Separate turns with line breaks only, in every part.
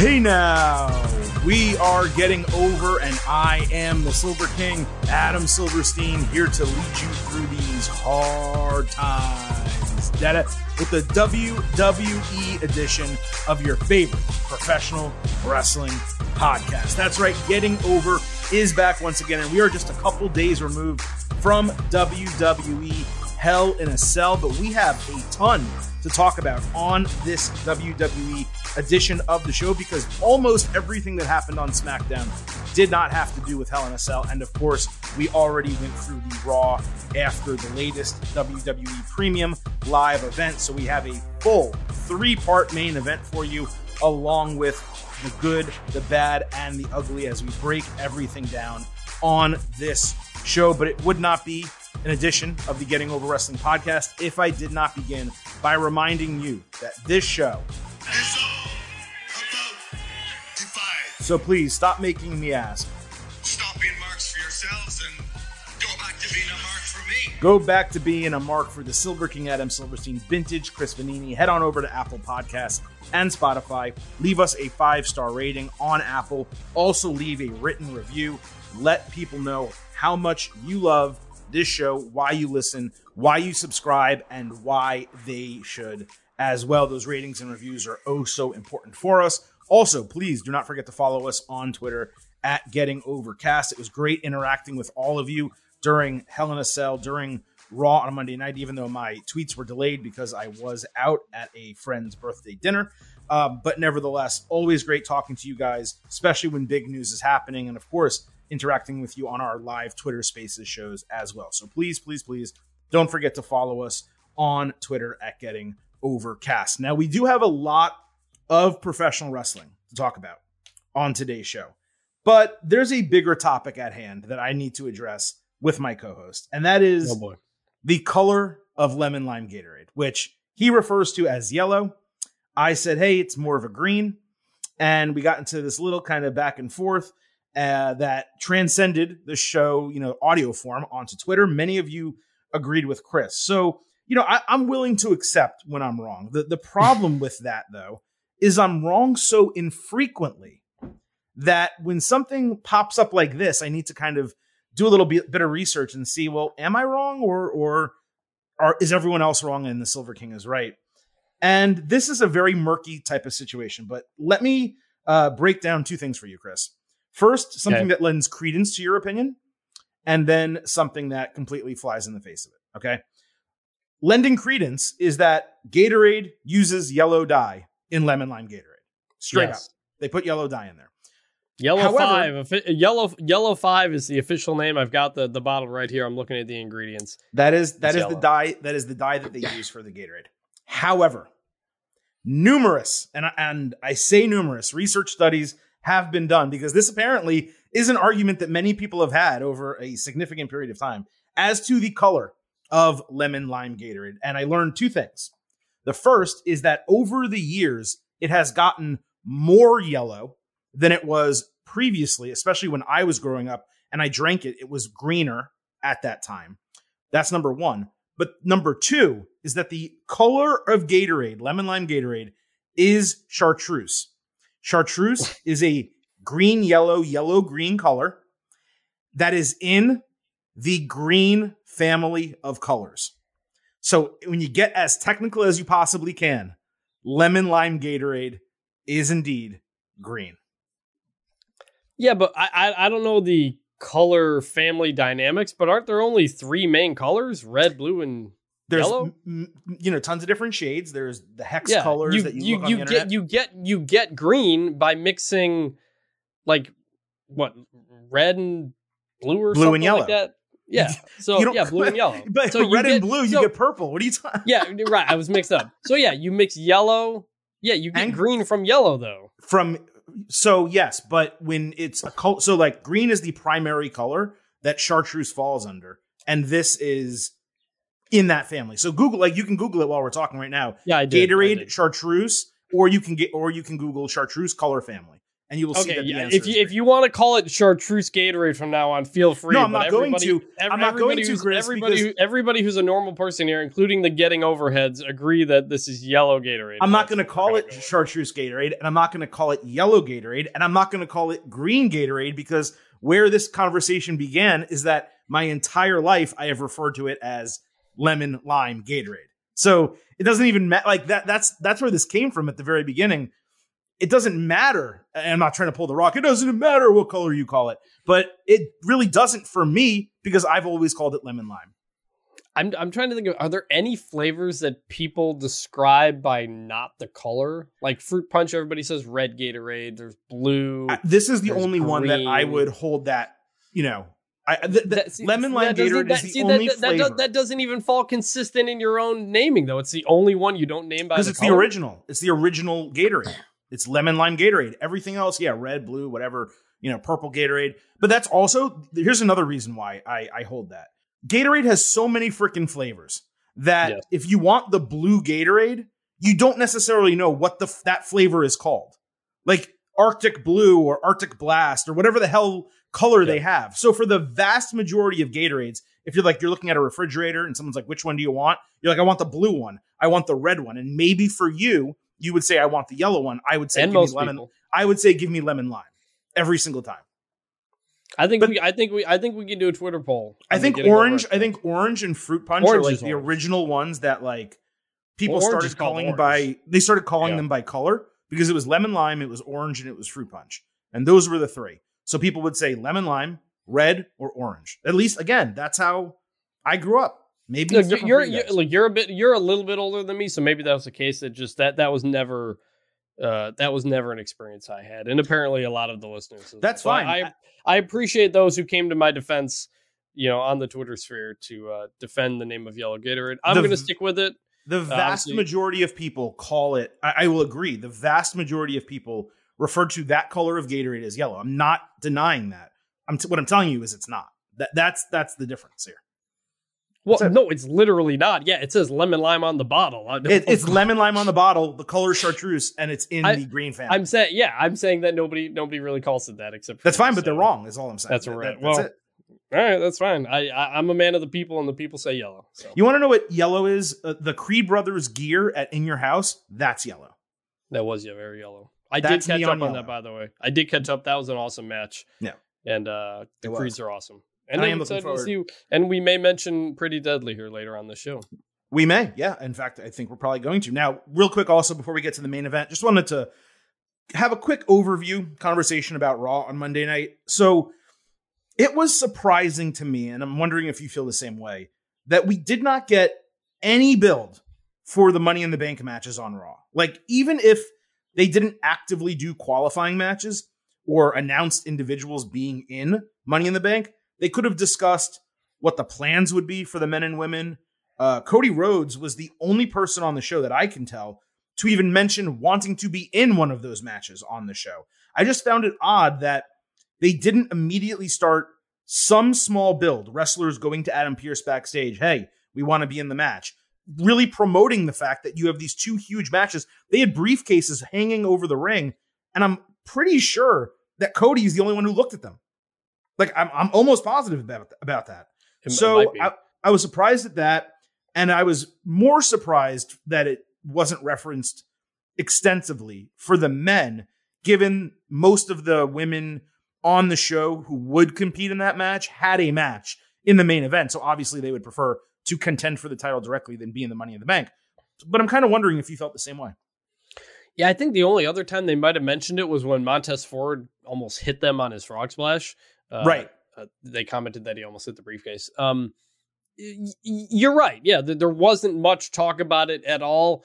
Hey now, we are getting over, and I am the Silver King, Adam Silverstein, here to lead you through these hard times. Data with the WWE edition of your favorite professional wrestling podcast. That's right, Getting Over is back once again, and we are just a couple days removed from WWE Hell in a Cell, but we have a ton to talk about on this WWE edition of the show because almost everything that happened on SmackDown did not have to do with Hell in a Cell. And of course, we already went through the Raw after the latest WWE Premium live event. So we have a full three part main event for you, along with the good, the bad, and the ugly as we break everything down on this show. But it would not be an edition of the Getting Over Wrestling podcast if I did not begin by reminding you that this show. So please stop making me ask.
Stop being marks for yourselves and go back to being a mark for me.
Go back to being a mark for the Silver King Adam Silverstein vintage Chris Vannini. Head on over to Apple Podcasts and Spotify. Leave us a five star rating on Apple. Also, leave a written review. Let people know how much you love this show, why you listen, why you subscribe, and why they should as well. Those ratings and reviews are oh so important for us. Also, please do not forget to follow us on Twitter at Getting Overcast. It was great interacting with all of you during Hell in a Cell, during Raw on a Monday night, even though my tweets were delayed because I was out at a friend's birthday dinner. Um, but nevertheless, always great talking to you guys, especially when big news is happening. And of course, interacting with you on our live Twitter Spaces shows as well. So please, please, please don't forget to follow us on Twitter at Getting Overcast. Now, we do have a lot of professional wrestling to talk about on today's show, but there's a bigger topic at hand that I need to address with my co host, and that is
Oh boy.
the color of lemon lime Gatorade, which he refers to as yellow. I said, hey, it's more of a green. And we got into this little kind of back and forth uh, that transcended the show, you know, audio form onto Twitter. Many of you agreed with Chris. So, you know, I, I'm willing to accept when I'm wrong. The, the problem with that, though, is I'm wrong so infrequently that when something pops up like this, I need to kind of do a little bit, bit of research and see, well, am I wrong or, or, or is everyone else wrong and the Silver King is right? And this is a very murky type of situation. But let me uh, break down two things for you, Chris. First, something
Okay.
that lends credence to your opinion, and then something that completely flies in the face of it. Okay. Lending credence is that Gatorade uses yellow dye in lemon lime Gatorade. Straight
Yes.
up. They put yellow dye in there.
Yellow
However-
five. Yellow yellow five is the official name. I've got the the bottle right here. I'm looking at the ingredients.
That is that
It's
is the dye that is the dye that they use for the Gatorade. However, numerous and and I say numerous research studies have been done because this apparently is an argument that many people have had over a significant period of time as to the color of lemon lime Gatorade. And I learned two things. The first is that over the years it has gotten more yellow than it was previously, especially when I was growing up and I drank it. It was greener at that time. That's number one. But number two is that the color of Gatorade, lemon lime Gatorade, is chartreuse. Chartreuse is a green, yellow, yellow, green color that is in the green family of colors. So when you get as technical as you possibly can, lemon lime Gatorade is indeed green.
Yeah, but I, I I don't know the color family dynamics. But aren't there only three main colors? Red, blue, and
There's
Yellow?
m- m- you know tons of different shades. There's the hex
yeah.
colors
you
that you,
you,
look on
you get
internet.
you get you get green by mixing like what red and blue or
Blue and
something like
yellow.
that. Yeah. So yeah, blue and yellow.
But
so
red and
get-
blue, you
so-
get purple. What are you talking?
Yeah, right. I was mixed up. So yeah, you mix yellow. Yeah, you get
And-
green from yellow though.
From so yes, but when it's a col- so like green is the primary color that chartreuse falls under, and this is in that family. So Google like you can Google it while we're talking right now.
Yeah, I did. I
Gatorade
did.
chartreuse, or you can get or you can Google chartreuse color family, and you will see
Okay,
that the
yeah.
answer
If you if you want to call it chartreuse Gatorade from now on, feel free.
free,
But
but
if you if you want to call it chartreuse Gatorade from now on, feel free.
I'm not going to.
ev-
I'm not going to, Chris,
Everybody,
because-
who, everybody who's a normal person here, including the getting overheads, agree that this is yellow Gatorade.
I'm not going to call it
go
chartreuse Gatorade, and I'm not going to call it yellow Gatorade, and I'm not going to call it green Gatorade because where this conversation began is that my entire life I have referred to it as lemon lime Gatorade. So it doesn't even matter. Like that. That's that's where this came from at the very beginning. It doesn't matter. I'm not trying to pull the rock. It doesn't matter what color you call it, but it really doesn't for me because I've always called it lemon lime.
I'm I'm trying to think of are there any flavors that people describe by not the color? Like fruit punch, everybody says red Gatorade. There's blue.
I- this is the only one that I would hold that. You know, I, th- th-
That- see,
lemon lime Gatorade
that-
is the
see,
only
that,
flavor
does, that doesn't even fall consistent in your own naming, though. It's the only one you don't name by
because
the
it's the original. It's the original Gatorade. It's lemon lime Gatorade. Everything else, yeah, red, blue, whatever, you know, purple Gatorade. But that's also here's another reason why I, I hold that. Gatorade has so many freaking flavors that
Yes.
if you want the blue Gatorade, you don't necessarily know what the that flavor is called. Like Arctic Blue or Arctic Blast or whatever the hell color they have. So for the vast majority of Gatorades, if you're like you're looking at a refrigerator and someone's like, "Which one do you want?" You're like, "I want the blue one. I want the red one." And maybe for you, you would say, "I want the yellow one." I would say,
and
"Give me lemon."
people.
I would say, "Give me lemon lime." Every single time.
I think
But-
we, I think we, I think we can do a Twitter poll.
I think orange. I think orange and fruit punch
Orange
are like the
orange.
original ones that like people
Well,
started calling by. They started calling
Yeah.
them by color because it was lemon lime, it was orange, and it was fruit punch, and those were the three. So people would say lemon lime, red, or orange. At least again, that's how I grew up. Maybe
Look, you're
you
you're, look, you're a bit you're a little bit older than me, so maybe that was the case. That just that that was never uh, that was never an experience I had, and apparently a lot of the listeners.
That's.
So
fine.
I, I appreciate those who came to my defense, you know, on the Twitter sphere to uh, defend the name of Yellow Gatorade. I'm going to stick with it.
The vast
obviously-
majority of people call it. I, I will agree. The vast majority of people refer to that color of Gatorade as yellow. I'm not denying that. I'm t- what I'm telling you is it's not. That that's that's the difference here.
Well,
it.
no, it's literally not. Yeah, it says lemon lime on the bottle.
It, it's lemon lime on the bottle. The color is chartreuse, and it's in
I-
the green family.
I'm saying, yeah, I'm saying that nobody nobody really calls it that except. For
that's fine,
me,
but they're wrong. Is all I'm saying.
That's
That-
right.
that- that's
Well,
it.
All right, that's fine. I, I I'm a man of the people, and the people say yellow. So.
You want to know what yellow is? Uh, the Creed Brothers gear at in your house. That's yellow.
That was yeah, very yellow. I did catch up on
yellow.
that, by the way. I did catch up. That was an awesome match.
Yeah.
and uh, the. Creeds are awesome. And
I
I'm
looking forward.
see. And we may mention Pretty Deadly here later on the show.
We may, yeah. In fact, I think we're probably going to. Now, real quick, also before we get to the main event, just wanted to have a quick overview conversation about Raw on Monday night. So it was surprising to me, and I'm wondering if you feel the same way, that we did not get any build for the Money in the Bank matches on Raw. Like, even if they didn't actively do qualifying matches or announced individuals being in Money in the Bank, they could have discussed what the plans would be for the men and women. Uh, Cody Rhodes was the only person on the show that I can tell to even mention wanting to be in one of those matches on the show. I just found it odd that they didn't immediately start some small build, wrestlers going to Adam Pearce backstage, hey, we want to be in the match. Really promoting the fact that you have these two huge matches. They had briefcases hanging over the ring, and I'm pretty sure that Cody is the only one who looked at them. Like I'm, I'm almost positive about about that.
It
so. I, I was surprised at that, and I was more surprised that it wasn't referenced extensively for the men, given most of the women on the show who would compete in that match had a match in the main event. So obviously they would prefer to contend for the title directly than be in the Money in the Bank. But I'm kind of wondering if you felt the same way.
yeah, I think the only other time they might have mentioned it was when Montez Ford almost hit them on his frog splash. Uh,
right.
uh, they commented that he almost hit the briefcase. Um, y- you're right. Yeah, th- there wasn't much talk about it at all,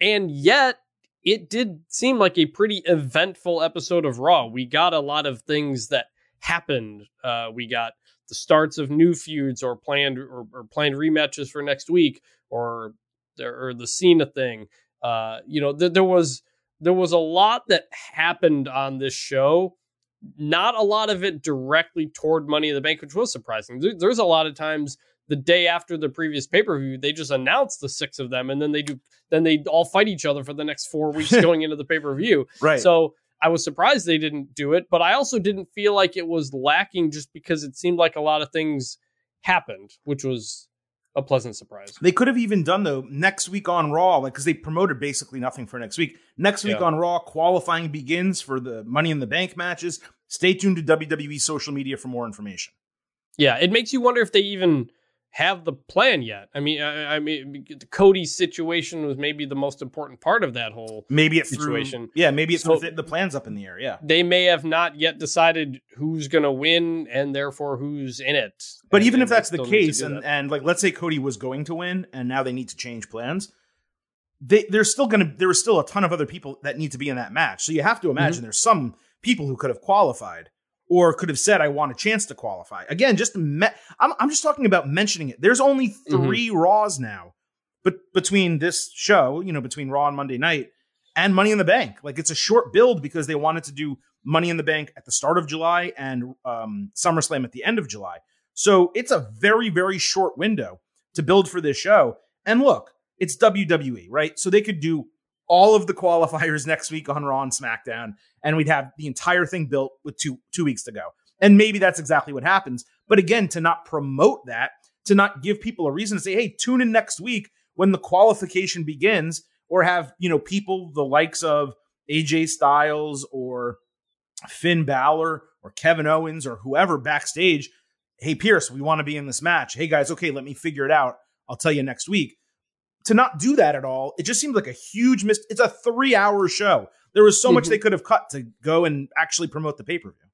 and yet it did seem like a pretty eventful episode of Raw. We got a lot of things that happened. Uh, we got the starts of new feuds or planned or, or planned rematches for next week, or or the Cena thing. Uh, you know, th- there was there was a lot that happened on this show not a lot of it directly toward Money in the Bank, which was surprising. There- there's a lot of times the day after the previous pay per view, they just announce the six of them, and then they do, then they all fight each other for the next four weeks going into the pay per view.
Right.
So I was surprised they didn't do it, but I also didn't feel like it was lacking just because it seemed like a lot of things happened, which was a pleasant surprise.
They could have even done though next week on Raw, like because they promoted basically nothing for next week. Next week
Yeah.
on Raw, qualifying begins for the Money in the Bank matches. Stay tuned to WWE social media for more information.
Yeah, it makes you wonder if they even have the plan yet. I mean, I, I mean, Cody's situation was maybe the most important part of that whole.
Maybe it's
Situation.
Through, yeah, maybe it's
So-
the, plans up in the air. Yeah,
They may have not yet decided who's going to win and therefore who's in it.
but
And-
even if
and they
that's the
still need to
case, and
that.
and like let's say Cody was going to win, and now they need to change plans. They, there's still gonna there are still a ton of other people that need to be in that match. So you have to imagine
Mm-hmm.
there's some people who could have qualified or could have said I want a chance to qualify. Again, just me- I'm I'm just talking about mentioning it. There's only
Mm-hmm.
3 Raws now, but between this show, you know, between Raw and Monday Night and Money in the Bank, like it's a short build because they wanted to do Money in the Bank at the start of July and um, SummerSlam at the end of July. So it's a very very short window to build for this show. And look, it's WWE, right? So they could do all of the qualifiers next week on Raw and SmackDown, and we'd have the entire thing built with two two weeks to go. And maybe that's exactly what happens. But again, to not promote that, to not give people a reason to say, "Hey, tune in next week when the qualification begins," or have you know people the likes of AJ Styles or Finn Balor or Kevin Owens or whoever backstage. Hey, Pearce, we want to be in this match. Hey, guys, okay, let me figure it out. I'll tell you next week. To not do that at all, it just seemed like a huge miss. It's a three hour show. There was so much
Mhm.
they could have cut to go and actually promote the pay per view,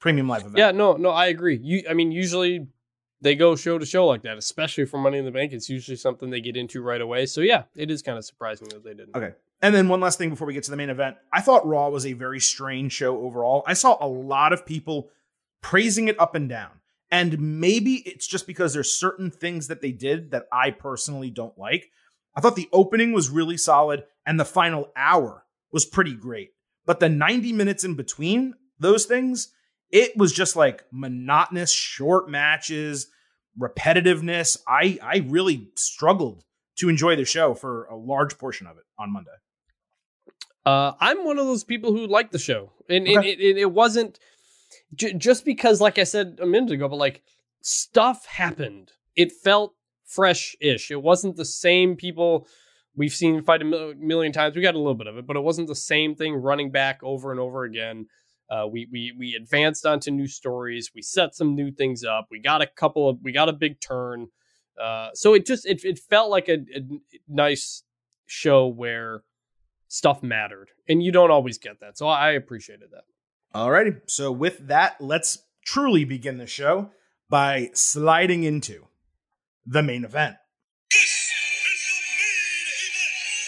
premium live event.
Yeah, no, no, I agree. You, I mean, usually they go show to show like that, especially for Money in the Bank. It's usually something they get into right away. So yeah, it is kind of surprising that they didn't.
Okay. And then one last thing before we get to the main event. I thought Raw was a very strange show overall. I saw a lot of people praising it up and down. And maybe it's just because there's certain things that they did that I personally don't like. I thought the opening was really solid and the final hour was pretty great. But the 90 minutes in between those things, it was just like monotonous, short matches, repetitiveness. I I really struggled to enjoy the show for a large portion of it on Monday.
Uh, I'm one of those people who like the show, and, and
Okay.
it, it, it wasn't j- just because, like I said a minute ago, but like stuff happened. It felt fresh-ish. It wasn't the same people we've seen fight a million times. We got a little bit of it, but it wasn't the same thing running back over and over again. Uh, we we we advanced onto new stories. We set some new things up. We got a couple of we got a big turn. Uh, so it just it it felt like a, a nice show where stuff mattered, and you don't always get that. So I appreciated that.
Alrighty. So with that, let's truly begin the show by sliding into the main event.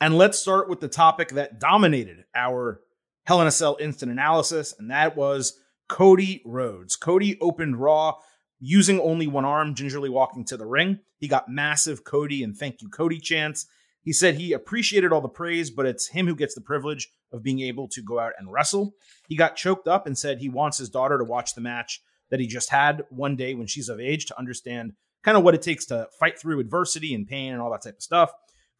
And let's start with the topic that dominated our Hell in a Cell instant analysis, and that was Cody Rhodes. Cody opened Raw using only one arm, gingerly walking to the ring. He got massive Cody and thank you, Cody chants. He said he appreciated all the praise, but it's him who gets the privilege of being able to go out and wrestle. He got choked up and said he wants his daughter to watch the match that he just had one day when she's of age to understand kind of what it takes to fight through adversity and pain and all that type of stuff.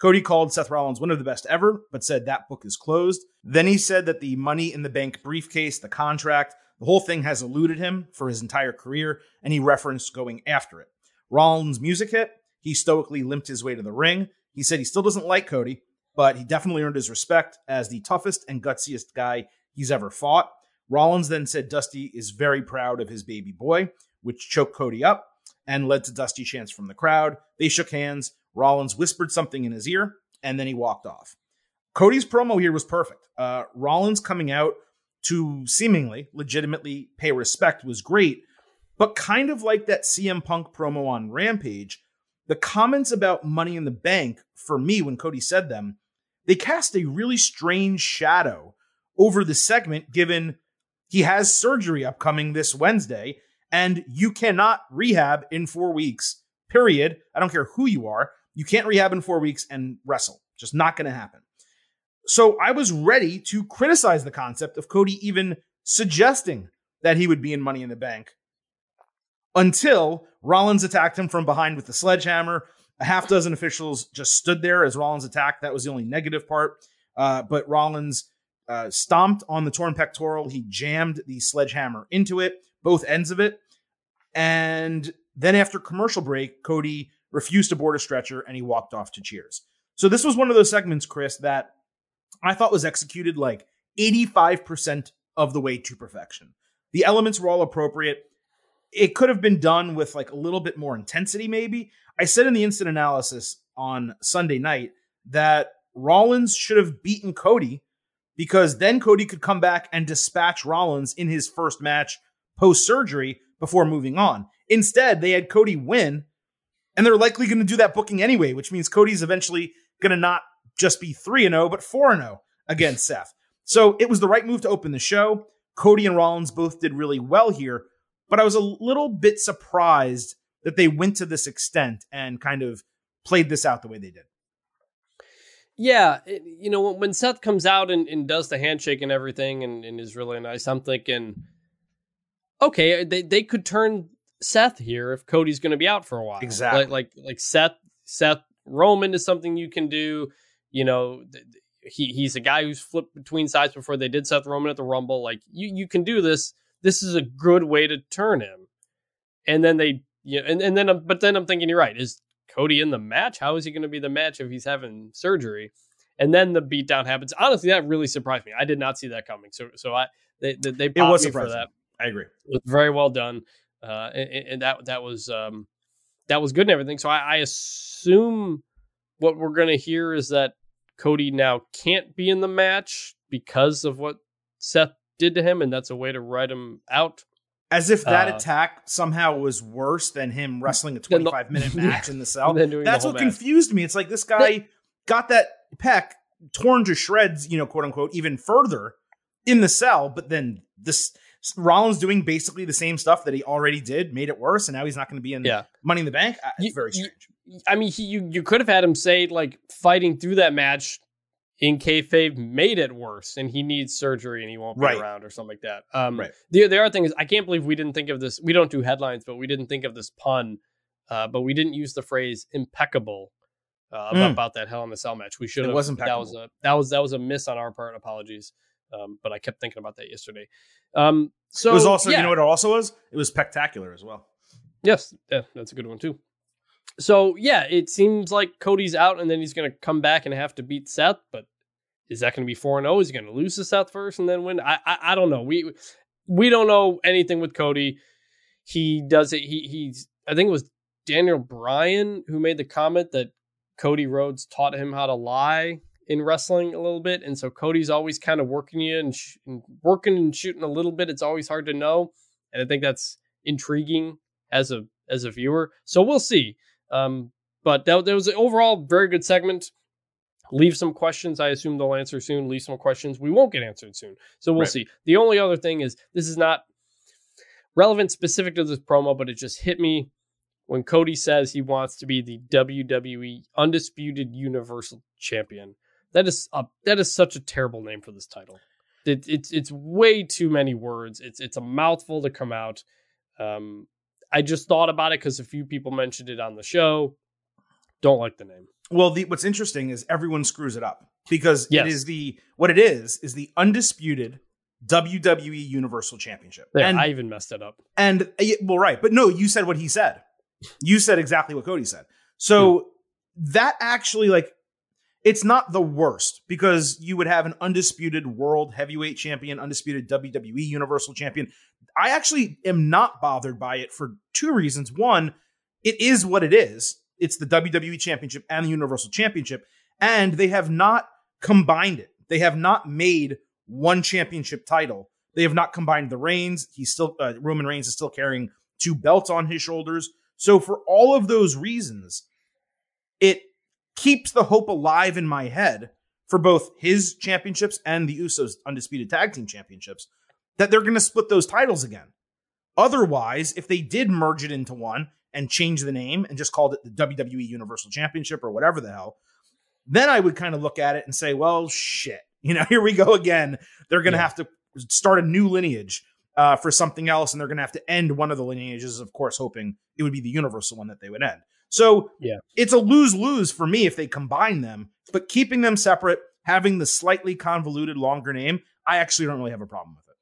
Cody called Seth Rollins one of the best ever, but said that book is closed. Then he said that the money in the bank briefcase, the contract, the whole thing has eluded him for his entire career, and he referenced going after it. Rollins' music hit. He stoically limped his way to the ring. He said he still doesn't like Cody, but he definitely earned his respect as the toughest and gutsiest guy he's ever fought. Rollins then said Dusty is very proud of his baby boy, which choked Cody up and led to Dusty chants from the crowd. They shook hands. Rollins whispered something in his ear, and then he walked off. Cody's promo here was perfect. Uh, Rollins coming out to seemingly legitimately pay respect was great, but kind of like that CM Punk promo on Rampage, the comments about money in the bank, for me, when Cody said them, they cast a really strange shadow over the segment given he has surgery upcoming this Wednesday and you cannot rehab in four weeks, period. I don't care who you are. You can't rehab in four weeks and wrestle. Just not going to happen. So I was ready to criticize the concept of Cody even suggesting that he would be in Money in the Bank until Rollins attacked him from behind with the sledgehammer. A half dozen officials just stood there as Rollins attacked. That was the only negative part. Uh, but Rollins uh, stomped on the torn pectoral. He jammed the sledgehammer into it, both ends of it. And then after commercial break, Cody refused to board a stretcher and he walked off to cheers. So this was one of those segments, Chris, that I thought was executed like 85% of the way to perfection. The elements were all appropriate. It could have been done with like a little bit more intensity, maybe. I said in the instant analysis on Sunday night that Rollins should have beaten Cody because then Cody could come back and dispatch Rollins in his first match post surgery before moving on. Instead, they had Cody win, and they're likely going to do that booking anyway, which means Cody's eventually going to not just be 3 0, but 4 0 against Seth. So it was the right move to open the show. Cody and Rollins both did really well here, but I was a little bit surprised that they went to this extent and kind of played this out the way they did.
Yeah, it, you know, when Seth comes out and, and does the handshake and everything and, and, is really nice, I'm thinking, okay, they, they could turn Seth here if Cody's going to be out for a while.
Exactly.
Like, like, like Seth, Seth Roman is something you can do. You know, he he's a guy who's flipped between sides before. They did Seth Roman at the Rumble. Like you, you can do this. This is a good way to turn him. And then they, you know, and, and then, but then I'm thinking, you're right. Is Cody in the match? How is he going to be the match if he's having surgery? And then the beatdown happens. Honestly, that really surprised me. I did not see that coming. So, so I they they, they
it was surprising.
for that.
I agree.
It was very well done, uh, and, and that that was um, that was good and everything. So I, I assume what we're going to hear is that Cody now can't be in the match because of what Seth did to him, and that's a way to write him out.
As if that
Uh,
attack somehow was worse than him wrestling a 25 minute match in the cell.
Doing the
That's what
match.
confused me. It's like this guy got that pec torn to shreds, you know, quote unquote, even further in the cell, but then this Rollins doing basically the same stuff that he already did, made it worse, and now he's not going to be in
Yeah.
Money in the Bank. Uh, It's
You-
very
you-
strange.
I mean, he, you you could have had him say like fighting through that match in kayfabe made it worse, and he needs surgery and he won't be
Right.
around or something like that. Um,
Right.
The the other thing is, I can't believe we didn't think of this. We don't do headlines, but we didn't think of this pun. Uh, but we didn't use the phrase impeccable uh,
Mm.
about that Hell in a Cell match. We should
It
have.
was
That was a that was that was a miss on our part. Apologies. Um, but I kept thinking about that yesterday. Um, so
it was also,
yeah.
you know what it also was? It was spectacular as well.
Yes, yeah, that's a good one too. So yeah, it seems like Cody's out, and then he's going to come back and have to beat Seth. But is that going to be four and zero? Is he going to lose to Seth first and then win? I, I I don't know. We we don't know anything with Cody. He does it. He he's. I think it was Daniel Bryan who made the comment that Cody Rhodes taught him how to lie in wrestling a little bit, and so Cody's always kind of working you and, sh- and working and shooting a little bit. It's always hard to know, and I think that's intriguing as a as a viewer. So we'll see. Um, but that, that was an overall very good segment. Leave some questions. I assume they'll answer soon. Leave some questions. We won't get answered soon. So we'll
Right.
see. The only other thing is this is not relevant specific to this promo, but it just hit me when Cody says he wants to be the WWE Undisputed Universal Champion. That is a, that is such a terrible name for this title. It, it's it's way too many words. It's it's a mouthful to come out. Um, I just thought about it because a few people mentioned it on the show. Don't like the name.
Well, the, what's interesting is everyone screws it up because
Yes.
it is the what it is is the undisputed WWE Universal Championship.
There,
and
I even messed it up.
and uh, well, right, but no, you said what he said. You said exactly what Cody said. So that actually like it's not the worst because you would have an undisputed world heavyweight champion, undisputed WWE Universal Champion. I actually am not bothered by it for two reasons. One, it is what it is. It's the WWE Championship and the Universal Championship, and they have not combined it. They have not made one championship title. They have not combined the reigns. He's still uh, Roman Reigns is still carrying two belts on his shoulders. So for all of those reasons, it keeps the hope alive in my head for both his championships and the Usos undisputed tag team championships that they're going to split those titles again. Otherwise, if they did merge it into one and change the name and just called it the WWE Universal Championship or whatever the hell, then I would kind of look at it and say, well, shit. You know, here we go again. They're going to
Yeah.
have to start a new lineage uh, for something else, and they're going to have to end one of the lineages, of course, hoping it would be the universal one that they would end. So
Yeah.
it's a lose lose for me if they combine them, but keeping them separate, having the slightly convoluted longer name, I actually don't really have a problem with it.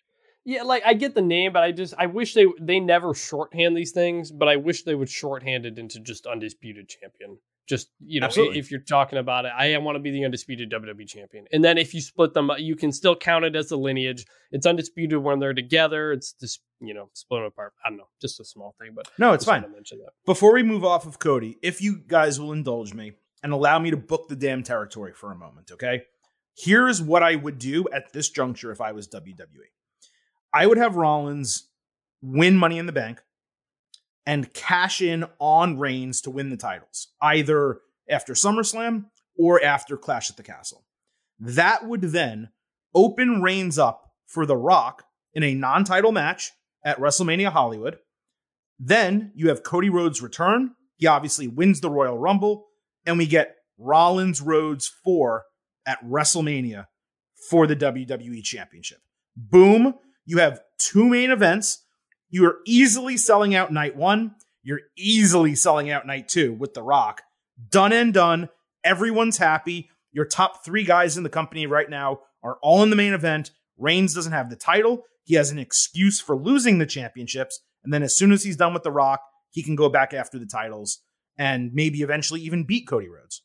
Yeah, like I get the name, but I just I wish they they never shorthand these things, but I wish they would shorthand it into just undisputed champion. Just you know,
Absolutely.
if you're talking about it, I want to be the undisputed WWE champion, and then if you split them, you can still count it as the lineage. It's undisputed when they're together. It's just you know split them apart. I don't know, just a small thing, but
No, it's fine.
to mention that.
Before we move off of Cody, if you guys will indulge me and allow me to book the damn territory for a moment, okay? Here's what I would do at this juncture if I was WWE. I would have Rollins win Money in the Bank and cash in on Reigns to win the titles, either after SummerSlam or after Clash at the Castle. That would then open Reigns up for The Rock in a non title match at WrestleMania Hollywood. Then you have Cody Rhodes return. He obviously wins the Royal Rumble, and we get Rollins Rhodes 4 at WrestleMania for the WWE Championship. Boom. You have two main events. You are easily selling out night one. You're easily selling out night two with The Rock. Done and done. Everyone's happy. Your top three guys in the company right now are all in the main event. Reigns doesn't have the title. He has an excuse for losing the championships. And then as soon as he's done with The Rock, he can go back after the titles and maybe eventually even beat Cody Rhodes.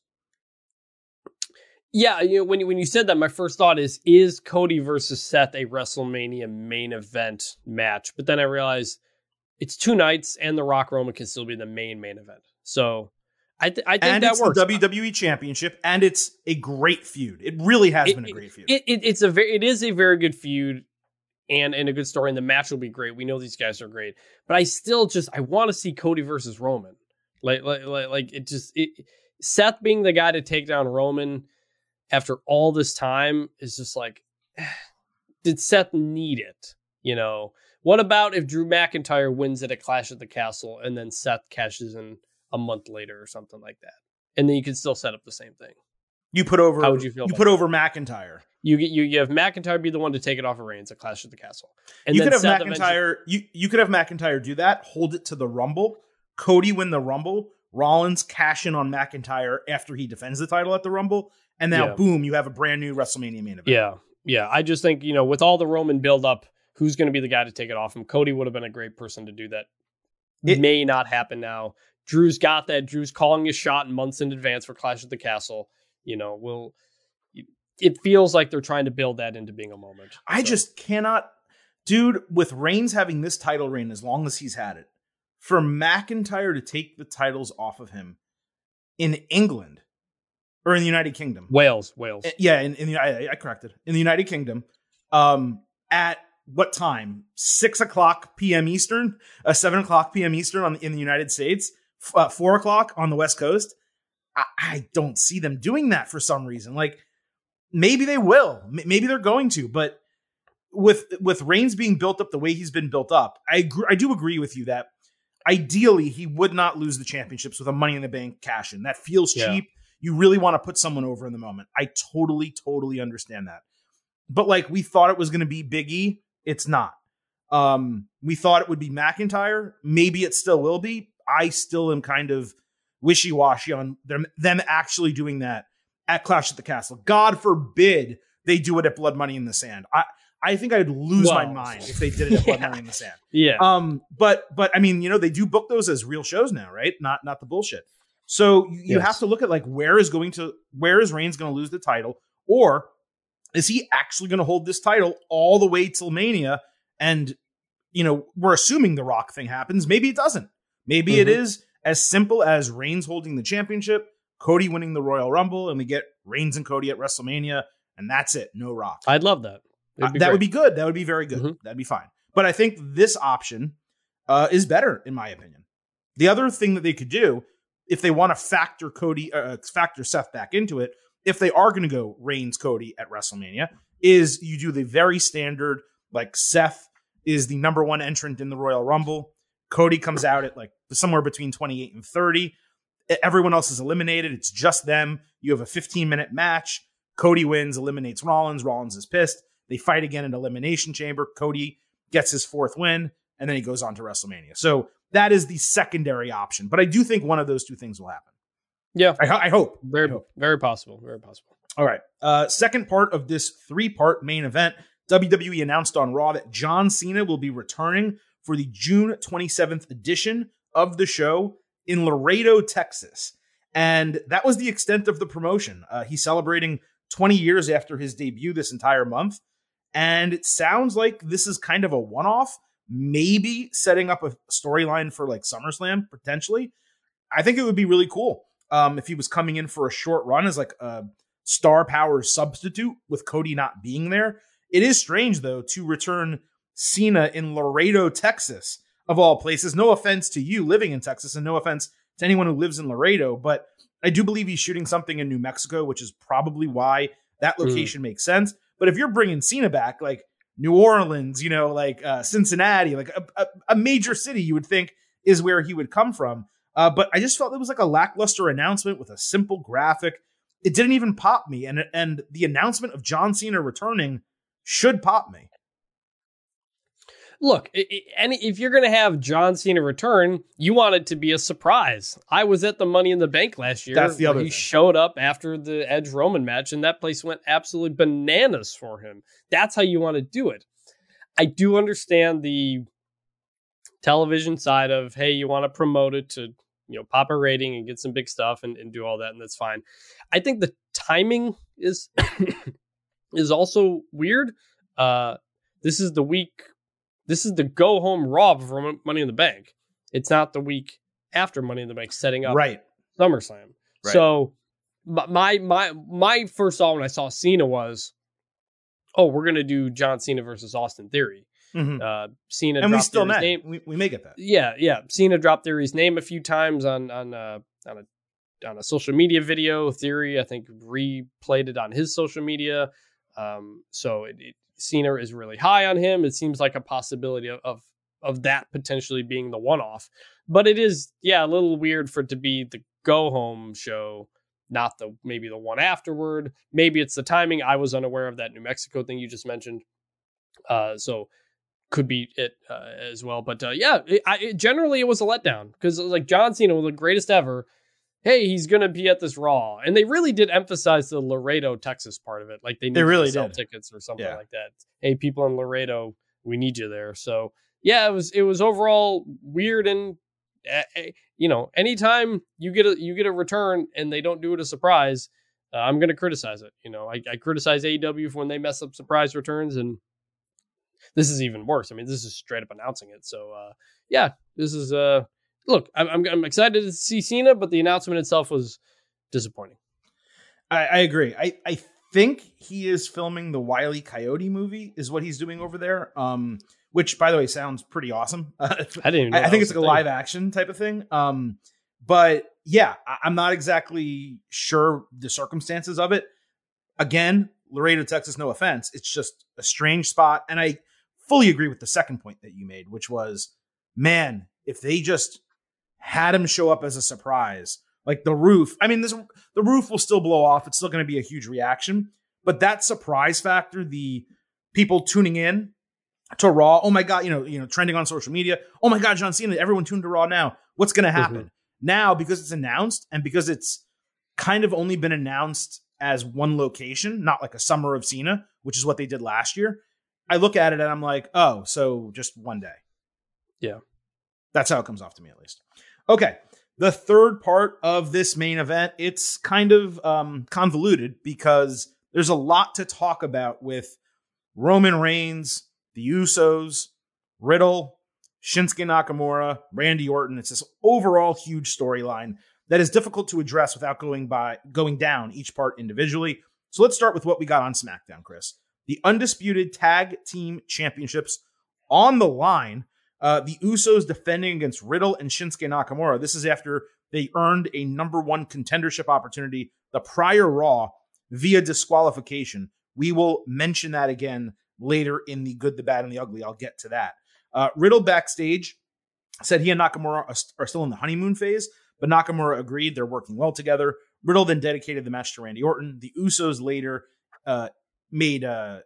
Yeah, you know, when you, when you said that, my first thought is is Cody versus Seth a WrestleMania main event match? But then I realized it's two nights, and the Rock Roman can still be the main main event. So I th- I think
and
that
it's
works.
the WWE Championship, and it's a great feud. It really has
It-
been a great feud.
It, it it's a very it is a very good feud and and a good story and the match will be great. We know these guys are great. But I still just I want to see Cody versus Roman. Like like like, like it just it Seth being the guy to take down Roman after all this time is just like did Seth need it? You know, what about if Drew McIntyre wins at a Clash at the Castle and then Seth cashes in a month later or something like that? And then you can still set up the same thing.
you put over.
How would you feel
You put
that?
over McIntyre.
You get you, you have McIntyre be the one to take it off of Reigns at Clash at the Castle, and
you could have
Seth
McIntyre. You you could have McIntyre do that. Hold it to the Rumble. Cody win the Rumble. Rollins cash in on McIntyre after he defends the title at the Rumble, and now
Yeah.
boom, you have a brand new WrestleMania main event.
Yeah, yeah. I just think you know with all the Roman build up, who's going to be the guy to take it off him? Cody would have been a great person to do that.
It-
May not happen now. Drew's got that. Drew's calling his shot months in advance for Clash at the Castle. You know, will it feels like they're trying to build that into being a moment.
I
So,
just cannot, dude. With Reigns having this title reign as long as he's had it, for McIntyre to take the titles off of him in England or in the United Kingdom,
Wales, Wales.
Uh, Yeah, in, in the I, I corrected in the United Kingdom. Um, at what time? Six o'clock p.m. Eastern, uh, seven o'clock p.m. Eastern on in the United States, f- uh, four o'clock on the West Coast. I, I don't see them doing that for some reason. Like maybe they will, M- maybe they're going to, but with with Reigns being built up the way he's been built up, I agree, I do agree with you that ideally he would not lose the championships with a Money in the Bank cash in. That feels
Yeah.
cheap you really want to put someone over in the moment. I totally, totally understand that. But like we thought it was going to be Big E, it's not. Um, we thought it would be McIntyre. Maybe it still will be. I still am kind of wishy washy on them, them actually doing that at Clash at the Castle. God forbid they do it at Blood Money in the Sand. I I think I'd lose my mind if they did it at Blood
yeah.
Money in the Sand.
yeah,
Um, but but I mean, you know, they do book those as real shows now, right? Not not the bullshit. So you, you
Yes.
have to look at like where is going to where is Reigns going to lose the title, or is he actually going to hold this title all the way till Mania? And you know, we're assuming the Rock thing happens. Maybe it doesn't. Maybe it
Mhm.
is as simple as Reigns holding the championship, Cody winning the Royal Rumble, and we get Reigns and Cody at WrestleMania, and that's it. No Rock.
I'd love that.
Uh, that
great.
would be good. That would be very good.
Mhm.
That'd be fine. But I think this option uh, is better, in my opinion. The other thing that they could do, if they want to factor Cody, uh, factor Seth back into it, if they are going to go Reigns Cody at WrestleMania, is you do the very standard like Seth is the number one entrant in the Royal Rumble. Cody comes out at like somewhere between 28 and 30. E- Everyone else is eliminated. It's just them. You have a 15 minute match. Cody wins, eliminates Rollins. Rollins is pissed. They fight again in Elimination Chamber. Cody gets his fourth win, and then he goes on to WrestleMania. So that is the secondary option. But I do think one of those two things will happen.
Yeah,
I, I hope.
very
I hope.
very possible. Very possible.
All right. Uh, second part of this three part main event WWE announced on Raw that John Cena will be returning for the June 27th edition of the show in Laredo, Texas. And that was the extent of the promotion. Uh, he's celebrating 20 years after his debut this entire month. And it sounds like this is kind of a one off, maybe setting up a storyline for like SummerSlam potentially. I think it would be really cool um, if he was coming in for a short run as like a star power substitute with Cody not being there. It is strange though to return Cena in Laredo, Texas, of all places. No offense to you living in Texas, and no offense to anyone who lives in Laredo, but I do believe he's shooting something in New Mexico, which is probably why that
Hmm.
location makes sense. But if you're bringing Cena back, like New Orleans, you know, like uh, Cincinnati, like a, a, a major city, you would think is where he would come from. Uh, but I just felt it was like a lackluster announcement with a simple graphic. It didn't even pop me, and and the announcement of John Cena returning should pop me.
Look, i- i- any if you're going to have John Cena return, you want it to be a surprise. I was at the Money in the Bank last year.
That's the other
He
thing.
showed up after the Edge Roman match, and that place went absolutely bananas for him. That's how you want to do it. I do understand the television side of hey, you want to promote it to you know pop a rating and get some big stuff and, and do all that, and that's fine. I think the timing is is also weird. Uh, this is the week. This is the go home Raw for Money in the Bank. It's not the week after Money in the Bank setting up
Right.
SummerSlam.
Right.
So my my my first thought when I saw Cena was, oh, we're gonna do John Cena versus Austin Theory.
Mhm.
Uh, Cena
And we still met.
name.
We, we may get that.
Yeah, yeah. Cena dropped Theory's name a few times on on uh, on a on a social media video. Theory, I think, replayed it on his social media. Um, so it, it, Cena is really high on him. It seems like a possibility of of, of that potentially being the one off. But it is, yeah, a little weird for it to be the go home show, not the maybe the one afterward. Maybe it's the timing. I was unaware of that New Mexico thing you just mentioned. Uh, so could be it uh, as well. But uh, yeah, it, I, it, generally it was a letdown because like John Cena was the greatest ever. Hey, he's gonna be at this Raw, and they really did emphasize the Laredo, Texas part of it. Like they
They really
to sell
did.
tickets or something
Yeah.
like that. Hey, people in Laredo, we need you there. So yeah, it was it was overall weird and uh, uh, you know anytime you get a you get a return and they don't do it a surprise, uh, I'm gonna criticize it. You know, I, I criticize AEW for when they mess up surprise returns and this is even worse. I mean, this is straight up announcing it. So, uh, yeah, this is uh, look, I'm, I'm I'm excited to see Cena, but the announcement itself was disappointing.
I, I agree. I, I think he is filming the Wiley Coyote movie, is what he's doing over there. Um, which by the way sounds pretty awesome.
I didn't. Even know
I, I think it's like a
thing.
live action type of thing. Um, but yeah, I, I'm not exactly sure the circumstances of it. Again, Laredo, Texas, no offense. It's just a strange spot. And I fully agree with the second point that you made, which was, man, if they just had him show up as a surprise, like the roof, I mean, this the roof will still blow off. It's still going to be a huge reaction. But that surprise factor, the people tuning in to Raw, oh my God, you know, you know, trending on social media, oh my God, John Cena, everyone tuned to Raw now. What's going to mm-hmm. happen? Now, because it's announced and because it's kind of only been announced as one location, not like a summer of Cena, which is what they did last year. I look at it and I'm like, oh, so just one day.
Yeah.
That's how it comes off to me, at least. Okay. The third part of this main event, it's kind of um, convoluted because there's a lot to talk about with Roman Reigns, the Usos, Riddle, Shinsuke Nakamura, Randy Orton. It's this overall huge storyline that is difficult to address without going by going down each part individually. So let's start with what we got on SmackDown, Chris. The undisputed tag team championships on the line. Uh, the Usos defending against Riddle and Shinsuke Nakamura. This is after they earned a number one contendership opportunity the prior Raw via disqualification. We will mention that again later in the good, the bad, and the ugly. I'll get to that. Uh, Riddle backstage said he and Nakamura are, still in the honeymoon phase, but Nakamura agreed they're working well together. Riddle then dedicated the match to Randy Orton. The Usos later uh, made uh,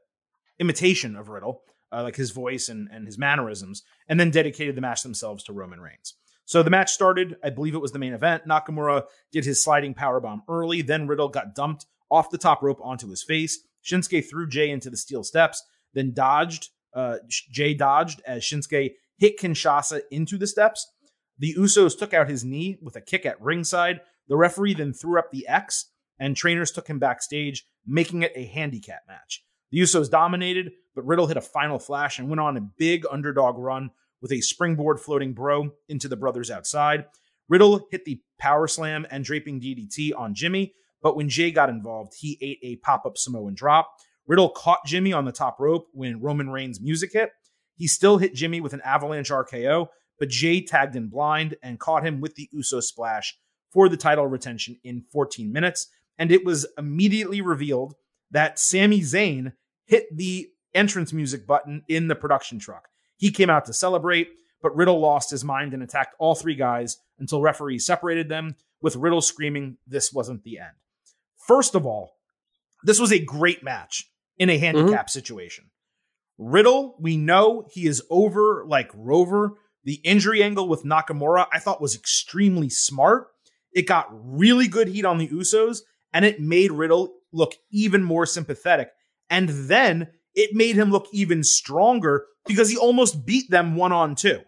imitation of Riddle, uh, like his voice and, and his mannerisms, and then dedicated the match themselves to Roman Reigns. So the match started. I believe it was the main event. Nakamura did his sliding power bomb early. Then Riddle got dumped off the top rope onto his face. Shinsuke threw Jay into the steel steps, then dodged. Uh, Jay dodged as Shinsuke hit Kinshasa into the steps. The Usos took out his knee with a kick at ringside. The referee then threw up the X, and trainers took him backstage, making it a handicap match. The Usos dominated, but Riddle hit a final flash and went on a big underdog run with a springboard floating bro into the brothers outside. Riddle hit the power slam and draping DDT on Jimmy, but when Jay got involved, he ate a pop up Samoan drop. Riddle caught Jimmy on the top rope when Roman Reigns' music hit. He still hit Jimmy with an avalanche RKO, but Jay tagged in blind and caught him with the Uso splash for the title retention in 14 minutes. And it was immediately revealed that Sami Zayn hit the entrance music button in the production truck. He came out to celebrate, but Riddle lost his mind and attacked all three guys until referees separated them, with Riddle screaming, This wasn't the end. First of all, this was a great match in a handicap mm-hmm. situation. Riddle, we know he is over like Rover. The injury angle with Nakamura, I thought was extremely smart. It got really good heat on the Usos, and it made Riddle look even more sympathetic. And then it made him look even stronger because he almost beat them one on two.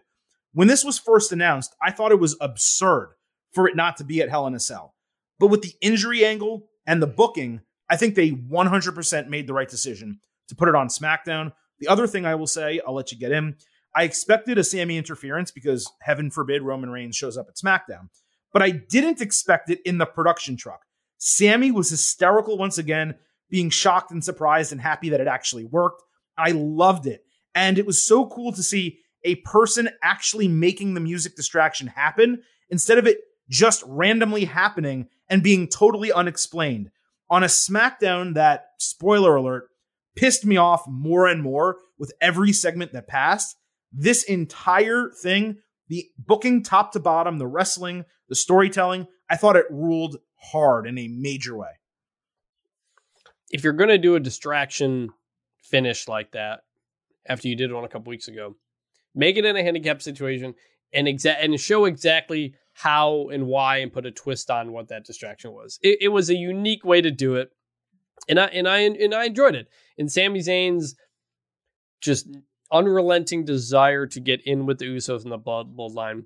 When this was first announced, I thought it was absurd for it not to be at Hell in a Cell. But with the injury angle and the booking, I think they 100% made the right decision to put it on SmackDown. The other thing I will say, I'll let you get in. I expected a Sami interference because heaven forbid Roman Reigns shows up at SmackDown, but I didn't expect it in the production truck. Sami was hysterical once again, being shocked and surprised and happy that it actually worked. I loved it. And it was so cool to see a person actually making the music distraction happen instead of it just randomly happening and being totally unexplained. On a SmackDown that, spoiler alert, pissed me off more and more with every segment that passed. This entire thing, the booking top to bottom, the wrestling, the storytelling, I thought it ruled hard in a major way.
If you're going to do a distraction finish like that, after you did one a couple weeks ago, make it in a handicap situation and exa- and show exactly how and why and put a twist on what that distraction was. It, it was a unique way to do it and I and I and I enjoyed it. And Sami Zayn's just unrelenting desire to get in with the Usos in the bloodline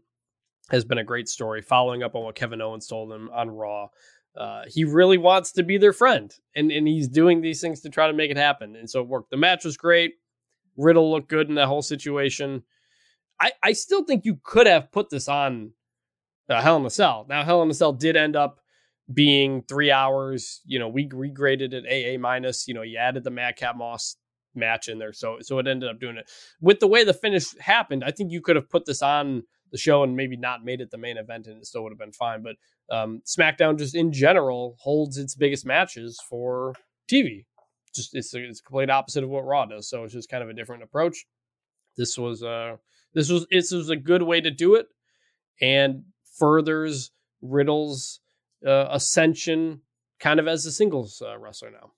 has been a great story. Following up on what Kevin Owens told him on Raw, uh, he really wants to be their friend, and and he's doing these things to try to make it happen. And so it worked. The match was great. Riddle looked good in that whole situation. I I still think you could have put this on uh, Hell in a Cell. Now Hell in a Cell did end up being three hours. You know, we regraded it AA minus. You know, you added the Madcap Moss match in there, so so it ended up doing it. With the way the finish happened, I think you could have put this on the show and maybe not made it the main event, and it still would have been fine. But um, SmackDown, just in general, holds its biggest matches for TV. Just it's a it's complete opposite of what Raw does. So it's just kind of a different approach. This was uh this was this was a good way to do it, and furthers Riddle's uh, ascension kind of as a singles uh, wrestler now.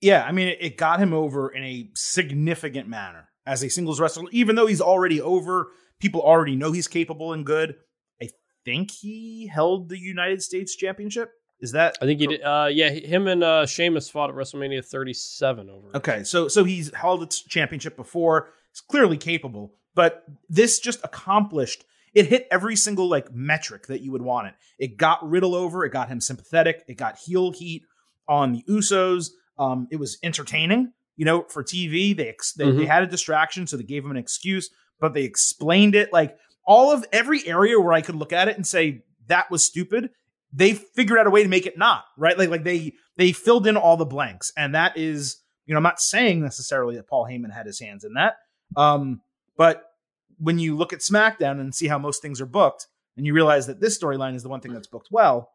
Yeah, I mean, it got him over in a significant manner as a singles wrestler, even though he's already over. People already know he's capable and good. I think he held the United States Championship. Is that?
I think he did. Uh, yeah, him and uh, Sheamus fought at WrestleMania 37 over.
Okay, so so he's held its championship before. He's clearly capable, but this just accomplished it hit every single like metric that you would want it. It got Riddle over. It got him sympathetic. It got heel heat on the Usos. Um, it was entertaining. You know, for TV, they, ex- they, mm-hmm. they had a distraction, so they gave him an excuse, but they explained it. Like all of every area where I could look at it and say that was stupid, they figured out a way to make it not right. Like like they they filled in all the blanks, and that is you know I'm not saying necessarily that Paul Heyman had his hands in that, um, but when you look at SmackDown and see how most things are booked, and you realize that this storyline is the one thing that's booked well,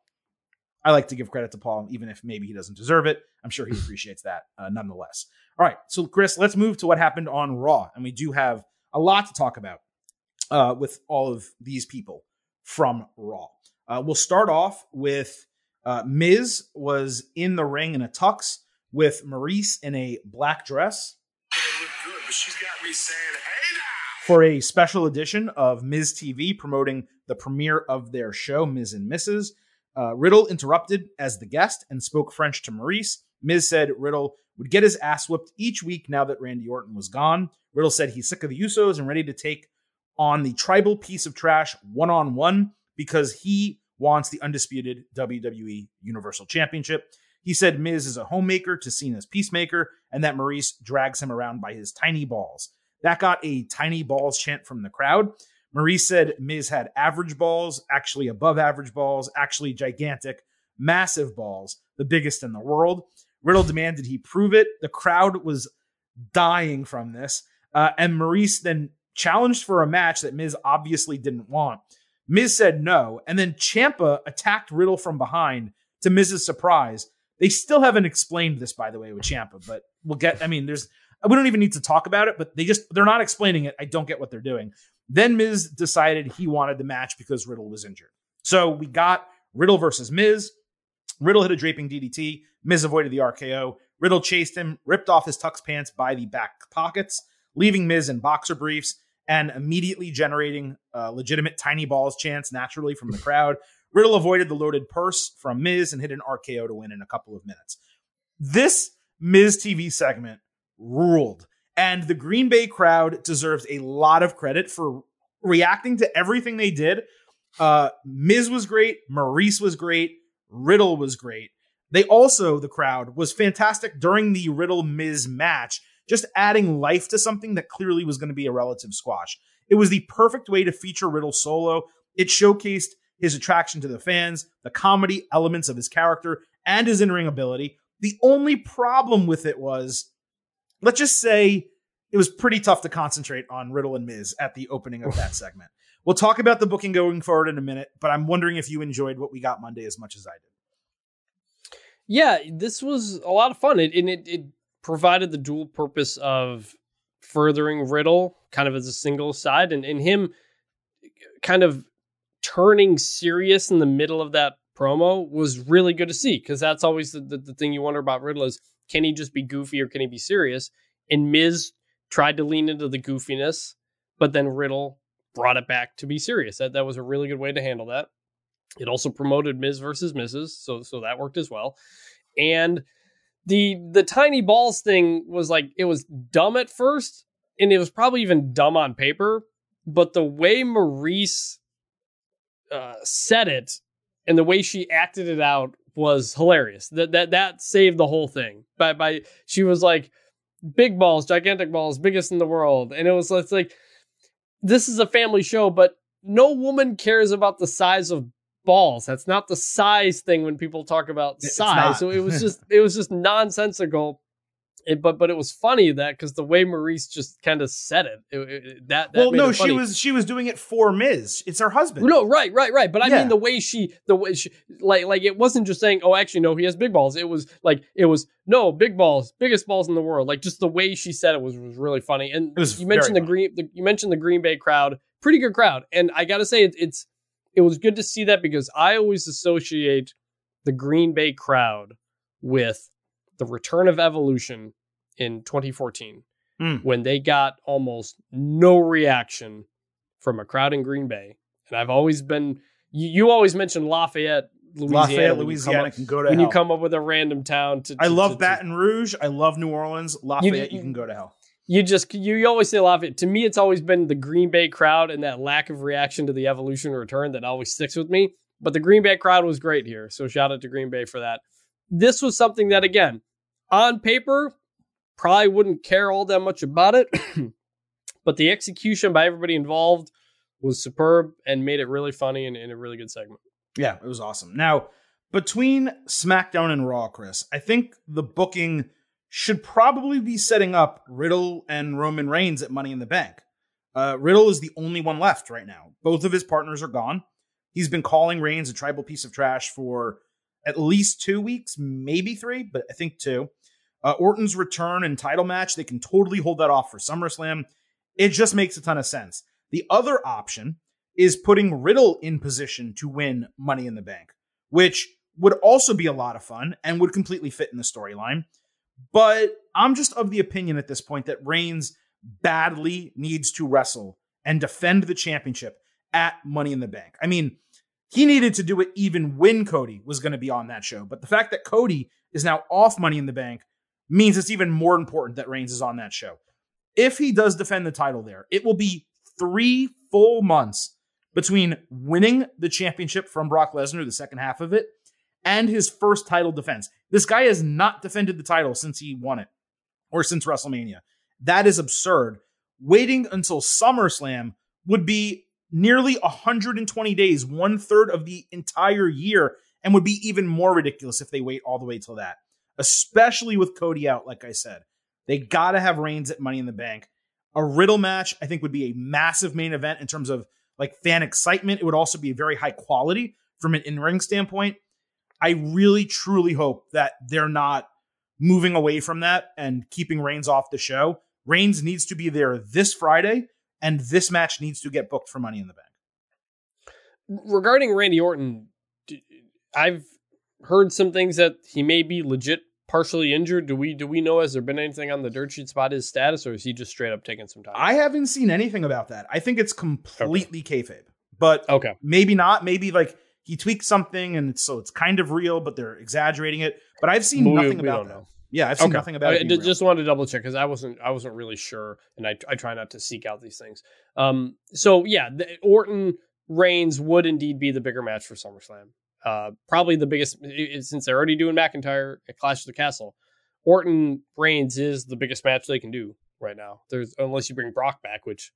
I like to give credit to Paul, even if maybe he doesn't deserve it. I'm sure he appreciates that uh, nonetheless. All right, so Chris, let's move to what happened on Raw, and we do have a lot to talk about uh, with all of these people from Raw. Uh, we'll start off with uh, Miz was in the ring in a tux with Maryse in a black dress.
Good, but she's got me saying, "Hey
for a special edition of Miz TV promoting the premiere of their show, Miz and Mrs. Uh, Riddle interrupted as the guest and spoke French to Maryse. Miz said Riddle would get his ass whipped each week now that Randy Orton was gone. Riddle said he's sick of the Usos and ready to take on the tribal piece of trash one on one because he wants the undisputed WWE Universal Championship. He said Miz is a homemaker to Cena's peacemaker and that Maryse drags him around by his tiny balls. That got a tiny balls chant from the crowd. Maryse said Miz had average balls, actually above average balls, actually gigantic, massive balls, the biggest in the world. Riddle demanded he prove it. The crowd was dying from this. Uh, and Maryse then challenged for a match that Miz obviously didn't want. Miz said no, and then Ciampa attacked Riddle from behind to Miz's surprise. They still haven't explained this, by the way, with Ciampa, but we'll get. I mean, there's we don't even need to talk about it, but they just they're not explaining it. I don't get what they're doing. Then Miz decided he wanted the match because Riddle was injured. So we got Riddle versus Miz. Riddle hit a draping DDT. Miz avoided the RKO. Riddle chased him, ripped off his tux pants by the back pockets, leaving Miz in boxer briefs and immediately generating uh, legitimate tiny balls chance naturally from the crowd. Riddle avoided the loaded purse from Miz and hit an RKO to win in a couple of minutes. This Miz TV segment ruled. And the Green Bay crowd deserves a lot of credit for reacting to everything they did. Uh, Miz was great. Maryse was great. Riddle was great. They also, the crowd, was fantastic during the Riddle Miz match, just adding life to something that clearly was going to be a relative squash. It was the perfect way to feature Riddle solo. It showcased his attraction to the fans, the comedy elements of his character, and his in ring ability. The only problem with it was let's just say it was pretty tough to concentrate on Riddle and Miz at the opening of that segment. We'll talk about the booking going forward in a minute, but I'm wondering if you enjoyed what we got Monday as much as I did.
Yeah, this was a lot of fun. It, and it, it provided the dual purpose of furthering Riddle kind of as a single side and, and him kind of turning serious in the middle of that promo was really good to see because that's always the, the, the, thing you wonder about Riddle is can he just be goofy or can he be serious? And Miz tried to lean into the goofiness, but then Riddle brought it back to be serious. That that was a really good way to handle that. It also promoted Miz versus Mrs. So so that worked as well. And the the tiny balls thing was like it was dumb at first, and it was probably even dumb on paper. But the way Maryse uh, said it and the way she acted it out was hilarious. That that that saved the whole thing. By by she was like big balls, gigantic balls, biggest in the world. And it was it's like this is a family show, but no woman cares about the size of balls. That's not the size thing when people talk about size. So it was just it was just nonsensical. It, but but it was funny that because the way Maryse just kind of said it, it, it that, that
well no she was she was doing it for Miz. It's her husband.
No right right right. But I yeah. mean the way she the way she like like it wasn't just saying oh actually no he has big balls. It was like it was no big balls biggest balls in the world. Like just the way she said it was was really funny. And you mentioned the green the, you mentioned the Green Bay crowd. Pretty good crowd. And I got to say it, it's it was good to see that because I always associate the Green Bay crowd with the return of evolution in 2014 mm. when they got almost no reaction from a crowd in Green Bay. And I've always been, you, you always mention Lafayette, Louisiana.
Lafayette, Louisiana up, can go to
when
hell.
you come up with a random town. To, to
I love
to,
Baton Rouge. I love New Orleans. Lafayette, you, you, can go to hell.
You just you, you always say Lafayette. To me, it's always been the Green Bay crowd and that lack of reaction to the evolution return that always sticks with me. But the Green Bay crowd was great here, so shout out to Green Bay for that. This was something that, again, on paper, probably wouldn't care all that much about it. but the execution by everybody involved was superb and made it really funny and, and a really good segment.
Yeah, it was awesome. Now, between SmackDown and Raw, Chris, I think the booking should probably be setting up Riddle and Roman Reigns at Money in the Bank. Uh, Riddle is the only one left right now. Both of his partners are gone. He's been calling Reigns a tribal piece of trash for at least two weeks, maybe three, but I think two. Uh, Orton's return and title match, they can totally hold that off for SummerSlam. It just makes a ton of sense. The other option is putting Riddle in position to win Money in the Bank, which would also be a lot of fun and would completely fit in the storyline. But I'm just of the opinion at this point that Reigns badly needs to wrestle and defend the championship at Money in the Bank. I mean, he needed to do it even when Cody was going to be on that show. But the fact that Cody is now off Money in the Bank means it's even more important that Reigns is on that show. If he does defend the title there, it will be three full months between winning the championship from Brock Lesnar, the second half of it, and his first title defense. This guy has not defended the title since he won it or since WrestleMania. That is absurd. Waiting until SummerSlam would be nearly 120 days, one third of the entire year, and would be even more ridiculous if they wait all the way till that, especially with Cody out, like I said. They got to have Reigns at Money in the Bank. A Riddle match, I think, would be a massive main event in terms of like fan excitement. It would also be very high quality from an in ring standpoint. I really, truly hope that they're not moving away from that and keeping Reigns off the show. Reigns needs to be there this Friday, and this match needs to get booked for Money in the Bank.
Regarding Randy Orton, I've heard some things that he may be legit partially injured. Do we do we know has there been anything on the dirt sheets about his status, or is he just straight up taking some time?
I haven't seen anything about that. I think it's completely okay. kayfabe, but
okay,
maybe not. Maybe like he tweaked something, and so it's kind of real, but they're exaggerating it. But I've seen we, nothing we about that. Know. Yeah, I've seen okay. nothing about I, it.
Just wanted to double check because I wasn't I wasn't really sure, and I I try not to seek out these things. Um, so yeah, the, Orton Reigns would indeed be the bigger match for SummerSlam. Uh, probably the biggest since they're already doing McIntyre at Clash of the Castle. Orton Reigns is the biggest match they can do right now. There's unless you bring Brock back, which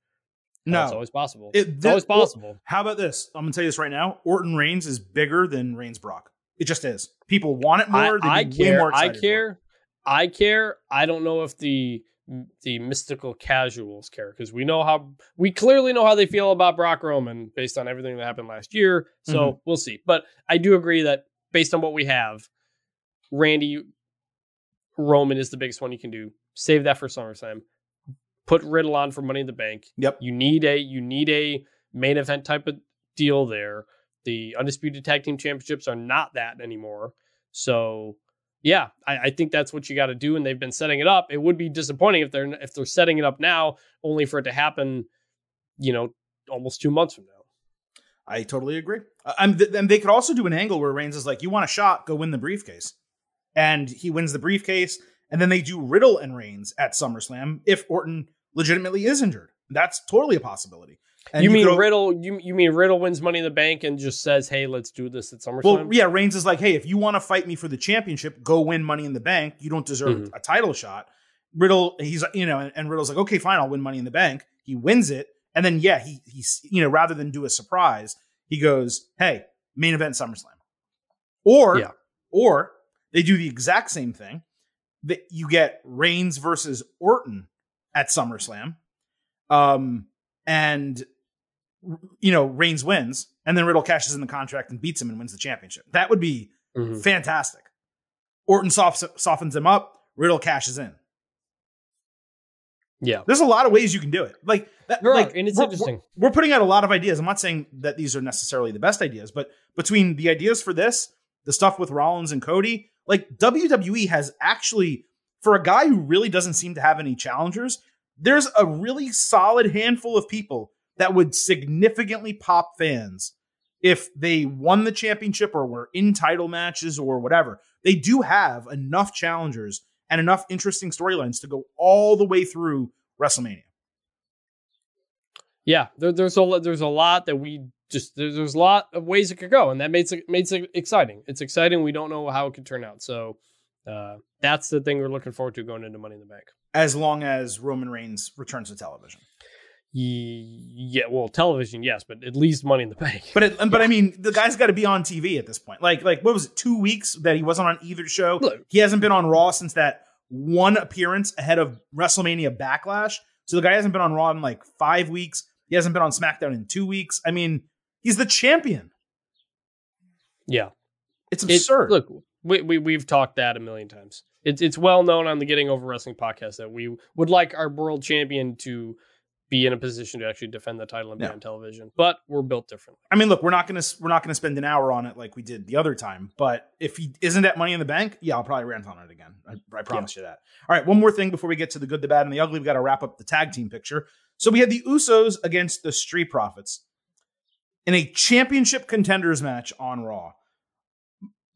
no, it's always possible. It, it's always possible.
How about this? I'm gonna tell you this right now. Orton Reigns is bigger than Reigns Brock. It just is. People want it more.
I, I care. I care. I care. I don't know if the the mystical casuals care because we know how we clearly know how they feel about Brock Roman based on everything that happened last year. So mm-hmm. we'll see. But I do agree that based on what we have, Randy Roman is the biggest one you can do. Save that for SummerSlam. Put Riddle on for Money in the Bank.
Yep.
You need a you need a main event type of deal there. The undisputed tag team championships are not that anymore. So yeah, I, I, think that's what you got to do, and they've been setting it up. It would be disappointing if they're if they're setting it up now, only for it to happen, you know, almost two months from now.
I totally agree. Uh, th- and they could also do an angle where Reigns is like, "You want a shot? Go win the briefcase," and he wins the briefcase, and then they do Riddle and Reigns at SummerSlam if Orton legitimately is injured. That's totally a possibility.
And you, you mean Riddle? You you mean Riddle wins Money in the Bank and just says, "Hey, let's do this at SummerSlam."
Well, yeah, Reigns is like, "Hey, if you want to fight me for the championship, go win Money in the Bank. You don't deserve mm-hmm. a title shot." Riddle, he's you know, and, and Riddle's like, "Okay, fine, I'll win Money in the Bank." He wins it, and then yeah, he he's you know, rather than do a surprise, he goes, "Hey, main event SummerSlam," or yeah. or they do the exact same thing that you get Reigns versus Orton at SummerSlam. Um, and you know, Reigns wins, and then Riddle cashes in the contract and beats him and wins the championship. That would be mm-hmm. fantastic. Orton soft, softens him up, Riddle cashes in.
Yeah,
there's a lot of ways you can do it. Like that, like,
and it's
we're,
interesting.
We're, we're putting out a lot of ideas. I'm not saying that these are necessarily the best ideas, but between the ideas for this, the stuff with Rollins and Cody, like WWE has actually, for a guy who really doesn't seem to have any challengers, there's a really solid handful of people that would significantly pop fans if they won the championship or were in title matches or whatever. They do have enough challengers and enough interesting storylines to go all the way through WrestleMania.
Yeah, there, there's a there's a lot that we just there's, there's a lot of ways it could go, and that makes it makes it exciting. It's exciting. We don't know how it could turn out, so uh, that's the thing we're looking forward to going into Money in the Bank.
As long as Roman Reigns returns to television.
Yeah, well, television, yes, but at least Money in the Bank.
But it, but I mean, the guy's got to be on TV at this point. Like like what was it? Two weeks that he wasn't on either show. Look, he hasn't been on Raw since that one appearance ahead of WrestleMania Backlash. So the guy hasn't been on Raw in like five weeks. He hasn't been on SmackDown in two weeks. I mean, he's the champion.
Yeah,
it's absurd.
It, look, we, we we've talked that a million times. It's it's well known on the Getting Over Wrestling podcast that we would like our world champion to be in a position to actually defend the title and be
Yeah.
on television. But we're built differently.
I mean, look, we're not gonna we're not gonna spend an hour on it like we did the other time. But if he isn't at Money in the Bank, yeah, I'll probably rant on it again. I, I promise you that. All right, one more thing before we get to the good, the bad, and the ugly. We got to wrap up the tag team picture. So we had the Usos against the Street Profits in a championship contenders match on Raw.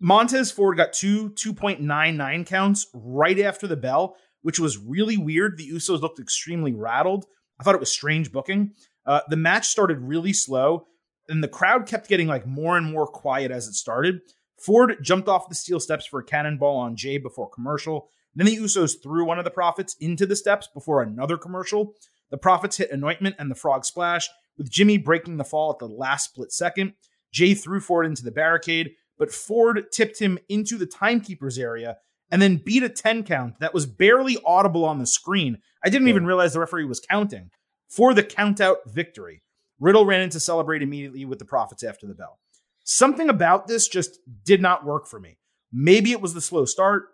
Montez Ford got two 2.99 counts right after the bell, which was really weird. The Usos looked extremely rattled. I thought it was strange booking. Uh, the match started really slow, and the crowd kept getting like more and more quiet as it started. Ford jumped off the steel steps for a cannonball on Jay before commercial. Then the Usos threw one of the Profits into the steps before another commercial. The Profits hit Anointment and the Frog Splash, with Jimmy breaking the fall at the last split second. Jay threw Ford into the barricade, but Ford tipped him into the timekeeper's area and then beat a 10 count that was barely audible on the screen. I didn't even realize the referee was counting for the countout victory. Riddle ran in to celebrate immediately with the Profits after the bell. Something about this just did not work for me. Maybe it was the slow start.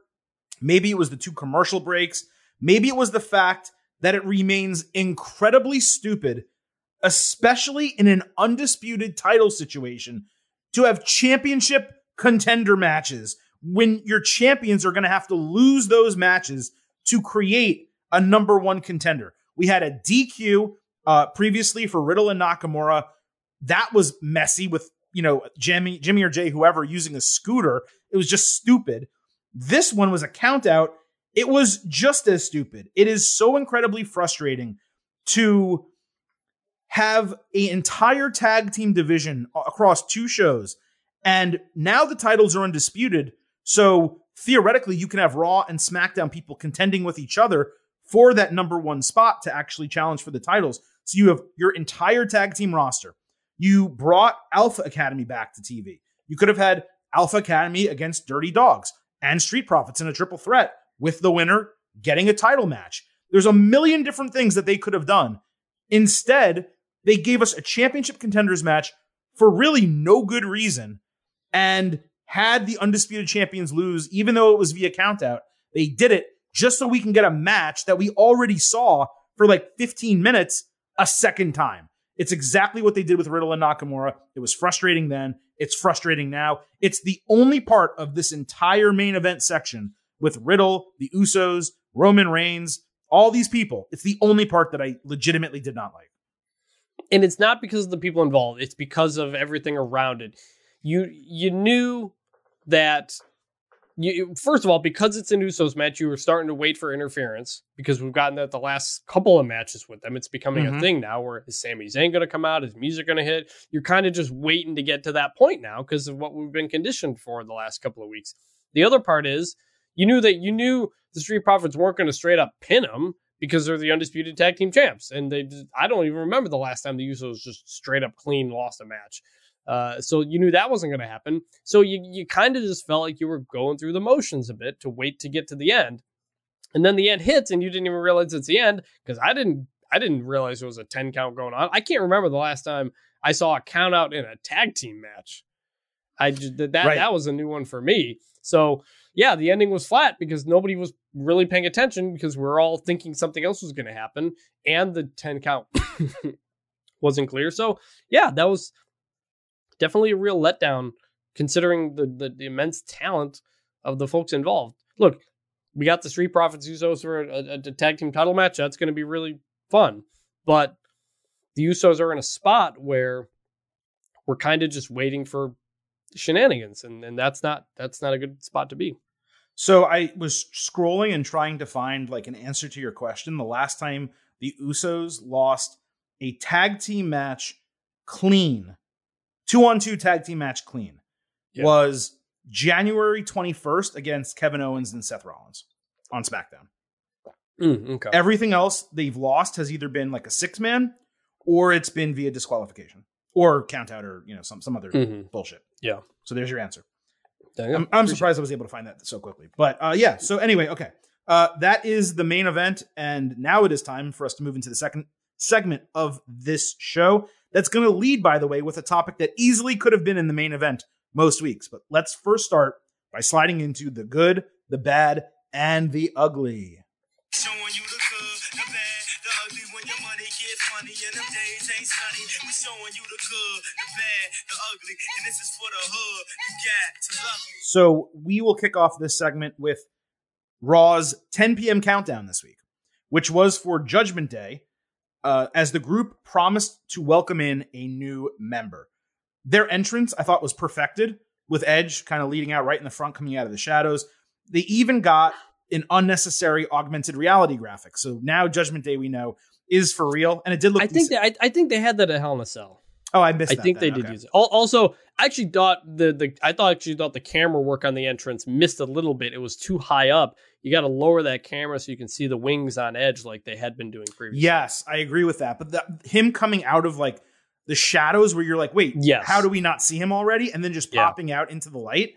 Maybe it was the two commercial breaks. Maybe it was the fact that it remains incredibly stupid, especially in an undisputed title situation, to have championship contender matches when your champions are going to have to lose those matches to create a number one contender. We had a DQ uh, previously for Riddle and Nakamura. That was messy with, you know, Jimmy, Jimmy or Jay, whoever using a scooter. It was just stupid. This one was a count out. It was just as stupid. It is so incredibly frustrating to have an entire tag team division across two shows. And now the titles are undisputed. So theoretically, you can have Raw and SmackDown people contending with each other for that number one spot to actually challenge for the titles. So you have your entire tag team roster. You brought Alpha Academy back to TV. You could have had Alpha Academy against Dirty Dogs and Street Profits in a triple threat with the winner getting a title match. There's a million different things that they could have done. Instead, they gave us a championship contenders match for really no good reason and had the undisputed champions lose, even though it was via countout. They did it just so we can get a match that we already saw for like 15 minutes a second time. It's exactly what they did with Riddle and Nakamura. It was frustrating then. It's frustrating now. It's the only part of this entire main event section with Riddle, the Usos, Roman Reigns, all these people. It's the only part that I legitimately did not like.
and it's not because of the people involved it's because of everything around it you you knew that you first of all because it's an usos match you were starting to wait for interference because we've gotten that the last couple of matches with them it's becoming
Mhm.
a thing now where is Sami Zayn going to come out is music going to hit you're kind of just waiting to get to that point now because of what we've been conditioned for the last couple of weeks the other part is you knew that you knew the Street Profits weren't going to straight up pin them because they're the undisputed tag team champs. And they, just- I don't even remember the last time the Usos just straight up clean lost a match. Uh, so you knew that wasn't going to happen. So you you kind of just felt like you were going through the motions a bit to wait to get to the end, and then the end hits and you didn't even realize it's the end because I didn't I didn't realize there was a ten count going on. I can't remember the last time I saw a count out in a tag team match. I just, that that
Right.
that was a new one for me. So yeah, the ending was flat because nobody was really paying attention because we're all thinking something else was going to happen, and the ten count wasn't clear. So yeah, that was definitely a real letdown considering the, the, the immense talent of the folks involved. Look, we got the Street Profits Usos for a, a, a tag team title match. That's going to be really fun. But the Usos are in a spot where we're kind of just waiting for shenanigans, and, and that's not that's not a good spot to be.
So I was scrolling and trying to find like an answer to your question. The last time the Usos lost a tag team match clean, two on two tag team match clean,
Yeah.
was January 21st against Kevin Owens and Seth Rollins on SmackDown.
Mm, okay.
Everything else they've lost has either been like a six man or it's been via disqualification or count out or, you know, some, some other
Mhm.
bullshit.
Yeah.
So there's your answer.
You.
I'm, I'm surprised I was able to find that so quickly. But uh, yeah, so anyway, okay. Uh, that is the main event. And now it is time for us to move into the second segment of this show. That's going to lead, by the way, with a topic that easily could have been in the main event most weeks. But let's first start by sliding into the good, the bad, and the ugly.
Showing you the good, the bad, the ugly when your money gets Hey, Sonny, we showing you the good, the bad, the ugly, and this is for the hood. You got to love me.
So we will kick off this segment with Raw's 10 p.m. countdown this week, which was for Judgment Day, uh, as the group promised to welcome in a new member. Their entrance, I thought, was perfected with Edge kind of leading out right in the front, coming out of the shadows. They even got an unnecessary augmented reality graphic. So now Judgment Day, we know, is for real, and it did look.
I think
decent.
that I, I think they had that at Hell in a Cell.
Oh, I missed.
I think
then.
they did
Okay.
use it. Also, I actually thought the the I thought actually thought the camera work on the entrance missed a little bit. It was too high up. You got to lower that camera so you can see the wings on edge like they had been doing previously.
Yes, I agree with that. But the, him coming out of like the shadows, where you're like, wait,
Yes.
how do we not see him already? And then just
Yeah.
popping out into the light,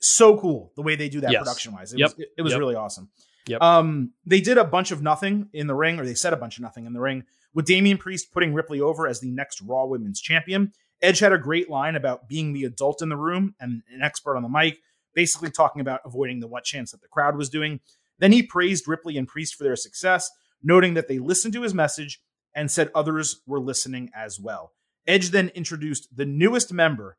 so cool the way they do that
Yes.
production wise. It
Yep.
was, it, it was
Yep.
really awesome.
Yep.
Um, they did a bunch of nothing in the ring, or they said a bunch of nothing in the ring, with Damian Priest putting Ripley over as the next Raw Women's Champion. Edge had a great line about being the adult in the room and an expert on the mic, basically talking about avoiding the what chance that the crowd was doing. Then he praised Ripley and Priest for their success, noting that they listened to his message and said others were listening as well. Edge then introduced the newest member,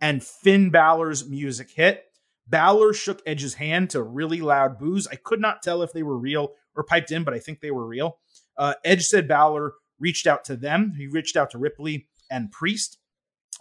and Finn Balor's music hit. Balor shook Edge's hand to really loud boos. I could not tell if they were real or piped in, but I think they were real. Uh, Edge said Balor reached out to them. He reached out to Ripley and Priest,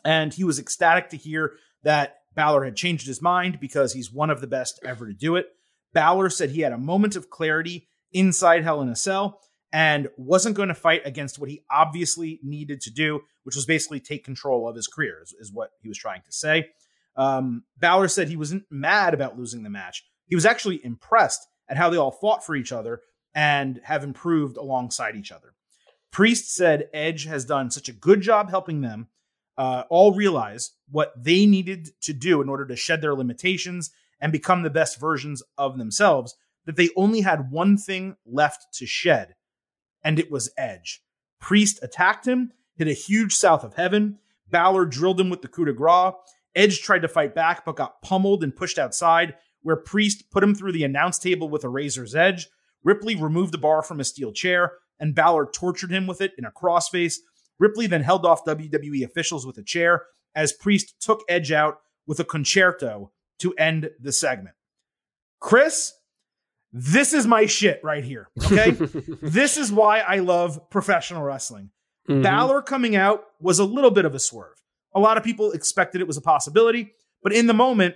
and he was ecstatic to hear that Balor had changed his mind because he's one of the best ever to do it. Balor said he had a moment of clarity inside Hell in a Cell and wasn't going to fight against what he obviously needed to do, which was basically take control of his career, is, is what he was trying to say. Um, Balor said he wasn't mad about losing the match. He was actually impressed at how they all fought for each other and have improved alongside each other. Priest said Edge has done such a good job helping them uh, all realize what they needed to do in order to shed their limitations and become the best versions of themselves, that they only had one thing left to shed, and it was Edge. Priest attacked him, hit a huge south of heaven. Balor drilled him with the coup de grace. Edge tried to fight back, but got pummeled and pushed outside, where Priest put him through the announce table with a razor's edge. Ripley removed the bar from a steel chair, and Balor tortured him with it in a crossface. Ripley then held off WWE officials with a chair as Priest took Edge out with a Con-Chair-To to end the segment. Chris, this is my shit right here. Okay. this is why I love professional wrestling.
Mhm.
Balor coming out was a little bit of a swerve. A lot of people expected it was a possibility, but in the moment,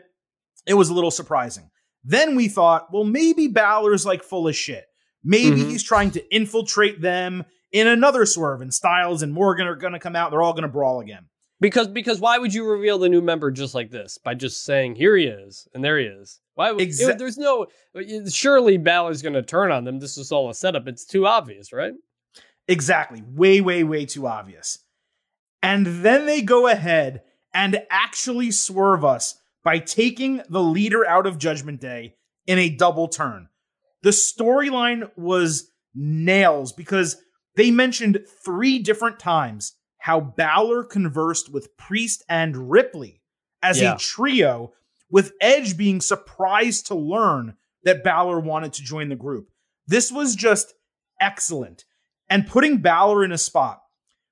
it was a little surprising. Then we thought, well, maybe Balor's like full of shit. Maybe
Mhm.
he's trying to infiltrate them in another swerve, and Styles and Morgan are going to come out. They're all going to brawl again.
Because because why would you reveal the new member just like this by just saying here he is and there he is? Why would
Exa-
it- there's no surely Balor's going to turn on them. This is all a setup. It's too obvious, right?
Exactly. Way, way, way too obvious. And then they go ahead and actually swerve us by taking the leader out of Judgment Day in a double turn. The storyline was nails because they mentioned three different times how Balor conversed with Priest and Ripley as
Yeah.
a trio, with Edge being surprised to learn that Balor wanted to join the group. This was just excellent. And putting Balor in a spot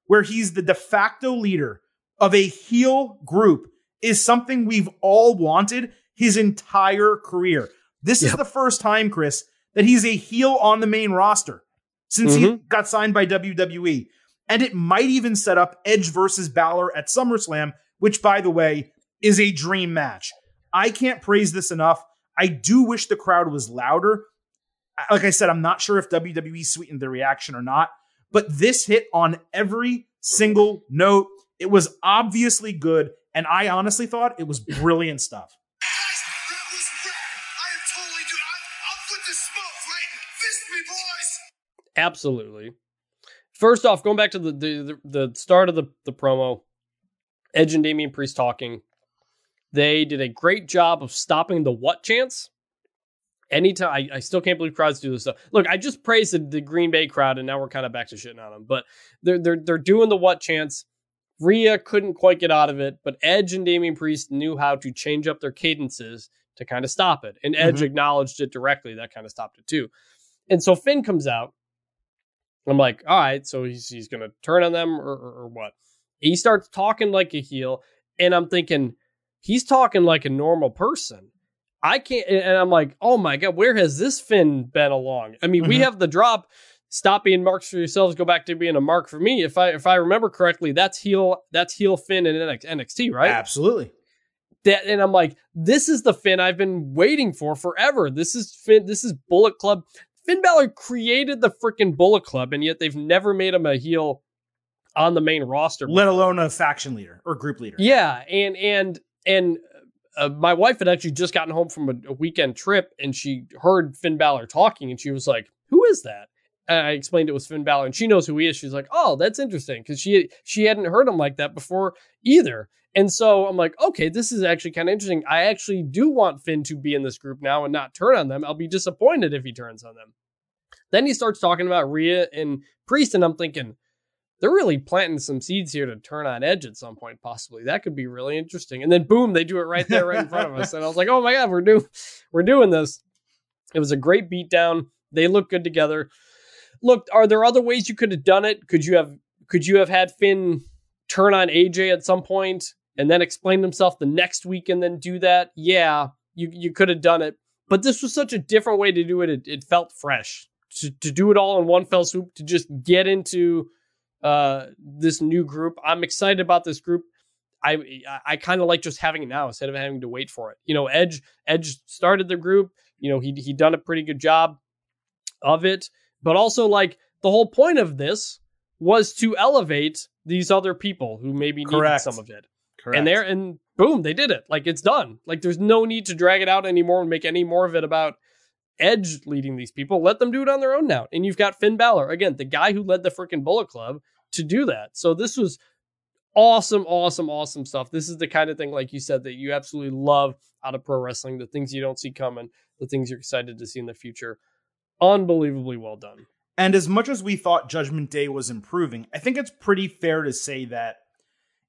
where he's the de facto leader of a heel group is something we've all wanted his entire career. This is the first time, Chris, that he's a heel on the main roster since he
Mhm.
got signed by WWE. And it might even set up Edge versus Balor at SummerSlam, which, by the way, is a dream match. I can't praise this enough. I do wish the crowd was louder. Like I said, I'm not sure if WWE sweetened the reaction or not, but this hit on every single note. It was obviously good, and I honestly thought it was brilliant stuff.
Guys, that was rad. I am totally dude. I'm, I'm with the smoke, right? Fist me, boys.
Absolutely. First off, going back to the the, the start of the, the promo, Edge and Damian Priest talking, they did a great job of stopping the what chance. Anytime, I, I still can't believe crowds do this stuff. Look, I just praised the, the Green Bay crowd, and now we're kind of back to shitting on them. But they're they're they're doing the what chance. Rhea couldn't quite get out of it, but Edge and Damian Priest knew how to change up their cadences to kind of stop it. And Edge
Mhm.
acknowledged it directly. That kind of stopped it too. And so Finn comes out I'm like, all right, so he's he's gonna turn on them or, or, or what? He starts talking like a heel, and I'm thinking he's talking like a normal person. I can't, and I'm like, oh my god, where has this Finn been along? I mean, we
Mhm.
have the drop. Stop being marks for yourselves. Go back to being a mark for me. If I if I remember correctly, that's heel that's heel Finn in NXT, right?
Absolutely.
that and I'm like, this is the Finn I've been waiting for forever. This is Finn. This is Bullet Club. Finn Balor created the freaking Bullet Club, and yet they've never made him a heel on the main roster.
Let alone a faction leader or group leader.
Yeah, and and and uh, my wife had actually just gotten home from a, a weekend trip, and she heard Finn Balor talking, and she was like, "Who is that?" I explained it was Finn Balor, and she knows who he is. She's like, "Oh, that's interesting," because she she hadn't heard him like that before either. And so I'm like, okay, this is actually kind of interesting. I actually do want Finn to be in this group now and not turn on them. I'll be disappointed if he turns on them. Then he starts talking about Rhea and Priest, and I'm thinking, they're really planting some seeds here to turn on Edge at some point, possibly. That could be really interesting. And then boom, they do it right there, right in front of us. And I was like, oh my god, we're do we're doing this. It was a great beatdown. They look good together. Look, are there other ways you could have done it? Could you have could you have had Finn turn on AJ at some point and then explain himself the next week and then do that? Yeah, you you could have done it. But this was such a different way to do it. It, it felt fresh. To, to do it all in one fell swoop, to just get into uh this new group. I'm excited about this group. I I, I kind of like just having it now instead of having to wait for it. You know, Edge Edge started the group. You know, he he done a pretty good job of it, but also like the whole point of this was to elevate these other people who maybe needed some of it.
Correct.
And there and boom, they did it. Like it's done. Like there's no need to drag it out anymore and make any more of it about Edge leading these people. Let them do it on their own now. And you've got Finn Balor, again, the guy who led the freaking Bullet Club to do that. So this was awesome, awesome, awesome stuff. This is the kind of thing, like you said, that you absolutely love out of pro wrestling, the things you don't see coming, the things you're excited to see in the future. Unbelievably well done.
And as much as we thought Judgment Day was improving, I think it's pretty fair to say that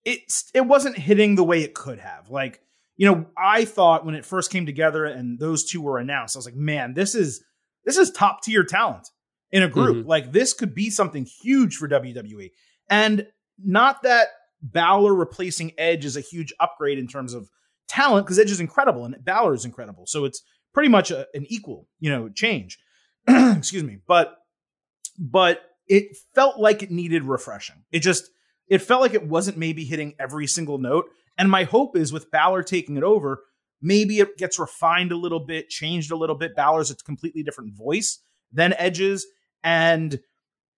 it's it wasn't hitting the way it could have. Like, you know, I thought when it first came together and those two were announced, I was like, man, this is this is top tier talent in a group. Mm-hmm. Like this could be something huge for WWE. And not that Balor replacing Edge is a huge upgrade in terms of talent, because Edge is incredible and Balor is incredible. So it's pretty much a, an equal, you know, change. Excuse me. But but it felt like it needed refreshing. It just it felt like it wasn't maybe hitting every single note. And my hope is with Balor taking it over, maybe it gets refined a little bit, changed a little bit. Balor's a completely different voice than Edge's, and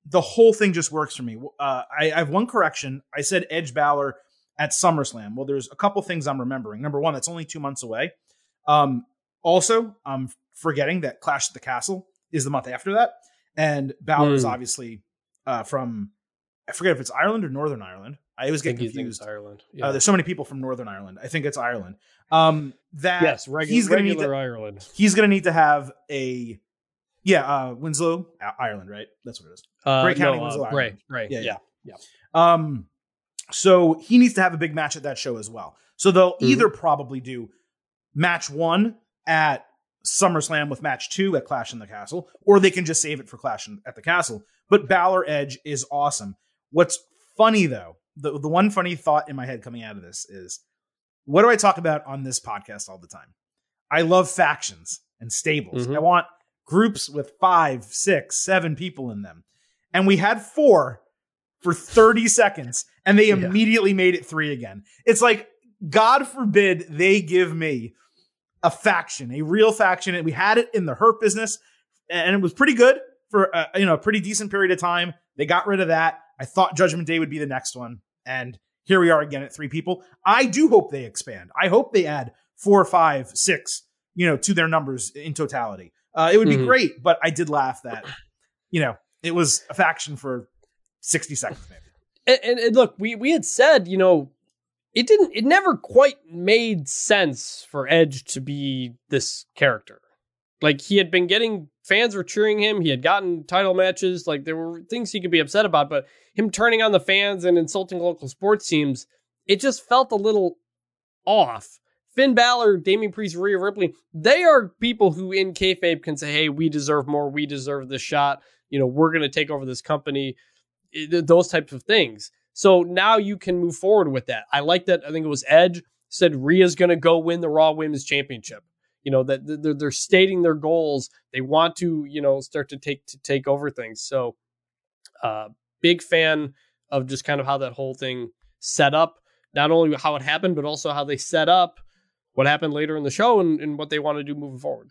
the whole thing just works for me. Uh, I, I have one correction. I said Edge Balor at SummerSlam. Well, there's a couple things I'm remembering. Number one, that's only two months away. Um, also, I'm forgetting that Clash at the Castle is the month after that, and Balor is
Hmm.
obviously uh, from I forget if it's Ireland or Northern Ireland. I always get
think you think it's
confused.
Ireland.
Uh, there's so many people from Northern Ireland. I think it's Ireland. Um, that
yes, regu-
he's gonna need
regular
to,
Ireland.
he's going to need to have a yeah uh, Wicklow Ireland right that's what it is
Uh,
Bray County
no,
Wicklow
uh,
Ireland.
Ray, Ray,
Yeah,
yeah.
yeah. um so he needs to have a big match at that show as well so they'll
Mhm.
either probably do match one at SummerSlam with match two at Clash in the Castle or they can just save it for Clash in- at the Castle but Balor Edge is awesome what's funny though the, the one funny thought in my head coming out of this is what do I talk about on this podcast all the time? I love factions and stables.
Mhm.
I want groups with five, six, seven people in them. And we had four for 30 seconds and they
Yeah.
immediately made it three again. It's like, God forbid they give me a faction, a real faction. And we had it in the Hurt business and it was pretty good for a, you know, a pretty decent period of time. They got rid of that. I thought Judgment Day would be the next one. And here we are again at three people. I do hope they expand. I hope they add four, five, six, you know, to their numbers in totality. Uh, it would be
Mhm.
great, but I did laugh that, you know, it was a faction for 60 seconds, maybe.
And, and, and look, we we had said, you know, it didn't. It never quite made sense for Edge to be this character. Like he had been getting fans were cheering him. He had gotten title matches. Like there were things he could be upset about, but him turning on the fans and insulting local sports teams, it just felt a little off. Finn Balor, Damian Priest, Rhea Ripley, they are people who in kayfabe can say, "Hey, we deserve more. We deserve this shot." you know, we're going to take over this company, eh, those types of things. So now you can move forward with that. I like that. I think it was Edge said Rhea's going to go win the Raw Women's Championship. You know that they're, they're stating their goals. They want to, you know, start to take to take over things. So, uh, big fan of just kind of how that whole thing set up. Not only how it happened, but also how they set up what happened later in the show and, and what they want to do moving forward.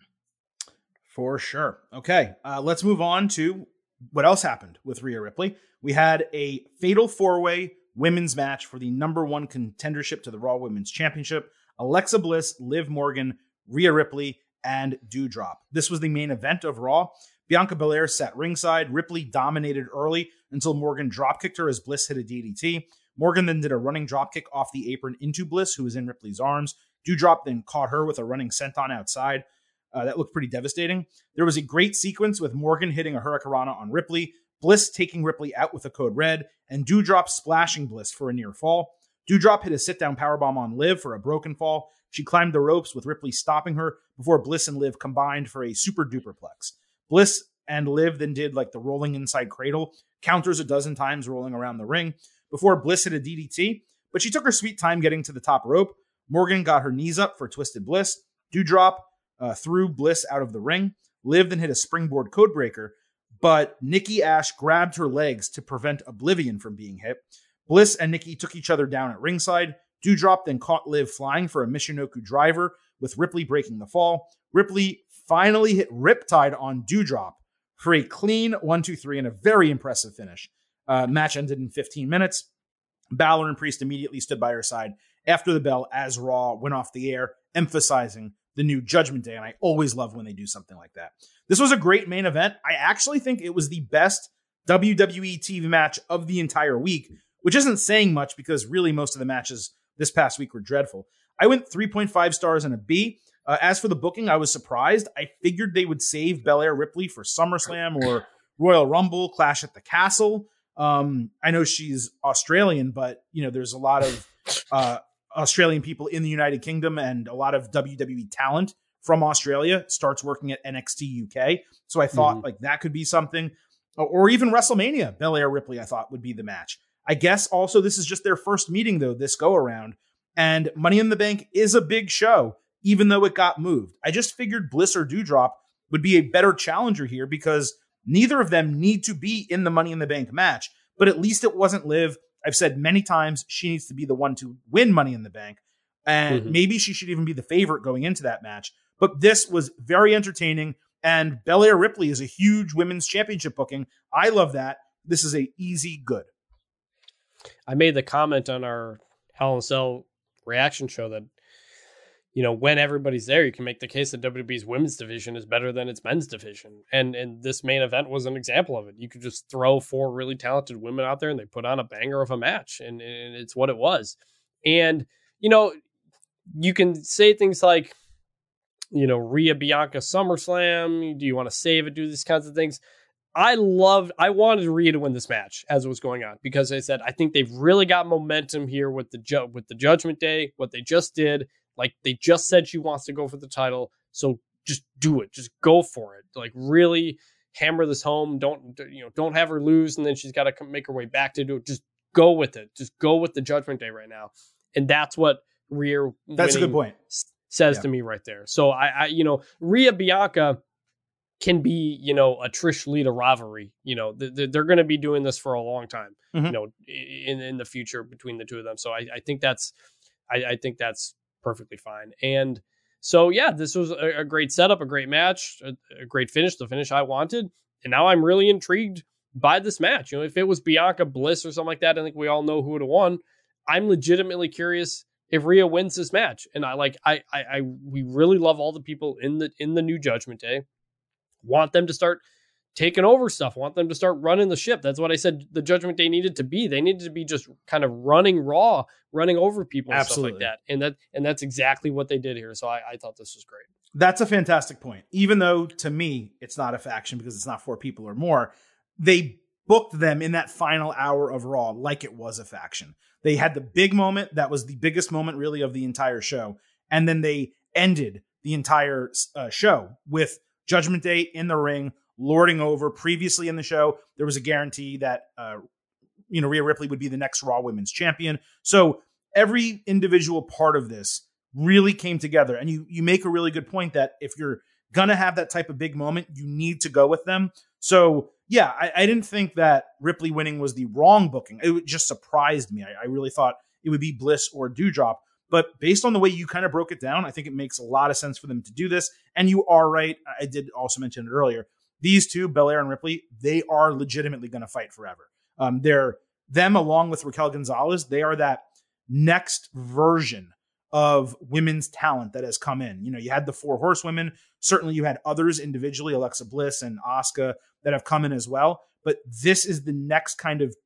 For sure. Okay, uh, let's move on to what else happened with Rhea Ripley. We had a fatal four way women's match for the number one contendership to the Raw Women's Championship. Alexa Bliss, Liv Morgan, Rhea Ripley, and Doudrop. This was the main event of Raw. Bianca Belair sat ringside. Ripley dominated early until Morgan dropkicked her as Bliss hit a DDT. Morgan then did a running dropkick off the apron into Bliss, who was in Ripley's arms. Doudrop then caught her with a running senton outside. Uh, that looked pretty devastating. There was a great sequence with Morgan hitting a Hurricanrana on Ripley, Bliss taking Ripley out with a code red, and Doudrop splashing Bliss for a near fall. Doudrop hit a sit down powerbomb on Liv for a broken fall. She climbed the ropes with Ripley stopping her before Bliss and Liv combined for a super duperplex. Bliss and Liv then did like the rolling inside cradle, counters a dozen times rolling around the ring before Bliss hit a DDT, but she took her sweet time getting to the top rope. Morgan got her knees up for Twisted Bliss. Doudrop uh, threw Bliss out of the ring. Liv then hit a springboard codebreaker, but Nikki Ash grabbed her legs to prevent Oblivion from being hit. Bliss and Nikki took each other down at ringside. Doudrop then caught Liv flying for a Michinoku driver, with Ripley breaking the fall. Ripley finally hit Riptide on Doudrop for a clean 1 2 3 and a very impressive finish. Uh, match ended in 15 minutes. Balor and Priest immediately stood by her side after the bell as Raw went off the air, emphasizing the new Judgment Day. And I always love when they do something like that. This was a great main event. I actually think it was the best WWE TV match of the entire week, which isn't saying much because really most of the matches this past week were dreadful. I went 3.5 stars and a B. Uh, as for the booking, I was surprised. I figured they would save Belair Ripley for SummerSlam or Royal Rumble, Clash at the Castle. Um, I know she's Australian, but you know there's a lot of uh, Australian people in the United Kingdom and a lot of WWE talent from Australia starts working at NXT UK. So I thought mm-hmm. like that could be something, or even WrestleMania. Belair Ripley, I thought would be the match. I guess also this is just their first meeting though this go around, and Money in the Bank is a big show, even though it got moved. I just figured Bliss or Doudrop would be a better challenger here because neither of them need to be in the Money in the Bank match. But at least it wasn't Liv I've said many times she needs to be the one to win Money in the Bank. And mm-hmm. maybe she should even be the favorite going into that match. But this was very entertaining. And Belair Ripley is a huge women's championship booking. I love that. This is a easy good.
I made the comment on our Hell in Cell reaction show that you know, when everybody's there, you can make the case that WWE's women's division is better than its men's division. And and this main event was an example of it. You could just throw four really talented women out there and they put on a banger of a match. And, and it's what it was. And, you know, you can say things like, you know, Rhea Bianca SummerSlam. Do you want to save it? Do these kinds of things. I loved, I wanted Rhea to win this match as it was going on because I said I think they've really got momentum here with the ju- with the Judgment Day, what they just did, like they just said she wants to go for the title, so just do it. Just go for it. Like really hammer this home. Don't you know? Don't have her lose, and then she's got to make her way back to do it. Just go with it. Just go with the Judgment Day right now, and that's what Rhea.
That's a good point.
Says yeah. to me right there. So I, I, you know, Rhea Bianca can be, you know, a Trish Lita rivalry. You know, they're going to be doing this for a long time. Mm-hmm. You know, in in the future between the two of them. So I, I think that's, I, I think that's perfectly fine. And so, yeah, this was a, a great setup, a great match, a, a, great finish, the finish I wanted. And now I'm really intrigued by this match. You know, if it was Bianca Bliss or something like that, I think we all know who would have won. I'm legitimately curious if Rhea wins this match. And I like, I, I, I, we really love all the people in the in the new Judgment Day. Want them to start taking over stuff. Want them to start running the ship. That's what I said the Judgment Day needed to be. They needed to be just kind of running raw, running over people and Absolutely. stuff like that. And that and that's exactly what they did here. So I, I thought this was great.
That's a fantastic point. Even though to me it's not a faction because it's not four people or more, they booked them in that final hour of Raw like it was a faction. They had the big moment that was the biggest moment really of the entire show, and then they ended the entire uh, show with Judgment Day in the ring lording over. Previously in the show, there was a guarantee that uh, you know Rhea Ripley would be the next Raw Women's Champion. So every individual part of this really came together, and you you make a really good point that if you're gonna have that type of big moment, you need to go with them. So yeah, I, I didn't think that Ripley winning was the wrong booking. It just surprised me. I, I really thought it would be Bliss or Doudrop. But based on the way you kind of broke it down, I think it makes a lot of sense for them to do this. And you are right. I did also mention it earlier. These two, Belair and Ripley, they are legitimately going to fight forever. Um, they're them along with Raquel Gonzalez. They are that next version of women's talent that has come in. You know, you had the four horsewomen. Certainly, you had others individually, Alexa Bliss and Asuka, that have come in as well. But this is the next kind of,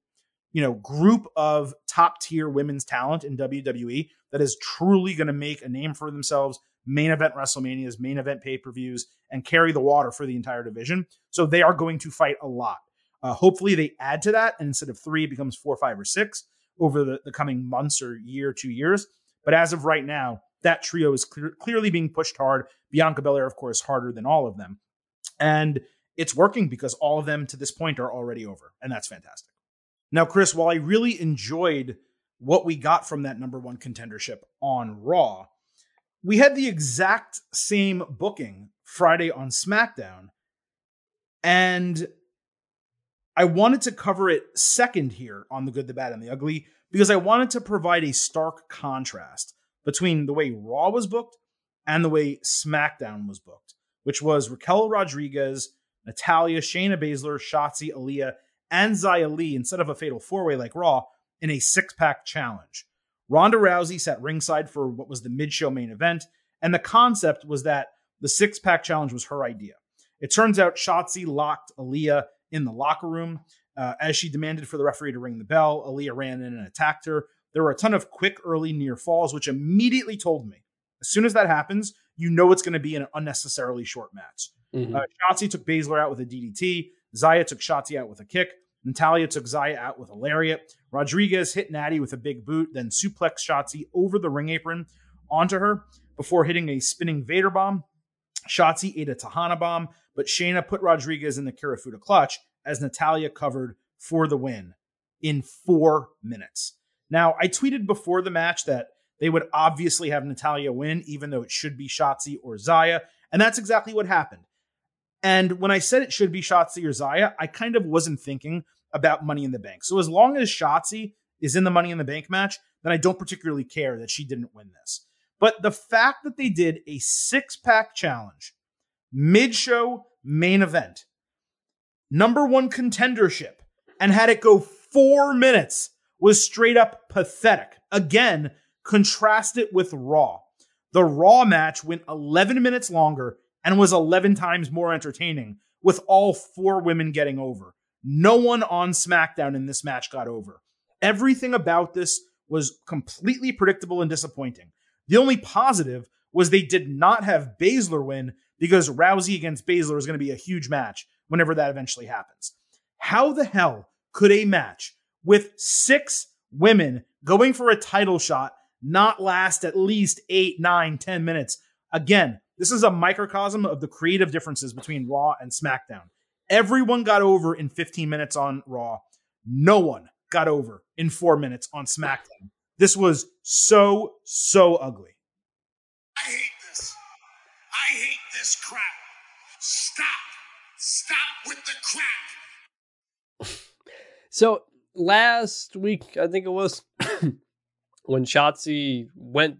you know, group of top tier women's talent in WWE that is truly going to make a name for themselves. Main event WrestleManias, main event pay per views, and carry the water for the entire division. So they are going to fight a lot. Uh, hopefully, they add to that, and instead of three, it becomes four, five, or six over the, the coming months or year, two years. But as of right now, that trio is clear, clearly being pushed hard. Bianca Belair, of course, harder than all of them. And it's working because all of them to this point are already over. And that's fantastic. Now, Chris, while I really enjoyed what we got from that number one contendership on Raw, we had the exact same booking Friday on SmackDown. And I wanted to cover it second here on The Good, the Bad, and the Ugly because I wanted to provide a stark contrast between the way Raw was booked and the way SmackDown was booked, which was Raquel Rodriguez, Natalya, Shayna Baszler, Shotzi, Aliyah, and Xia Li instead of a fatal four way like Raw in a six pack challenge. Ronda Rousey sat ringside for what was the mid show main event, and the concept was that the six pack challenge was her idea. It turns out Shotzi locked Aliyah in the locker room. Uh, as she demanded for the referee to ring the bell, Aliyah ran in and attacked her. There were a ton of quick early near falls, which immediately told me as soon as that happens, you know it's going to be an unnecessarily short match. Mm-hmm. Uh, Shotzi took Baszler out with a DDT. Xia took Shotzi out with a kick. Natalya took Xia out with a lariat. Rodriguez hit Natty with a big boot, then suplex Shotzi over the ring apron onto her before hitting a spinning Vader bomb. Shotzi ate a Tejana bomb, but Shayna put Rodriguez in the Kirifuda clutch as Natalya covered for the win in four minutes. Now, I tweeted before the match that they would obviously have Natalya win, even though it should be Shotzi or Xia. And that's exactly what happened. And when I said it should be Shotzi or Xia, I kind of wasn't thinking about Money in the Bank. So as long as Shotzi is in the Money in the Bank match, then I don't particularly care that she didn't win this. But the fact that they did a six pack challenge, mid show main event, number one contendership, and had it go four minutes was straight up pathetic. Again, contrast it with Raw. The Raw match went 11 minutes longer and was 11 times more entertaining, with all four women getting over. No one on SmackDown in this match got over. Everything about this was completely predictable and disappointing. The only positive was they did not have Baszler win because Rousey against Baszler is going to be a huge match whenever that eventually happens. How the hell could a match with six women going for a title shot not last at least eight, nine, ten minutes? Again, this is a microcosm of the creative differences between Raw and SmackDown. Everyone got over in 15 minutes on Raw. No one got over in four minutes on SmackDown. This was so, so ugly.
I hate this. I hate this crap. Stop. Stop with the crap.
So last week, I think it was when Shotzi went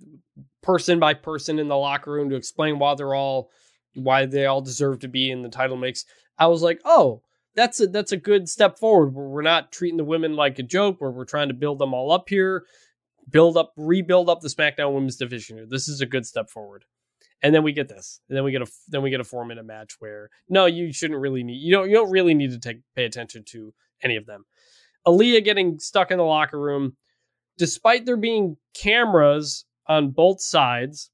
person by person in the locker room to explain why they're all why they all deserve to be in the title mix. I was like, oh, that's a that's a good step forward. Where we're not treating the women like a joke. Where we're trying to build them all up here, build up, rebuild up the SmackDown Women's Division. Here, this is a good step forward. And then we get this, and then we get a then we get a four minute match where no, you shouldn't really need you don't you don't really need to take pay attention to any of them. Aliyah getting stuck in the locker room, despite there being cameras on both sides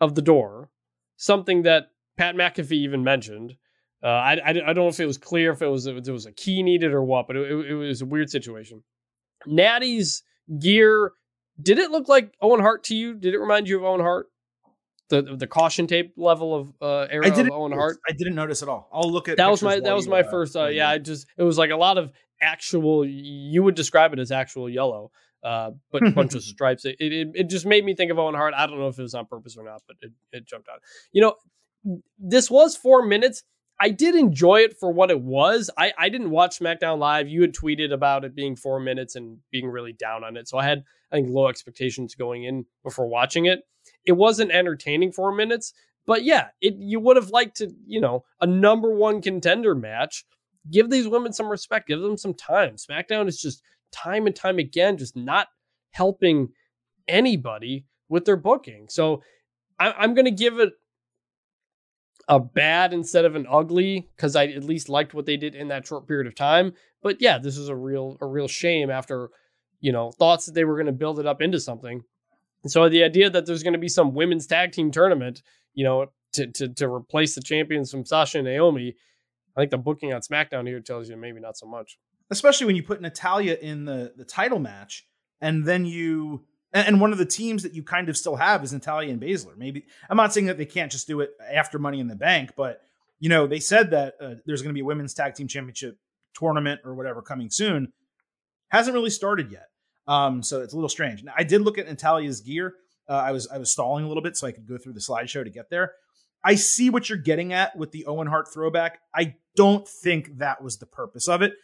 of the door, something that Pat McAfee even mentioned. Uh, I, I, I, don't know if it was clear if it was if it was a key needed or what, but it, it, was a weird situation. Natty's gear did it look like Owen Hart to you? Did it remind you of Owen Hart? the the caution tape level of uh, era
I didn't.
of Owen Hart.
I didn't notice at all. I'll look at
That was my that was my
uh,
first. Uh, yeah, I just it was like a lot of actual. You would describe it as actual yellow, uh, but a bunch of stripes. It, it it just made me think of Owen Hart. I don't know if it was on purpose or not, but it it jumped out. You know, this was four minutes. I did enjoy it for what it was. I, I didn't watch SmackDown Live. You had tweeted about it being four minutes and being really down on it. So I had, I think, low expectations going in before watching it. It wasn't entertaining four minutes, but yeah, it you would have liked to, you know, a number one contender match. Give these women some respect, give them some time. SmackDown is just time and time again, just not helping anybody with their booking. So I, I'm going to give it a bad instead of an ugly because I at least liked what they did in that short period of time. But yeah, this is a real a real shame after you know thoughts that they were going to build it up into something. And so the idea that there's going to be some women's tag team tournament, you know, to to to replace the champions from Sasha and Naomi, I think the booking on SmackDown here tells you maybe not so much.
especially when you put Natalya in the the title match, and then you and, one of the teams that you kind of still have is Natalya and Baszler. Maybe I'm not saying that they can't just do it after Money in the Bank, but you know they said that uh, there's going to be a women's tag team championship tournament or whatever coming soon. Hasn't really started yet, um, so it's a little strange. Now, I did look at Natalya's gear. Uh, I was I was stalling a little bit so I could go through the slideshow to get there. I see what you're getting at with the Owen Hart throwback. I don't think that was the purpose of it.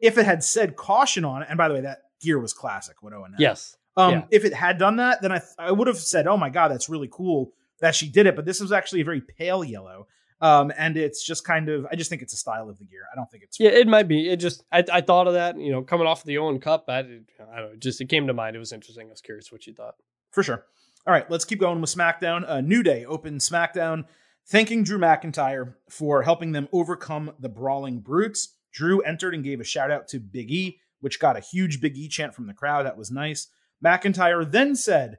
If it had said caution on it, and by the way, that gear was classic. What Owen had.
Yes.
Um,
yeah.
If it had done that, then I th- I would have said, "Oh my god, that's really cool that she did it." But this was actually a very pale yellow, um, and it's just kind of. I just think it's a style of the gear. I don't think it's.
Yeah, it might be. It just I, I thought of that, you know, coming off of the Owen Cup. I, I don't know, just it came to mind. It was interesting. I was curious what you thought.
for sure. All right, let's keep going with SmackDown. Uh, New Day opened SmackDown, thanking Drew McIntyre for helping them overcome the Brawling Brutes. Drew entered and gave a shout out to Big E, which got a huge Big E chant from the crowd. That was nice. McIntyre then said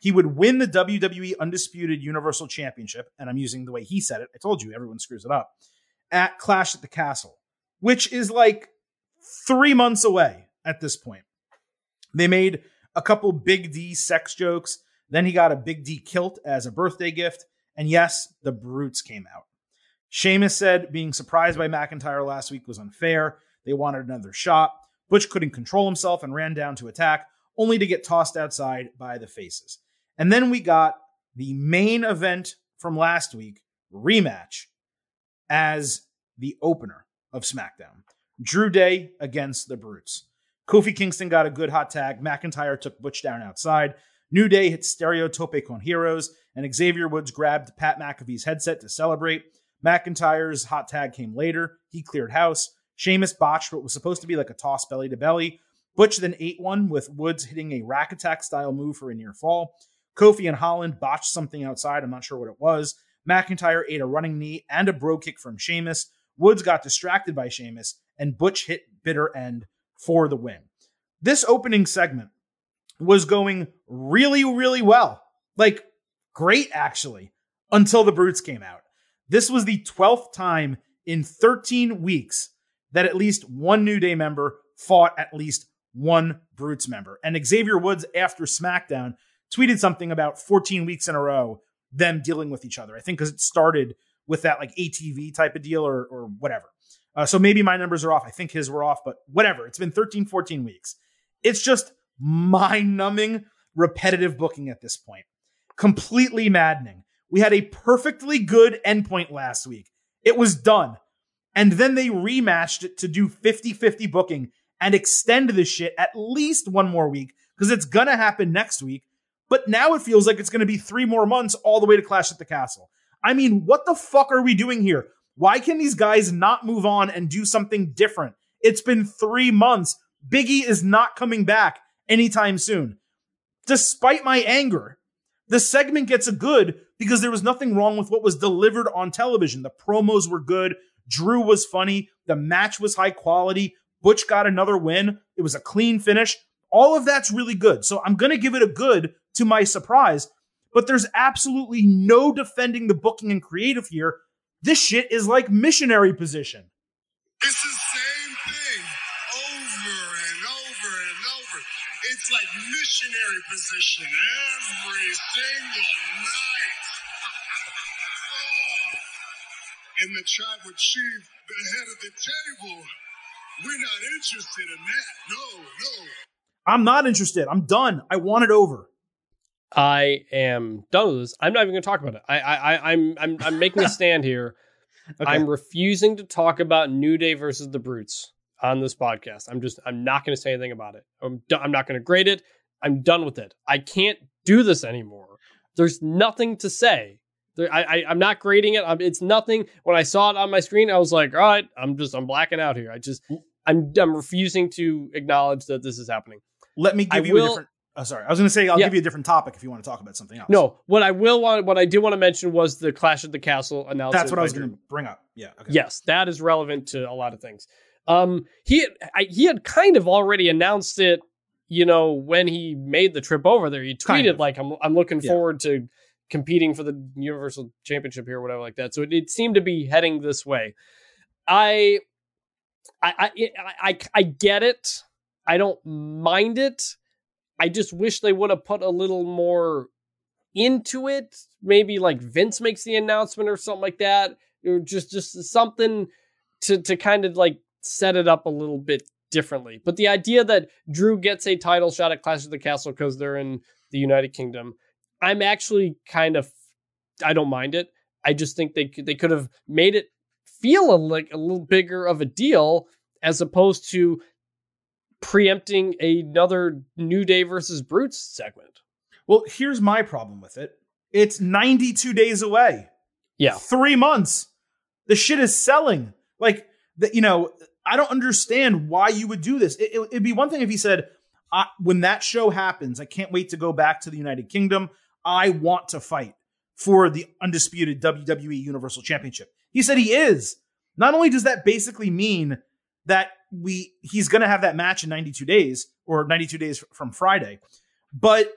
he would win the WWE Undisputed Universal Championship, and I'm using the way he said it. I told you, everyone screws it up, at Clash at the Castle, which is like three months away at this point. They made a couple Big D sex jokes. Then he got a Big D kilt as a birthday gift. And yes, the Brutes came out. Sheamus said being surprised by McIntyre last week was unfair. They wanted another shot. Butch couldn't control himself and ran down to attack, only to get tossed outside by the faces. And then we got the main event from last week rematch as the opener of SmackDown. Drew Day against the Brutes. Kofi Kingston got a good hot tag. McIntyre took Butch down outside. New Day hit Stereotope con Heroes, and Xavier Woods grabbed Pat McAfee's headset to celebrate. McIntyre's hot tag came later. He cleared house. Sheamus botched what was supposed to be like a toss belly to belly. Butch then ate one with Woods hitting a rack attack style move for a near fall. Kofi and Holland botched something outside. I'm not sure what it was. McIntyre ate a running knee and a brogue kick from Sheamus. Woods got distracted by Sheamus, and Butch hit bitter end for the win. This opening segment was going really, really well. Like, great, actually, until the Brutes came out. This was the 12th time in 13 weeks that at least one New Day member fought at least one Brutes member. And Xavier Woods, after SmackDown, tweeted something about 14 weeks in a row, them dealing with each other. I think because it started with that like ATV type of deal or, or whatever. Uh, so maybe my numbers are off. I think his were off, but whatever. It's been 13, 14 weeks. It's just mind numbing, repetitive booking at this point. Completely maddening. We had a perfectly good endpoint last week. It was done. And then they rematched it to do 50 50 booking and extend this shit at least one more week because it's going to happen next week. But now it feels like it's going to be three more months all the way to Clash at the Castle. I mean, what the fuck are we doing here? Why can these guys not move on and do something different? It's been three months. Biggie is not coming back anytime soon. Despite my anger, the segment gets a good because there was nothing wrong with what was delivered on television. The promos were good. Drew was funny. The match was high quality. Butch got another win. It was a clean finish. All of that's really good. So I'm going to give it a good to my surprise, but there's absolutely no defending the booking and creative here. This shit is like missionary position.
It's the same thing over and over and over. It's like missionary position every single night. Oh. and the tribal chief, the head of the table. We're not interested in that. No, no.
I'm not interested. I'm done. I want it over.
I am done with this. I'm not even going to talk about it. I, I, I'm, I'm, I'm making a stand here.
Okay.
I'm refusing to talk about New Day versus the Brutes on this podcast. I'm just, I'm not going to say anything about it. I'm, do- I'm not going to grade it. I'm done with it. I can't do this anymore. There's nothing to say. I, I, I'm not grading it. I'm, it's nothing. When I saw it on my screen, I was like, all right, I'm just, I'm blacking out here. I just, I'm, I'm refusing to acknowledge that this is happening.
Let me
I
give you
will-
a different. Oh, sorry. I was going to say I'll
Yeah.
give you a different topic if you want to talk about something else.
No, what I will want, what I did want to mention was the Clash at the Castle announcement.
that's what I was going to bring up. Yeah. Okay.
Yes, that is relevant to a lot of things. Um, he had, I, he had kind of already announced it, you know, when he made the trip over there. He tweeted
Kind of.
like, "I'm I'm looking
Yeah.
forward to competing for the Universal Championship here, or whatever like that." So it, it seemed to be heading this way. I, I, I, I, I, get it. I don't mind it. I just wish they would have put a little more into it. Maybe like Vince makes the announcement or something like that, or just just something to to kind of like set it up a little bit differently. But the idea that Drew gets a title shot at Clash of the Castle because they're in the United Kingdom, I'm actually kind of I don't mind it. I just think they could, they could have made it feel a, like a little bigger of a deal as opposed to preempting another New Day versus Brutes segment.
Well, here's my problem with it. It's 92 days away.
Yeah.
Three months. The shit is selling. Like, the, you know, I don't understand why you would do this. It, it, would be one thing if he said, I, when that show happens, I can't wait to go back to the United Kingdom. I want to fight for the undisputed WWE Universal Championship. He said he is. Not only does that basically mean that we he's going to have that match in 92 days or 92 days from Friday, but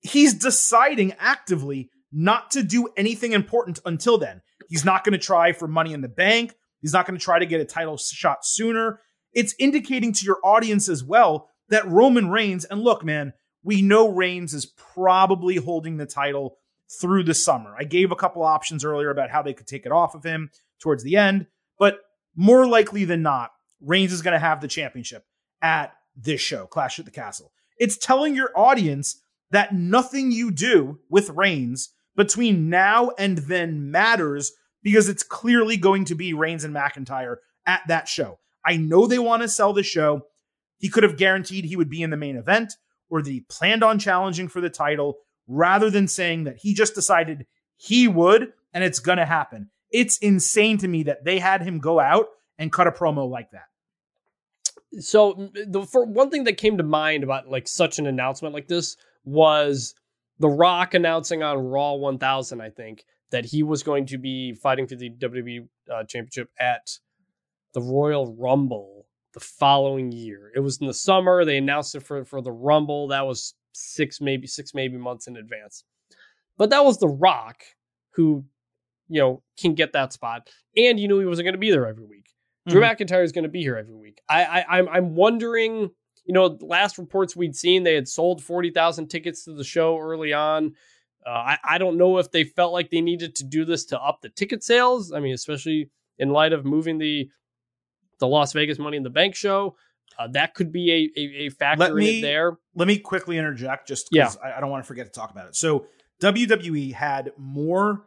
he's deciding actively not to do anything important until then. He's not going to try for money in the bank. He's not going to try to get a title shot sooner. It's indicating to your audience as well that Roman Reigns, and look, man, we know Reigns is probably holding the title through the summer. I gave a couple options earlier about how they could take it off of him towards the end, but more likely than not, Reigns is going to have the championship at this show, Clash at the Castle. It's telling your audience that nothing you do with Reigns between now and then matters because it's clearly going to be Reigns and McIntyre at that show. I know they want to sell the show. He could have guaranteed he would be in the main event or that he planned on challenging for the title rather than saying that he just decided he would and it's going to happen. It's insane to me that they had him go out and cut a promo like that.
so the for one thing that came to mind about like such an announcement like this was the rock announcing on raw 1000 i think that he was going to be fighting for the wwe uh, championship at the royal rumble the following year it was in the summer they announced it for for the rumble that was six maybe six maybe months in advance but that was the rock who you know can get that spot and you knew he wasn't going to be there every week Drew McIntyre is going to be here every week. I, I I'm I'm wondering. You know, last reports we'd seen, they had sold forty thousand tickets to the show early on. Uh, I I don't know if they felt like they needed to do this to up the ticket sales. I mean, especially in light of moving the the Las Vegas Money in the Bank show, uh, that could be a a, a factor
Let
in
me-
there.
let me quickly interject just because I, I don't want to forget to talk about it. So WWE had more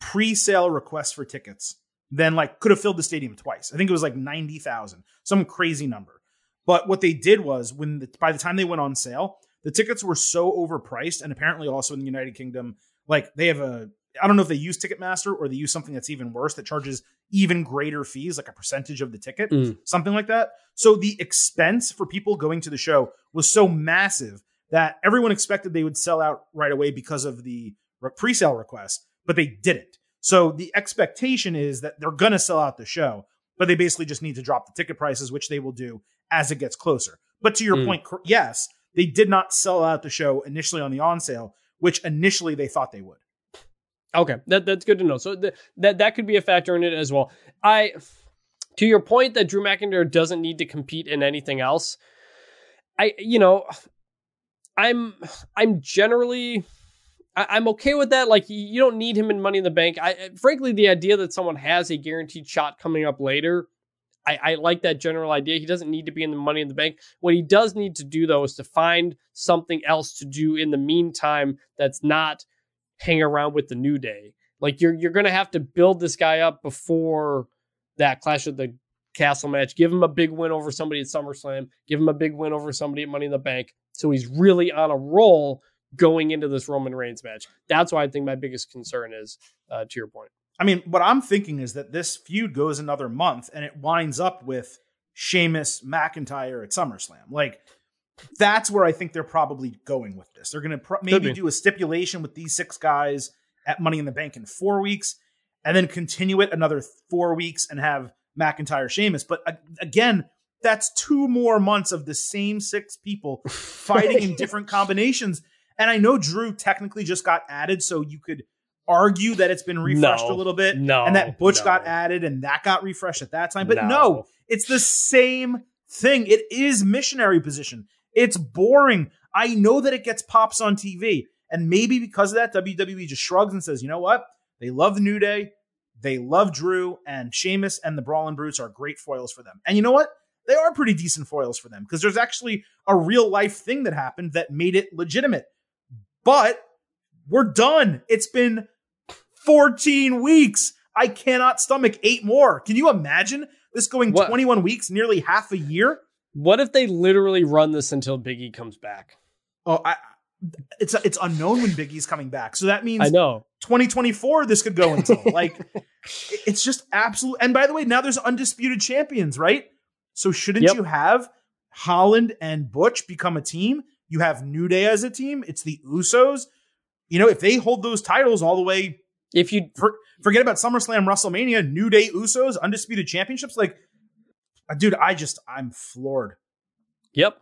pre-sale requests for tickets than like could have filled the stadium twice. I think it was like 90,000, some crazy number. But what they did was when the, by the time they went on sale, the tickets were so overpriced and apparently also in the United Kingdom like they have a I don't know if they use Ticketmaster or they use something that's even worse that charges even greater fees like a percentage of the ticket,
Mm.
something like that. So the expense for people going to the show was so massive that everyone expected they would sell out right away because of the pre-sale requests, but they didn't. So the expectation is that they're going to sell out the show, but they basically just need to drop the ticket prices, which they will do as it gets closer. But to your
Mm.
point, yes, they did not sell out the show initially on the on sale, which initially they thought they would.
Okay, that that's good to know. So th- that that could be a factor in it as well. I, to your point that Drew McIntyre doesn't need to compete in anything else. I you know, I'm I'm generally I, am okay with that. Like you don't need him in Money in the Bank. I frankly, the idea that someone has a guaranteed shot coming up later, I, I like that general idea. He doesn't need to be in the Money in the Bank. What he does need to do though is to find something else to do in the meantime that's not hang around with the New Day. Like you're you're gonna have to build this guy up before that Clash of the Castle match. Give him a big win over somebody at SummerSlam. Give him a big win over somebody at Money in the Bank. So he's really on a roll going into this Roman Reigns match. That's why I think my biggest concern is, uh, to your point.
I mean, what I'm thinking is that this feud goes another month and it winds up with Sheamus McIntyre at SummerSlam. Like, that's where I think they're probably going with this. They're going to pro- maybe do a stipulation with these six guys at Money in the Bank in four weeks and then continue it another four weeks and have McIntyre Sheamus. But uh, again, that's two more months of the same six people fighting in different combinations. And I know Drew technically just got added, so you could argue that it's been refreshed
no,
a little bit.
No.
And that Butch
no.
got added and that got refreshed at that time. But
No.
no, it's the same thing. It is missionary position. It's boring. I know that it gets pops on TV. And maybe because of that, WWE just shrugs and says, you know what? They love the New Day. They love Drew and Sheamus and the Brawling Brutes are great foils for them. And you know what? They are pretty decent foils for them because there's actually a real life thing that happened that made it legitimate. But we're done. It's been 14 weeks. I cannot stomach eight more. Can you imagine this going
What?
21 weeks, nearly half a year?
What if they literally run this until Biggie comes back?
Oh, I, it's it's unknown when Big E's coming back. So that means
I know.
2024 this could go until. like it's just absolute and by the way, now there's undisputed champions, right? So shouldn't
Yep.
you have Holland and Butch become a team? You have New Day as a team. It's the Usos. You know, if they hold those titles all the way,
If you
for, forget about SummerSlam, WrestleMania, New Day, Usos, undisputed championships. Like, dude, I just I'm floored.
Yep.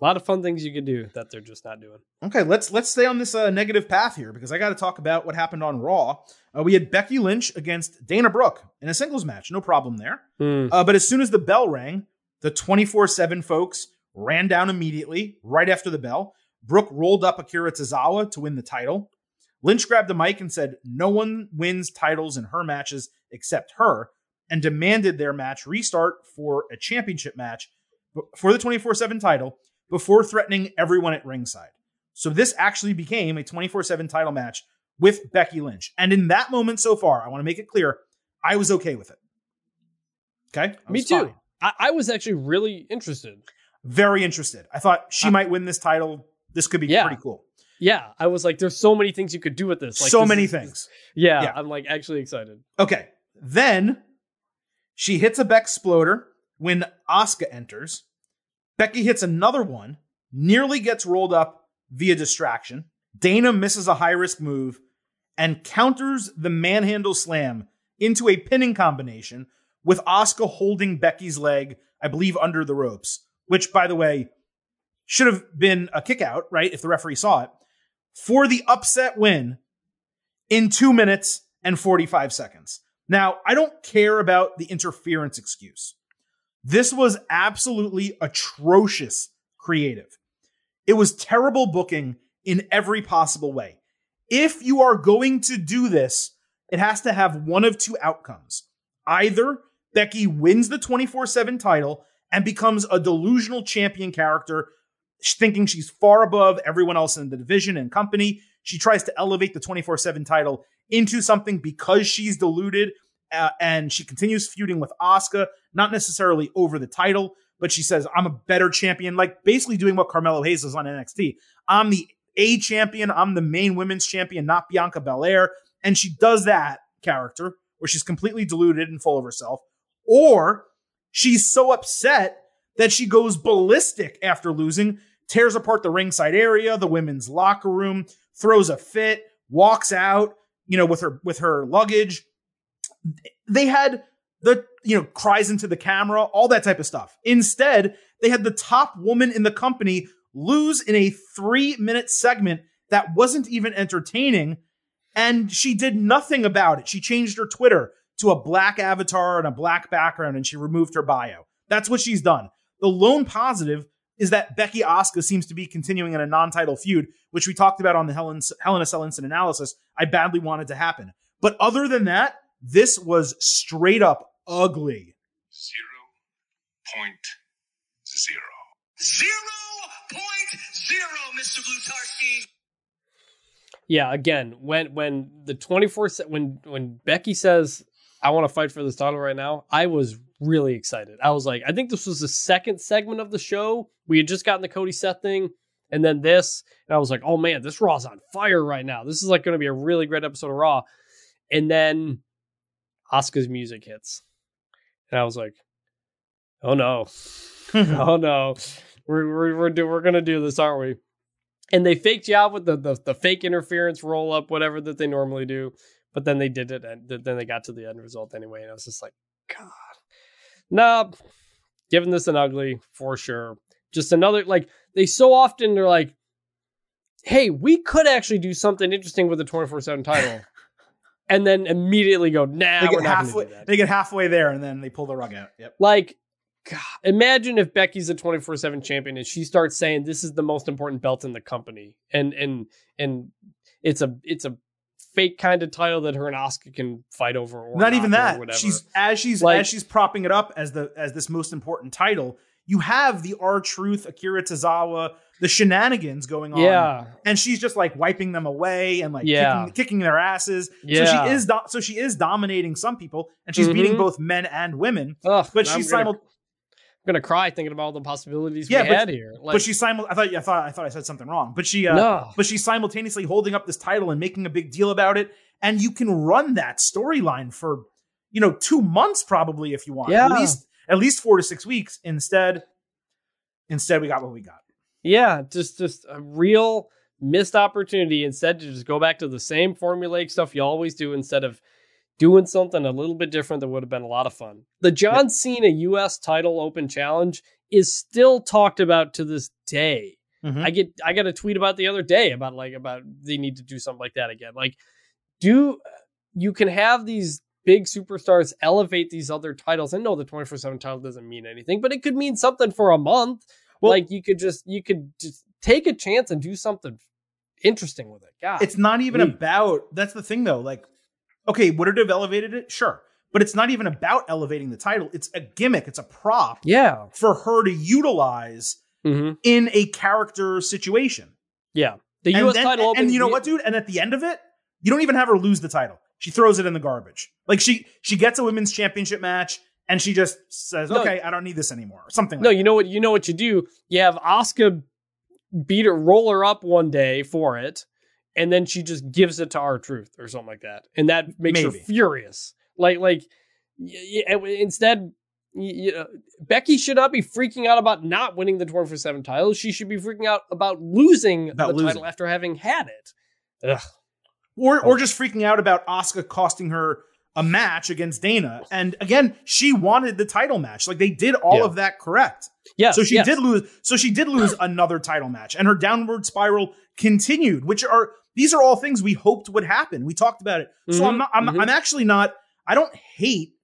A lot of fun things you could do that they're just not doing.
Okay, let's let's stay on this uh, negative path here because I got to talk about what happened on Raw. Uh, we had Becky Lynch against Dana Brooke in a singles match, no problem there.
Hmm.
Uh, but as soon as the bell rang, the 24 7 folks ran down immediately, right after the bell. Brooke rolled up Akira Tozawa to win the title. Lynch grabbed the mic and said, No one wins titles in her matches except her, and demanded their match restart for a championship match for the 24 7 title before threatening everyone at ringside. So this actually became a 24 7 title match with Becky Lynch. And in that moment so far, I want to make it clear, I was okay with it. Okay? I
Me too. I, I was actually really interested.
Very interested. I thought she
Uh,
might win this title. This could be
Yeah.
pretty cool.
Yeah, I was like, there's so many things you could do with this. Like,
so
this
many
is-
things.
Yeah,
Yeah.
I'm like actually excited.
Okay. Then she hits a Becksploder when Asuka enters. Becky hits another one, nearly gets rolled up via distraction. Dana misses a high risk move and counters the manhandle slam into a pinning combination with Asuka holding Becky's leg, I believe, under the ropes, which, by the way, should have been a kick out, right? If the referee saw it, for the upset win in two minutes and 45 seconds. Now, I don't care about the interference excuse. This was absolutely atrocious creative. It was terrible booking in every possible way. If you are going to do this, it has to have one of two outcomes. Either Becky wins the 24 7 title and becomes a delusional champion character, thinking she's far above everyone else in the division and company. She tries to elevate the 24 7 title into something because she's deluded uh, and she continues feuding with Asuka, not necessarily over the title, but she says, I'm a better champion, like basically doing what Carmelo Hayes does on NXT. I'm the A champion, I'm the main women's champion, not Bianca Belair. And she does that character where she's completely deluded and full of herself. Or she's so upset that she goes ballistic after losing, tears apart the ringside area, the women's locker room, throws a fit, walks out, you know, with her with her luggage. They had the you know cries into the camera, all that type of stuff. Instead, they had the top woman in the company lose in a 3-minute segment that wasn't even entertaining and she did nothing about it. She changed her Twitter to a black avatar and a black background and she removed her bio. That's what she's done. The lone positive is that Becky Asuka seems to be continuing in a non-title feud, which we talked about on the Hell in, in Cell instant analysis. I badly wanted to happen, but other than that, this was straight up ugly.
Zero point zero. Zero point zero, Mr. Blutarsky.
Yeah, again, when when the 24 when when Becky says I want to fight for this title right now, I was really excited. I was like, I think this was the second segment of the show. We had just gotten the Cody Seth thing and then this, and I was like, oh man, this Raw's on fire right now. This is like going to be a really great episode of Raw. And then Asuka's music hits. And I was like, oh no. oh no. We're we're we're, do, we're going to do this, aren't we? and they faked you out with the, the the fake interference roll up, whatever that they normally do. But then they did it, and then they got to the end result anyway. And I was just like, God, nah, giving this an ugly for sure. Just another like they so often they're like, hey, we could actually do something interesting with the twenty four seven title, and then immediately go, nah,
they get halfway.
gonna do that.
They get halfway there, and then they pull the rug out. Yep.
Like, God, imagine if Becky's a 24/7 champion and she starts saying this is the most important belt in the company. And and and it's a it's a fake kind of title that her and Asuka can fight over or
Not even that. She's as she's
Like-
as she's propping it up as the as this most important title. You have the R Truth, Akira Tozawa, the shenanigans going on.
yeah.
and she's just like wiping them away and like
Yeah.
kicking, kicking their asses.
Yeah.
So she is do- so she is dominating some people, and she's
Mhm.
beating both men and women.
Ugh,
But she's simul-
I'm gonna cry thinking about all the possibilities
Yeah,
we
but-
had here. Like,
but she's simul. I thought I thought I thought I said something wrong. But she uh,
no.
but she's simultaneously holding up this title and making a big deal about it. And you can run that storyline for you know two months probably if you want. At
Yeah.
least at least four to six weeks. Instead, instead we got what we got.
Yeah, just just a real missed opportunity instead to just go back to the same formulaic stuff you always do instead of doing something a little bit different that would have been a lot of fun. The John Cena US title open challenge is still talked about to this day.
Mhm.
I get I got a tweet about the other day about like about they need to do something like that again. Like do you can have these big superstars elevate these other titles. I know the 24/7 title doesn't mean anything, but it could mean something for a month.
Well-
like you could just you could just take a chance and do something interesting with it. God.
It's not even
Neat.
about. That's the thing, though. Like, okay, would it have elevated it? Sure, but it's not even about elevating the title. It's a gimmick. It's a prop
yeah.
for her to utilize
hmm
in a character situation.
Yeah. The
and
US
then-
title
and,
opens
you know
the-
what, dude? And at the end of it, you don't even have her lose the title. She throws it in the garbage. Like she she gets a women's championship match, and she just says,
No.
"Okay, I don't need this anymore." Or something.
No,
like
you know what you know what you do? You have Asuka beat her roll her up one day for it, and then she just gives it to R-Truth or something like that. And that makes her furious. Like like y- y- instead you uh, know, Becky should not be freaking out about not winning the 24/7 title. She should be freaking out about losing
About
the
losing.
title after having had it. Ugh.
or or just freaking out about Asuka costing her a match against Dana. And again, she wanted the title match. Like they did all
Yeah.
of that correct.
Yeah.
So she
yes.
did lose. So she did lose another title match, and her downward spiral continued. Which are these are all things we hoped would happen. We talked about it. So I'm
Mhm,
not. I'm,
mhm.
I'm actually not. I don't hate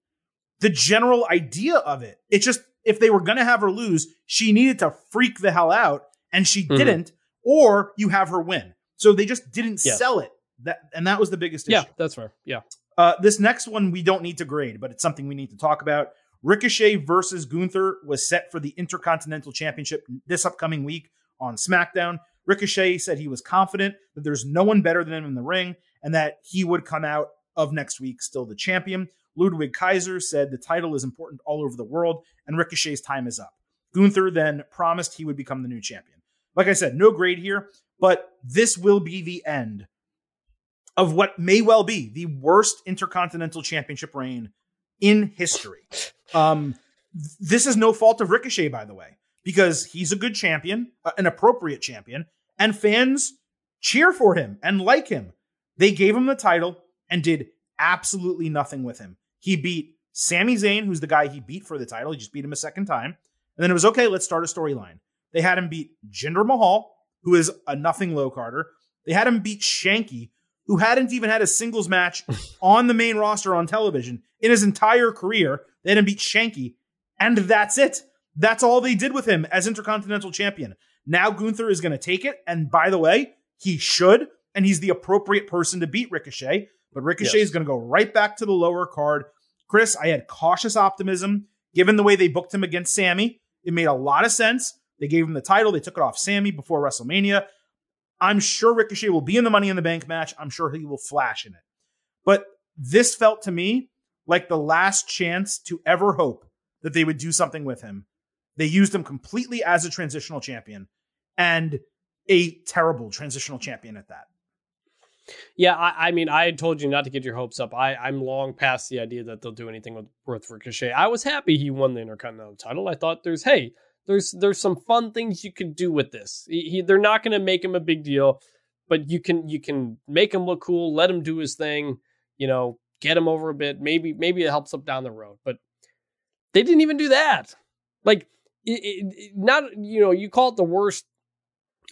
the general idea of it. It's just if they were going to have her lose, she needed to freak the hell out, and she
Mhm.
didn't. Or you have her win. So they just didn't
Yes.
sell it. That and that was the biggest issue.
Yeah, that's fair. Yeah.
Uh, this next one we don't need to grade, but it's something we need to talk about. Ricochet versus Gunther was set for the Intercontinental Championship this upcoming week on SmackDown. Ricochet said he was confident that there's no one better than him in the ring and that he would come out of next week still the champion. Ludwig Kaiser said the title is important all over the world and Ricochet's time is up. Gunther then promised he would become the new champion. Like I said, no grade here, but this will be the end of what may well be the worst intercontinental championship reign in history. Um, this is no fault of Ricochet, by the way, because he's a good champion, uh, an appropriate champion, and fans cheer for him and like him. They gave him the title and did absolutely nothing with him. He beat Sami Zayn, who's the guy he beat for the title. He just beat him a second time. And then it was okay, let's start a storyline. They had him beat Jinder Mahal, who is a nothing low carder. They had him beat Shanky, who hadn't even had a singles match on the main roster on television in his entire career. They had him beat Shanky, and that's it. That's all they did with him as Intercontinental Champion. Now Gunther is going to take it. And by the way, he should. And he's the appropriate person to beat Ricochet. But Ricochet
Yes.
is going to go right back to the lower card. Chris, I had cautious optimism given the way they booked him against Sami. It made a lot of sense. They gave him the title, they took it off Sami before WrestleMania. I'm sure Ricochet will be in the Money in the Bank match. I'm sure he will flash in it. But this felt to me like the last chance to ever hope that they would do something with him. They used him completely as a transitional champion and a terrible transitional champion at that.
Yeah, I, I mean, I told you not to get your hopes up. I, I'm long past the idea that they'll do anything with, with Ricochet. I was happy he won the Intercontinental title. I thought there's, hey, there's there's some fun things you could do with this. He, he- they're not going to make him a big deal, but you can you can make him look cool, let him do his thing, you know, get him over a bit. Maybe maybe it helps up down the road, but they didn't even do that. Like, it, it, not you know, you call it the worst.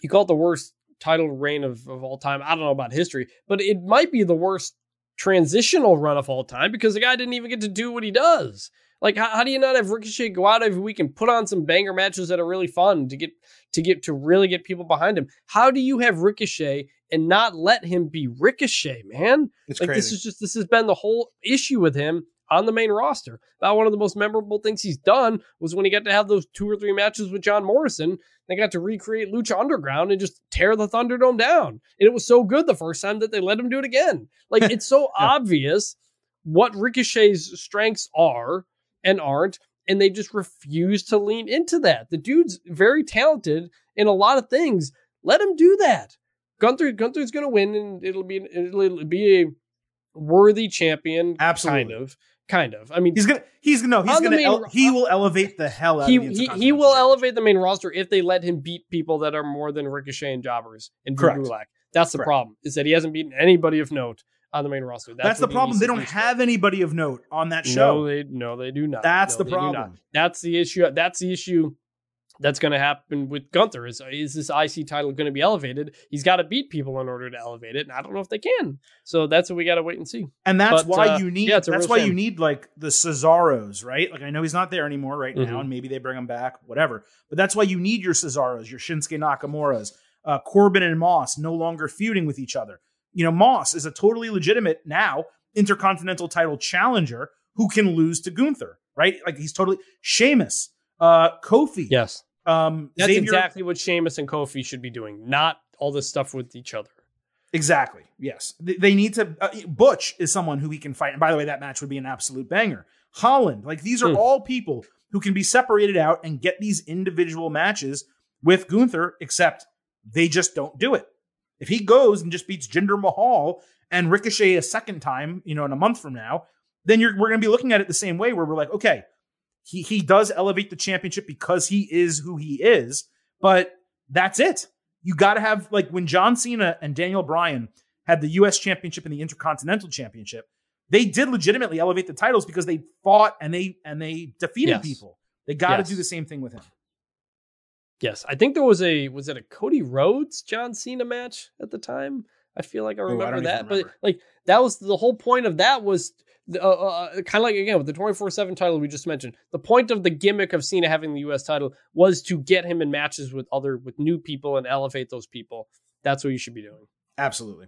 You call it the worst title reign of, of all time. I don't know about history, but it might be the worst transitional run of all time because the guy didn't even get to do what he does. Like, how, how do you not have Ricochet go out every week and put on some banger matches that are really fun to get to get to really get people behind him? How do you have Ricochet and not let him be Ricochet, man?
It's
like this is just this has been the whole issue with him on the main roster. About one of the most memorable things he's done was when he got to have those two or three matches with John Morrison. They got to recreate Lucha Underground and just tear the Thunderdome down. And it was so good the first time that they let him do it again. Like it's so
Yeah.
obvious what Ricochet's strengths are and aren't, and they just refuse to lean into that. The dude's very talented in a lot of things. Let him do that. Gunther Gunther's going to win, and it'll be it'll be a worthy champion.
Absolutely.
kind of, kind of. I mean,
He's gonna. He's gonna. No, he's gonna.
main
ele- he will elevate the hell out
he,
of the
he he will elevate the main roster if they let him beat people that are more than Ricochet and Jobbers and Drew. Gulak. That's the
Correct.
problem. Is that he hasn't beaten anybody of note on the main roster.
That's, the problem. They don't
do.
have anybody of note on that show.
No, they no, they do not.
That's
No,
the
they do not.
problem.
That's the issue. That's the issue. That's going to happen with Gunther. Is is this IC title going to be elevated? He's got to beat people in order to elevate it, and I don't know if they can. So that's what we got to wait and see.
And that's
But,
why
uh,
you need
yeah,
that's why
shame.
you need like the Cesaros, right? Like I know he's not there anymore right now,
Mhm.
and maybe they bring him back, whatever. But that's why you need your Cesaros, your Shinsuke Nakamura's, uh, Corbin and Moss no longer feuding with each other. You know, Moss is a totally legitimate now intercontinental title challenger who can lose to Gunther, right? Like he's totally Sheamus, uh, Kofi,
Yes,
um,
that's
Xavier-
exactly what Sheamus and Kofi should be doing, not all this stuff with each other.
Exactly. Yes. They, they need to. Uh, Butch is someone who he can fight. And by the way, that match would be an absolute banger. Holland, like these are
Hmm.
all people who can be separated out and get these individual matches with Gunther, except they just don't do it. If he goes and just beats Jinder Mahal and Ricochet a second time, you know, in a month from now, then you're we're going to be looking at it the same way where we're like, okay, he he does elevate the championship because he is who he is, but that's it. You got to have like when John Cena and Daniel Bryan had the US championship and the Intercontinental championship, they did legitimately elevate the titles because they fought and they and they defeated
Yes.
people. They got to
Yes.
do the same thing with him.
Yes, I think there was a was it a Cody Rhodes John Cena match at the time. I feel like I
I
remember
don't even
that, but like that was the whole point of that was uh, uh, kind of like again with the twenty four seven title we just mentioned. The point of the gimmick of Cena having the U.S. title was to get him in matches with other with new people and elevate those people. That's what you should be doing.
Absolutely.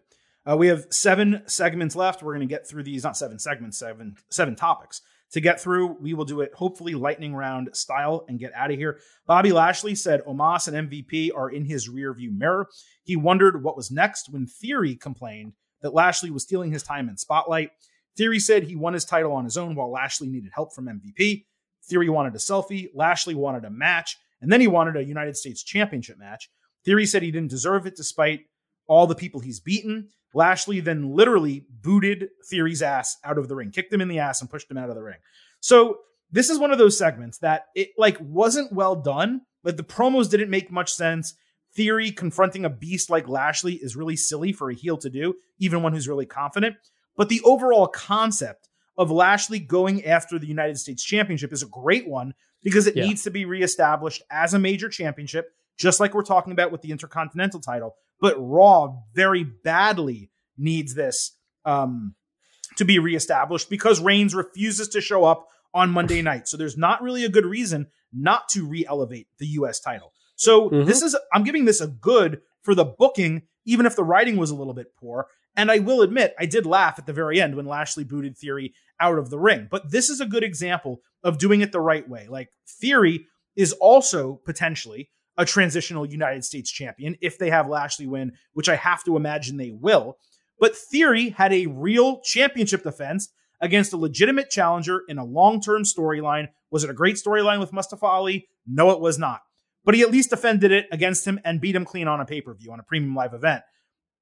Uh, we have seven segments left. We're going to get through these, not seven segments, seven seven topics to get through. We will do it hopefully lightning round style and get out of here. Bobby Lashley said Omos and MVP are in his rearview mirror. He wondered what was next when Theory complained that Lashley was stealing his time in spotlight. Theory said he won his title on his own while Lashley needed help from MVP. Theory wanted a selfie. Lashley wanted a match, and then he wanted a United States Championship match. Theory said he didn't deserve it despite all the people he's beaten. Lashley then literally booted Theory's ass out of the ring, kicked him in the ass and pushed him out of the ring. So this is one of those segments that it like wasn't well done. Like the promos didn't make much sense. Theory confronting a beast like Lashley is really silly for a heel to do, even one who's really confident. But the overall concept of Lashley going after the United States Championship is a great one because it
Yeah.
needs to be reestablished as a major championship, just like we're talking about with the Intercontinental title. But Raw very badly needs this um, to be reestablished because Reigns refuses to show up on Monday night. So there's not really a good reason not to re elevate the US title. So
Mhm.
this is, I'm giving this a good for the booking, even if the writing was a little bit poor. And I will admit, I did laugh at the very end when Lashley booted Theory out of the ring. But this is a good example of doing it the right way. Like Theory is also potentially a transitional United States champion if they have Lashley win, which I have to imagine they will. But Theory had a real championship defense against a legitimate challenger in a long term storyline. Was it a great storyline with Mustafa Ali? No, it was not. But he at least defended it against him and beat him clean on a pay per view on a premium live event.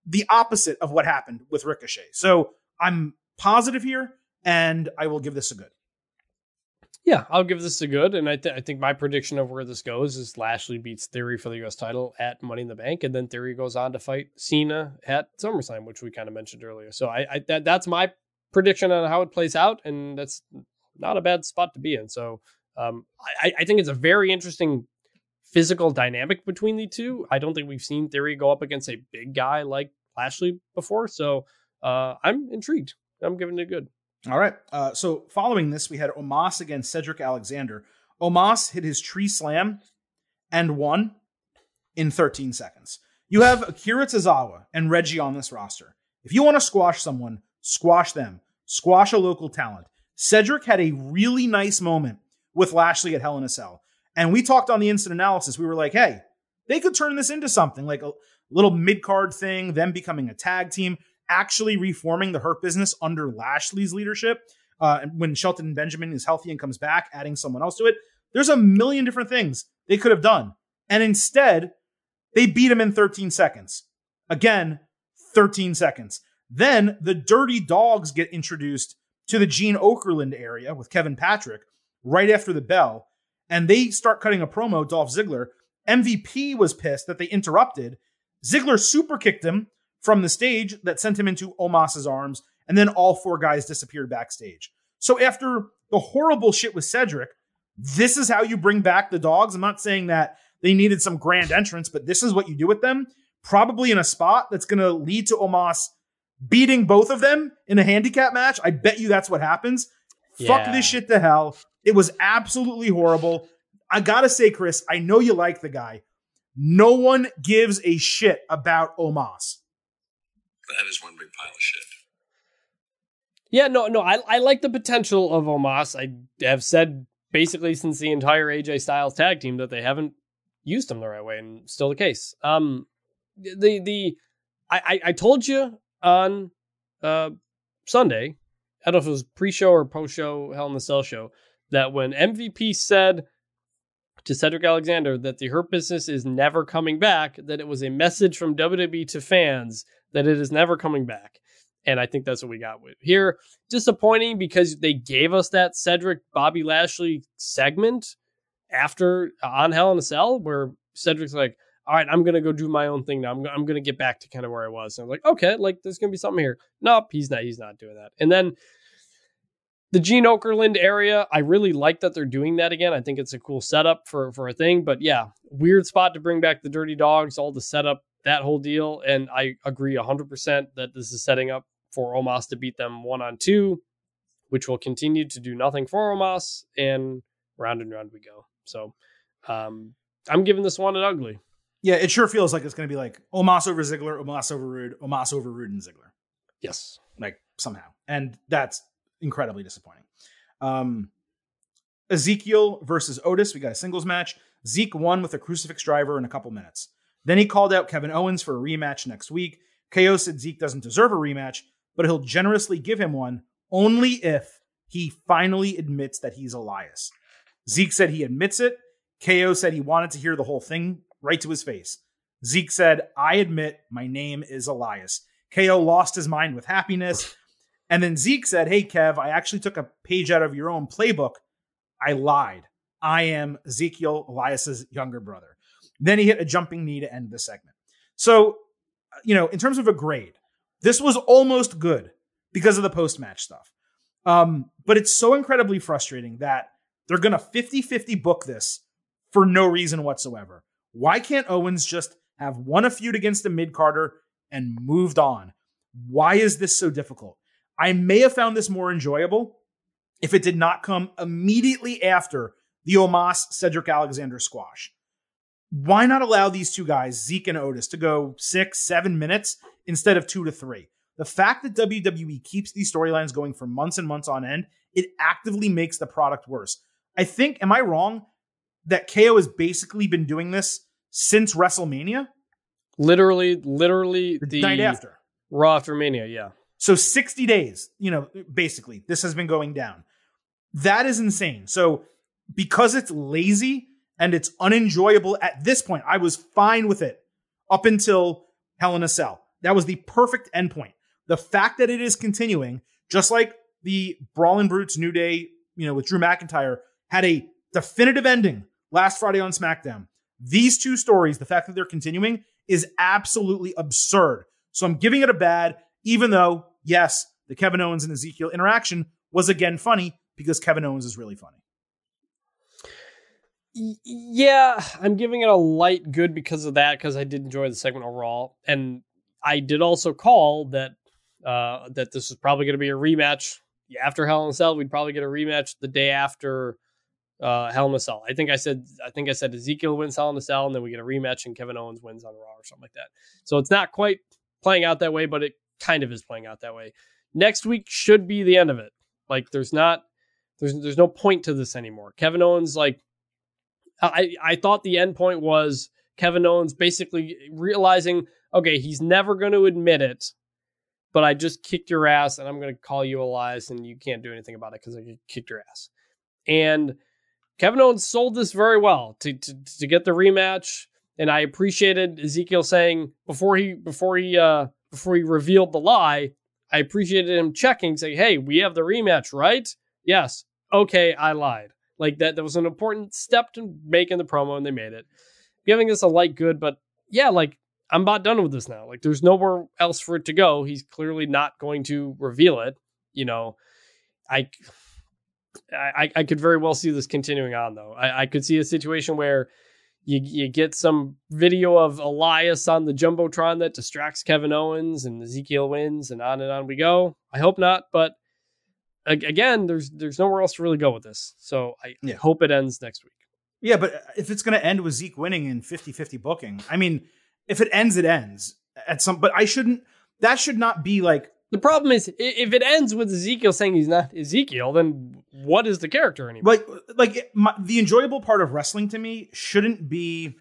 The opposite of what happened with Ricochet. So I'm positive here, and I will give this a good.
Yeah, I'll give this a good, and I, th- I think my prediction of where this goes is Lashley beats Theory for the U.S. title at Money in the Bank, and then Theory goes on to fight Cena at SummerSlam, which we kind of mentioned earlier. So I, I that that's my prediction on how it plays out, and that's not a bad spot to be in. So um, I, I think it's a very interesting physical dynamic between the two. I don't think we've seen Theory go up against a big guy like Lashley before, so uh, I'm intrigued. I'm giving it good.
All right. Uh, so following this, we had Omos against Cedric Alexander. Omos hit his tree slam and won in 13 seconds. You have Akira Tozawa and Reggie on this roster. If you want to squash someone, squash them. Squash a local talent. Cedric had a really nice moment with Lashley at Hell in a Cell. And we talked on the instant analysis. We were like, hey, they could turn this into something like a little mid card thing, them becoming a tag team actually reforming the Hurt business under Lashley's leadership. Uh, when Shelton Benjamin is healthy and comes back, adding someone else to it. There's a million different things they could have done. And instead, they beat him in 13 seconds. Again, 13 seconds. Then the Dirty Dogs get introduced to the Gene Okerlund area with Kevin Patrick right after the bell. And they start cutting a promo, Dolph Ziggler. MVP was pissed that they interrupted. Ziggler super kicked him from the stage that sent him into Omos's arms, and then all four guys disappeared backstage. So after the horrible shit with Cedric, this is how you bring back the dogs. I'm not saying that they needed some grand entrance, but this is what you do with them. Probably in a spot that's going to lead to Omos beating both of them in a handicap match. I bet you that's what happens. Fuck this shit to hell. It was absolutely horrible. I gotta say, Chris, I know you like the guy. No one gives a shit about Omos.
That is one big pile of shit.
Yeah, no, no, I I like the potential of Omos. I have said basically since the entire AJ Styles tag team that they haven't used him the right way, and still the case. Um, the the I I, I told you on uh Sunday, I don't know if it was pre-show or post-show Hell in the Cell show, that when MVP said to Cedric Alexander that the Hurt business is never coming back, that it was a message from WWE to fans that it is never coming back. And I think that's what we got with here. Disappointing because they gave us that Cedric Bobby Lashley segment after uh, on Hell in a Cell where Cedric's like, all right, I'm gonna go do my own thing now. I'm, I'm gonna get back to kind of where I was. And I'm like, okay, like there's gonna be something here. Nope, he's not. He's not doing that. And then the Gene Okerlund area, I really like that they're doing that again. I think it's a cool setup for for a thing. But yeah, weird spot to bring back the Dirty Dogs, all the setup, that whole deal. And I agree 100% that this is setting up for Omos to beat them one on two, which will continue to do nothing for Omos. And round and round we go. So um, I'm giving this one an ugly.
Yeah, it sure feels like it's going to be like Omos over Ziggler, Omos over Rude, Omos over Rude and Ziggler,
Yes.
like somehow, and that's incredibly disappointing. Um, Ezekiel versus Otis, we got a singles match. Zeke won with a crucifix driver in a couple minutes. Then he called out Kevin Owens for a rematch next week. KO said Zeke doesn't deserve a rematch, but he'll generously give him one only if he finally admits that he's Elias. Zeke said he admits it. KO said he wanted to hear the whole thing right to his face. Zeke said, I admit my name is Elias. KO lost his mind with happiness. And then Zeke said, Hey, Kev, I actually took a page out of your own playbook. I lied. I am Ezekiel Elias's younger brother. Then he hit a jumping knee to end the segment. So, you know, in terms of a grade, this was almost good because of the post match stuff. Um, but it's so incredibly frustrating that they're going to 50 50 book this for no reason whatsoever. Why can't Owens just have won a feud against a mid Carter and moved on? Why is this so difficult? I may have found this more enjoyable if it did not come immediately after the Omos Cedric Alexander squash. Why not allow these two guys, Zeke and Otis, to go six, seven minutes instead of two to three? The fact that WWE keeps these storylines going for months and months on end, it actively makes the product worse. I think, am I wrong that KO has basically been doing this since WrestleMania?
Literally, literally
The,
the
night after.
Raw after Mania. Yeah.
So 60 days, you know, basically, this has been going down. That is insane. So because it's lazy and it's unenjoyable at this point, I was fine with it up until Hell in a Cell. That was the perfect endpoint. The fact that it is continuing, just like the Brawling Brutes New Day, you know, with Drew McIntyre, had a definitive ending last Friday on SmackDown. These two stories, the fact that they're continuing, is absolutely absurd. So I'm giving it a bad, even though, yes, the Kevin Owens and Ezekiel interaction was again funny because Kevin Owens is really funny.
Yeah, I'm giving it a light good because of that because I did enjoy the segment overall, and I did also call that uh, that this is probably going to be a rematch after Hell in a Cell. We'd probably get a rematch the day after uh, Hell in a Cell. I think I said I think I said Ezekiel wins Hell in a Cell, and then we get a rematch and Kevin Owens wins on Raw or something like that. So it's not quite playing out that way, but it kind of is playing out that way. Next week should be the end of it. Like there's not there's there's no point to this anymore. Kevin Owens like I I thought the end point was Kevin Owens basically realizing okay he's never going to admit it, but I just kicked your ass and I'm going to call you Elias and you can't do anything about it because I kicked your ass. And Kevin Owens sold this very well to, to to get the rematch, and I appreciated Ezekiel saying before he before he uh before he revealed the lie, I appreciated him checking, saying, "Hey, we have the rematch, right? Yes. Okay, I lied." Like that. That was an important step to make in the promo, and they made it. Giving this a light good, but yeah, like I'm about done with this now. Like there's nowhere else for it to go. He's clearly not going to reveal it. You know, I I, I could very well see this continuing on though. I, I could see a situation where you you get some video of Elias on the jumbotron that distracts Kevin Owens and Ezekiel wins and on and on we go. I hope not, but again, there's there's nowhere else to really go with this. So I,
Yeah.
hope it ends next week.
Yeah, but if it's going to end with Zeke winning in 50-50 booking, I mean, if it ends, it ends at some. But I shouldn't. That should not be like.
The problem is if it ends with Ezekiel saying he's not Ezekiel, then what is the character anymore?
Like, like my, the enjoyable part of wrestling to me shouldn't be.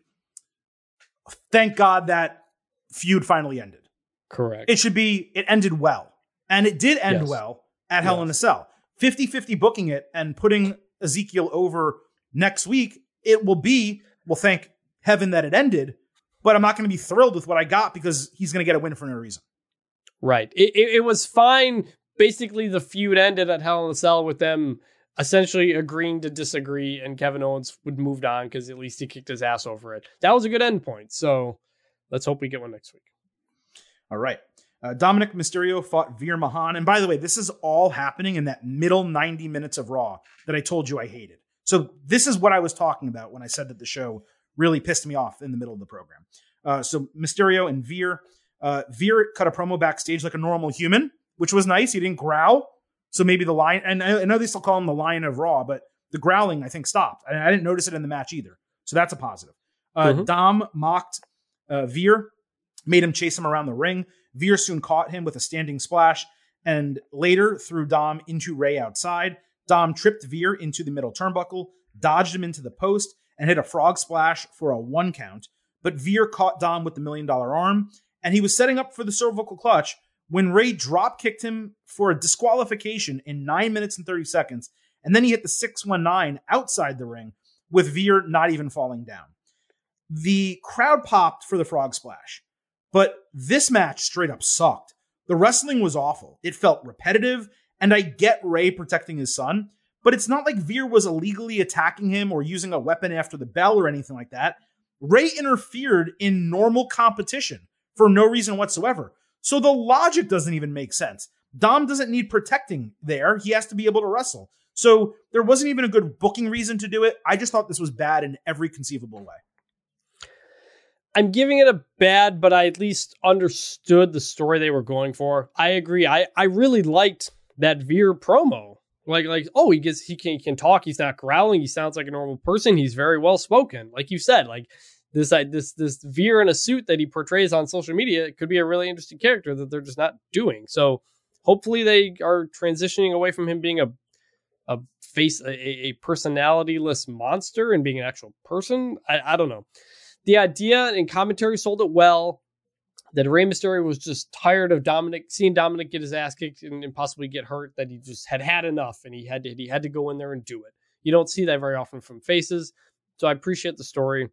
Thank God that feud finally ended.
Correct.
It should be. It ended well, and it did end
Yes.
well at Hell in a Cell. 50-50 booking it and putting Ezekiel over next week. It will be. Well, thank heaven that it ended. But I'm not going to be thrilled with what I got because he's going to get a win for no reason.
Right. It, it, it was fine. Basically, the feud ended at Hell in a Cell with them essentially agreeing to disagree, and Kevin Owens would moved on because at least he kicked his ass over it. That was a good end point. So let's hope we get one next week.
All right. Uh, Dominic Mysterio fought Veer Mahaan. And by the way, this is all happening in that middle 90 minutes of Raw that I told you I hated. So this is what I was talking about when I said that the show really pissed me off in the middle of the program. Uh, so Mysterio and Veer. Uh, Veer cut a promo backstage like a normal human, which was nice. He didn't growl. So maybe the lion, and I I know they still call him the Lion of Raw, but the growling, I think, stopped. And I didn't notice it in the match either. So that's a positive. Uh,
Mhm.
Dom mocked uh, Veer, made him chase him around the ring. Veer soon caught him with a standing splash and later threw Dom into Rey outside. Dom tripped Veer into the middle turnbuckle, dodged him into the post, and hit a frog splash for a one count. But Veer caught Dom with the million dollar arm, and he was setting up for the cervical clutch when Rey drop kicked him for a disqualification in 9 minutes and 30 seconds. And then he hit the 619 outside the ring with Veer not even falling down. The crowd popped for the frog splash, but this match straight up sucked. The wrestling was awful. It felt repetitive, and I get Rey protecting his son, but it's not like Veer was illegally attacking him or using a weapon after the bell or anything like that. Rey interfered in normal competition for no reason whatsoever. So the logic doesn't even make sense. Dom doesn't need protecting there. He has to be able to wrestle. So there wasn't even a good booking reason to do it. I just thought this was bad in every conceivable way.
I'm giving it a bad, but I at least understood the story they were going for. I agree. I, I really liked that Veer promo. Like like oh he gets he can he can talk. He's not growling. He sounds like a normal person. He's very well spoken. Like you said, like this this this Veer in a suit that he portrays on social media could be a really interesting character that they're just not doing. So hopefully they are transitioning away from him being a a face a, a personalityless monster and being an actual person. I, I don't know. The idea and commentary sold it well. That Rey Mysterio was just tired of Dominic seeing Dominic get his ass kicked and, and possibly get hurt. That he just had had enough and he had to he had to go in there and do it. You don't see that very often from faces, so I appreciate the story.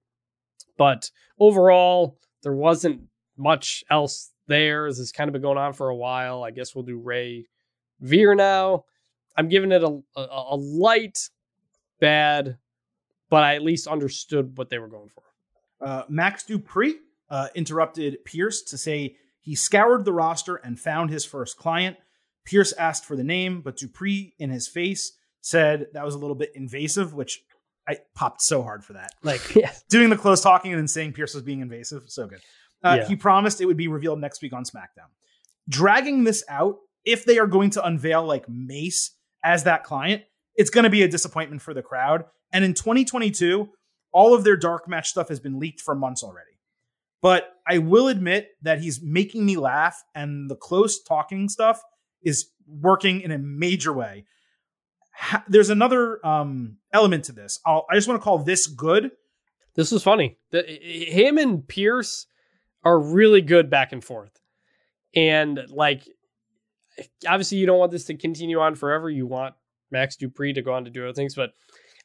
But overall, there wasn't much else there. This has kind of been going on for a while. I guess we'll do Rey Veer now. I'm giving it a, a, a light bad, but I at least understood what they were going for.
Uh, Max Dupri uh, interrupted Pearce to say he scoured the roster and found his first client. Pearce asked for the name, but Dupri, in his face, said that was a little bit invasive, which I popped so hard for that. Like
Yeah.
doing the close talking and then saying Pearce was being invasive. So good. Uh,
Yeah.
He promised it would be revealed next week on SmackDown. Dragging this out, if they are going to unveil like Mace as that client, it's going to be a disappointment for the crowd. And in 2022, all of their dark match stuff has been leaked for months already. But I will admit that he's making me laugh, and the close talking stuff is working in a major way. Ha- There's another um, element to this. I'll, I just want to call this good.
This was funny. The, him and Pearce are really good back and forth. And like, obviously, you don't want this to continue on forever. You want Max Dupri to go on to do other things, but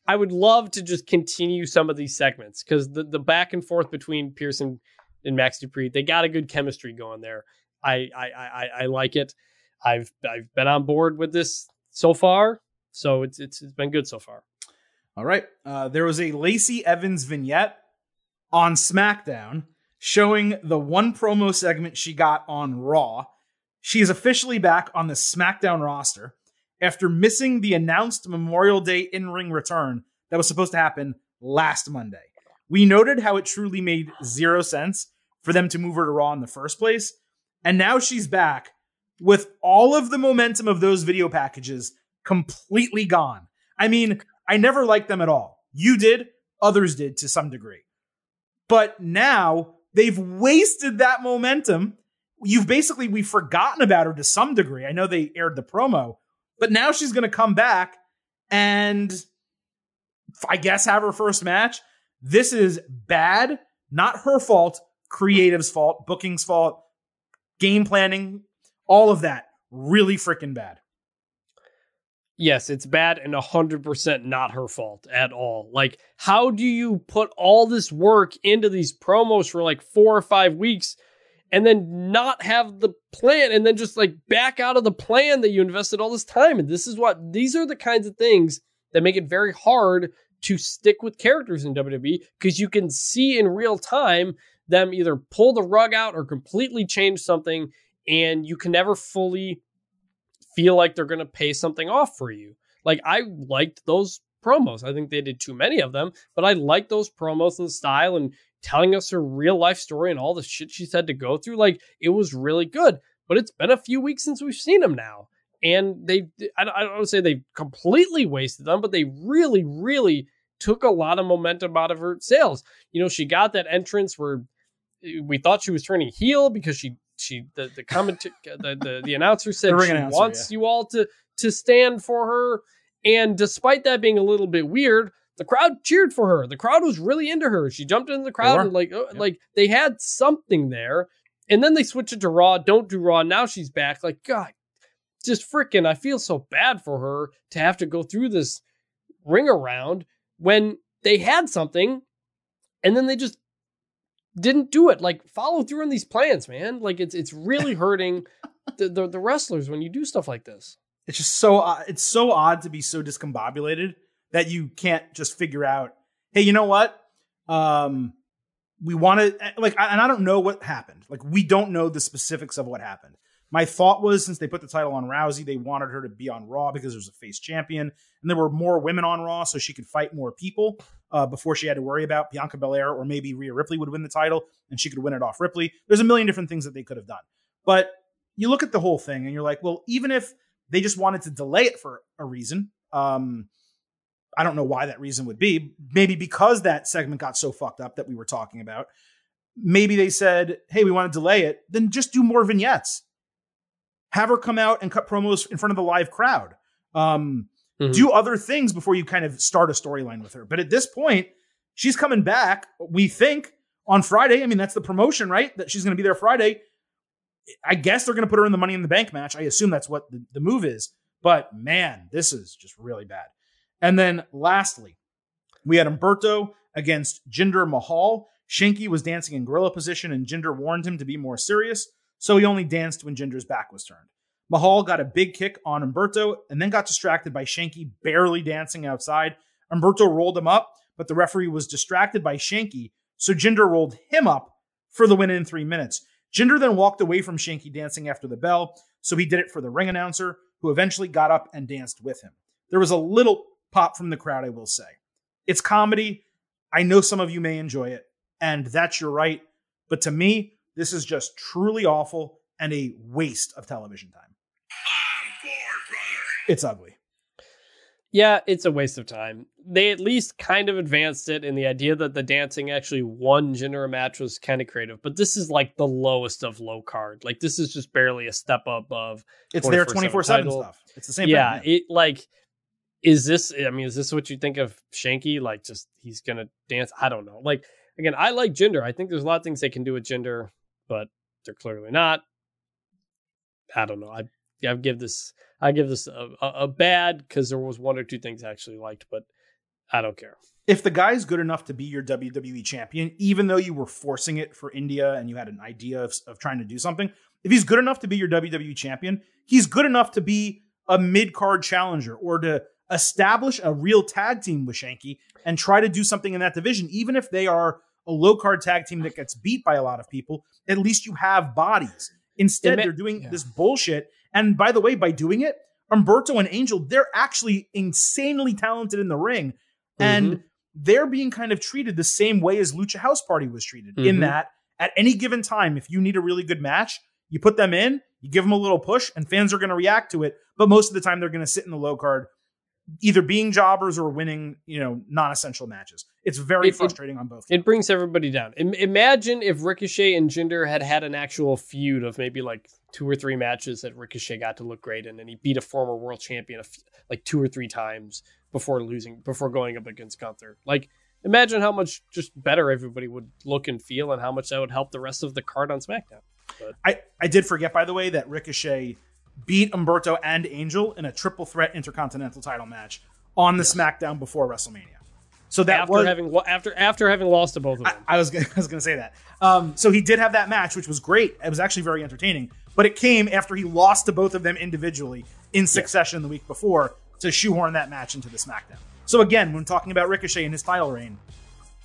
I would love to just continue some of these segments because the, the back and forth between Pearce and, and Max Dupri, they got a good chemistry going there. I, I, I, I like it. I've I've been on board with this so far, so it's it's it's been good so far.
All right. Uh, there was a Lacey Evans vignette on SmackDown showing the one promo segment she got on Raw. She is officially back on the SmackDown roster after missing the announced Memorial Day in ring return that was supposed to happen last Monday. We noted how it truly made zero sense for them to move her to Raw in the first place. And now she's back with all of the momentum of those video packages completely gone. I mean, I never liked them at all. You did, others did to some degree. But now they've wasted that momentum. You've basically, we've forgotten about her to some degree. I know they aired the promo, but now she's going to come back and I guess have her first match. This is bad, not her fault, creative's fault, booking's fault, game planning, all of that. Really freaking bad.
Yes, it's bad and 100% not her fault at all. Like, how do you put all this work into these promos for like four or five weeks and then not have the plan and then just like back out of the plan that you invested all this time? And this is what these are the kinds of things that make it very hard to stick with characters in WWE because you can see in real time them either pull the rug out or completely change something and you can never fully feel like they're going to pay something off for you. Like I liked those promos. I think they did too many of them, but I liked those promos and style and telling us her real life story and all the shit she's had to go through. Like it was really good. But it's been a few weeks since we've seen them now. And they, I don't, I don't want to say they completely wasted them, but they really, really took a lot of momentum out of her sales. You know, she got that entrance where eh, we thought she was turning heel because she she the the comment the, the the announcer said
The
she
announcer,
wants you all to to stand for her. And despite that being a little bit weird the crowd cheered for her. The crowd was really into her. She jumped into the crowd and like oh,
Yep.
like they had something there. And then they switch it to raw. Don't do raw. Now she's back. Like god just freaking i feel so bad for her to have to go through this ring around when they had something and then they just didn't do it. Like follow through on these plans, man. Like it's it's really hurting the, the the wrestlers when you do stuff like this.
It's just so odd- it's so odd to be so discombobulated that you can't just figure out. Hey, you know what? Um, we want to like, and I don't know what happened. Like, we don't know the specifics of what happened. My thought was since they put the title on Rousey, they wanted her to be on Raw because there was a face champion, and there were more women on Raw, so she could fight more people uh, before she had to worry about Bianca Belair or maybe Rhea Ripley would win the title and she could win it off Ripley. There's a million different things that they could have done, but you look at the whole thing and you're like, well, even if They just wanted to delay it for a reason. Um, I don't know why that reason would be. Maybe because that segment got so fucked up that we were talking about. Maybe they said, hey, we want to delay it. Then just do more vignettes. Have her come out and cut promos in front of the live crowd. Um,
Mhm.
Do other things before you kind of start a storyline with her. But at this point, she's coming back, we think, on Friday. I mean, that's the promotion, right? That she's going to be there Friday. I guess they're going to put her in the Money in the Bank match. I assume that's what the, the move is. But man, this is just really bad. And then lastly, we had Umberto against Jinder Mahal. Shanky was dancing in gorilla position, and Jinder warned him to be more serious, so he only danced when Jinder's back was turned. Mahal got a big kick on Umberto and then got distracted by Shanky barely dancing outside. Umberto rolled him up, but the referee was distracted by Shanky, so Jinder rolled him up for the win in three minutes. Jinder then walked away from Shanky dancing after the bell, so he did it for the ring announcer, who eventually got up and danced with him. There was a little pop from the crowd, I will say. It's comedy. I know some of you may enjoy it, and that's your right. But to me, this is just truly awful and a waste of television time.
I'm bored.
It's ugly.
Yeah, it's a waste of time. They at least kind of advanced it, and the idea that the dancing actually won Jinder a match was kind of creative. But this is like the lowest of low card. Like this is just barely a step up of
It's their
24/7
24 7
title.
stuff. It's the same
yeah,
thing.
it like is this I mean, is this what you think of Shanky? Like just he's gonna dance? I don't know. Like again, I like Jinder. I think there's a lot of things they can do with Jinder, but they're clearly not. I don't know. I I give this I give this a, a, a bad because there was one or two things I actually liked, but I don't care.
If the guy's good enough to be your WWE champion, even though you were forcing it for India and you had an idea of, of trying to do something, if he's good enough to be your WWE champion, he's good enough to be a mid card challenger or to establish a real tag team with Shanky and try to do something in that division, even if they are a low card tag team that gets beat by a lot of people, at least you have bodies. Instead,
It
they're doing
yeah.
this bullshit. And by the way, by doing it, Umberto and Angel, they're actually insanely talented in the ring. And they're being kind of treated the same way as Lucha House Party was treated, in
Mhm.
that at any given time, if you need a really good match, you put them in, you give them a little push, and fans are going to react to it. But most of the time, they're going to sit in the low card, either being jobbers or winning, you know, non-essential matches. It's very
It- it-
frustrating on both.
It brings everybody down. Im- imagine if Ricochet and Jinder had had an actual feud of maybe like two or three matches that Ricochet got to look great in, and he beat a former world champion a f- like two or three times before losing, before going up against Gunther. Like, imagine how much just better everybody would look and feel, and how much that would help the rest of the card on SmackDown.
I, I did forget, by the way, that Ricochet beat Umberto and Angel in a triple threat intercontinental title match on the SmackDown before WrestleMania. So that
after
was
having after after having lost to both of them.
I was gonna, I was going to say that. Um, so he did have that match, which was great. It was actually very entertaining, but it came after he lost to both of them individually in succession the week before to shoehorn that match into the SmackDown. So again, when talking about Ricochet and his title reign,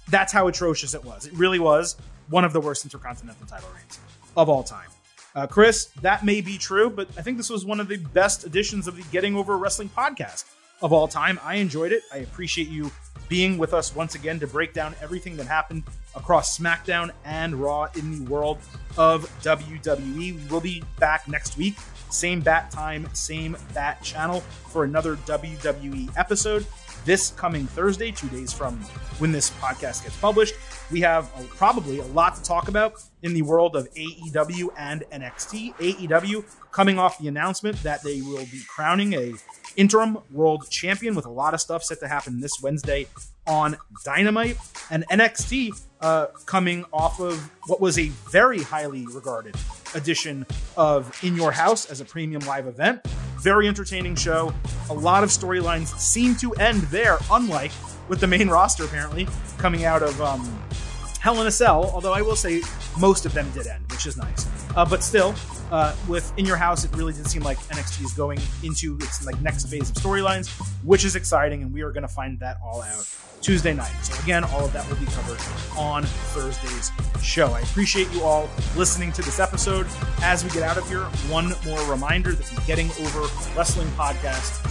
that's how atrocious it was. It really was one of the worst intercontinental title reigns of all time. Uh, Chris, that may be true, but I think this was one of the best editions of the Getting Over Wrestling podcast of all time. I enjoyed it. I appreciate you being with us once again to break down everything that happened across SmackDown and Raw in the world of WWE. We will be back next week, same bat time, same bat channel for another WWE episode. This coming Thursday, two days from when this podcast gets published, we have a, probably a lot to talk about in the world of AEW and NXT. AEW coming off the announcement that they will be crowning a interim world champion with a lot of stuff set to happen this Wednesday on Dynamite, and NXT uh, coming off of what was a very highly regarded edition of In Your House as a premium live event. Very entertaining show. A lot of storylines seem to end there, unlike with the main roster apparently coming out of um, Hell in a Cell, although I will say most of them did end, which is nice. Uh, but still, uh, with In Your House, it really did seem like NXT is going into its like next phase of storylines, which is exciting, and we are going to find that all out Tuesday night. So again, all of that will be covered on Thursday's show. I appreciate you all listening to this episode. As we get out of here, one more reminder that the Getting Over Wrestling podcast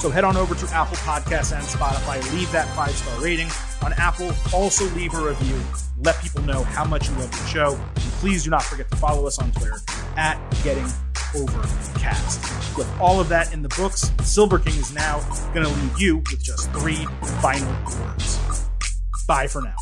so head on over to Apple Podcasts and Spotify, leave that five star rating. On Apple, also leave a review. Let people know how much you love the show. And please do not forget to follow us on Twitter at Getting Overcast. With all of that in the books, Silver King is now going to leave you with just three final words. Bye for now.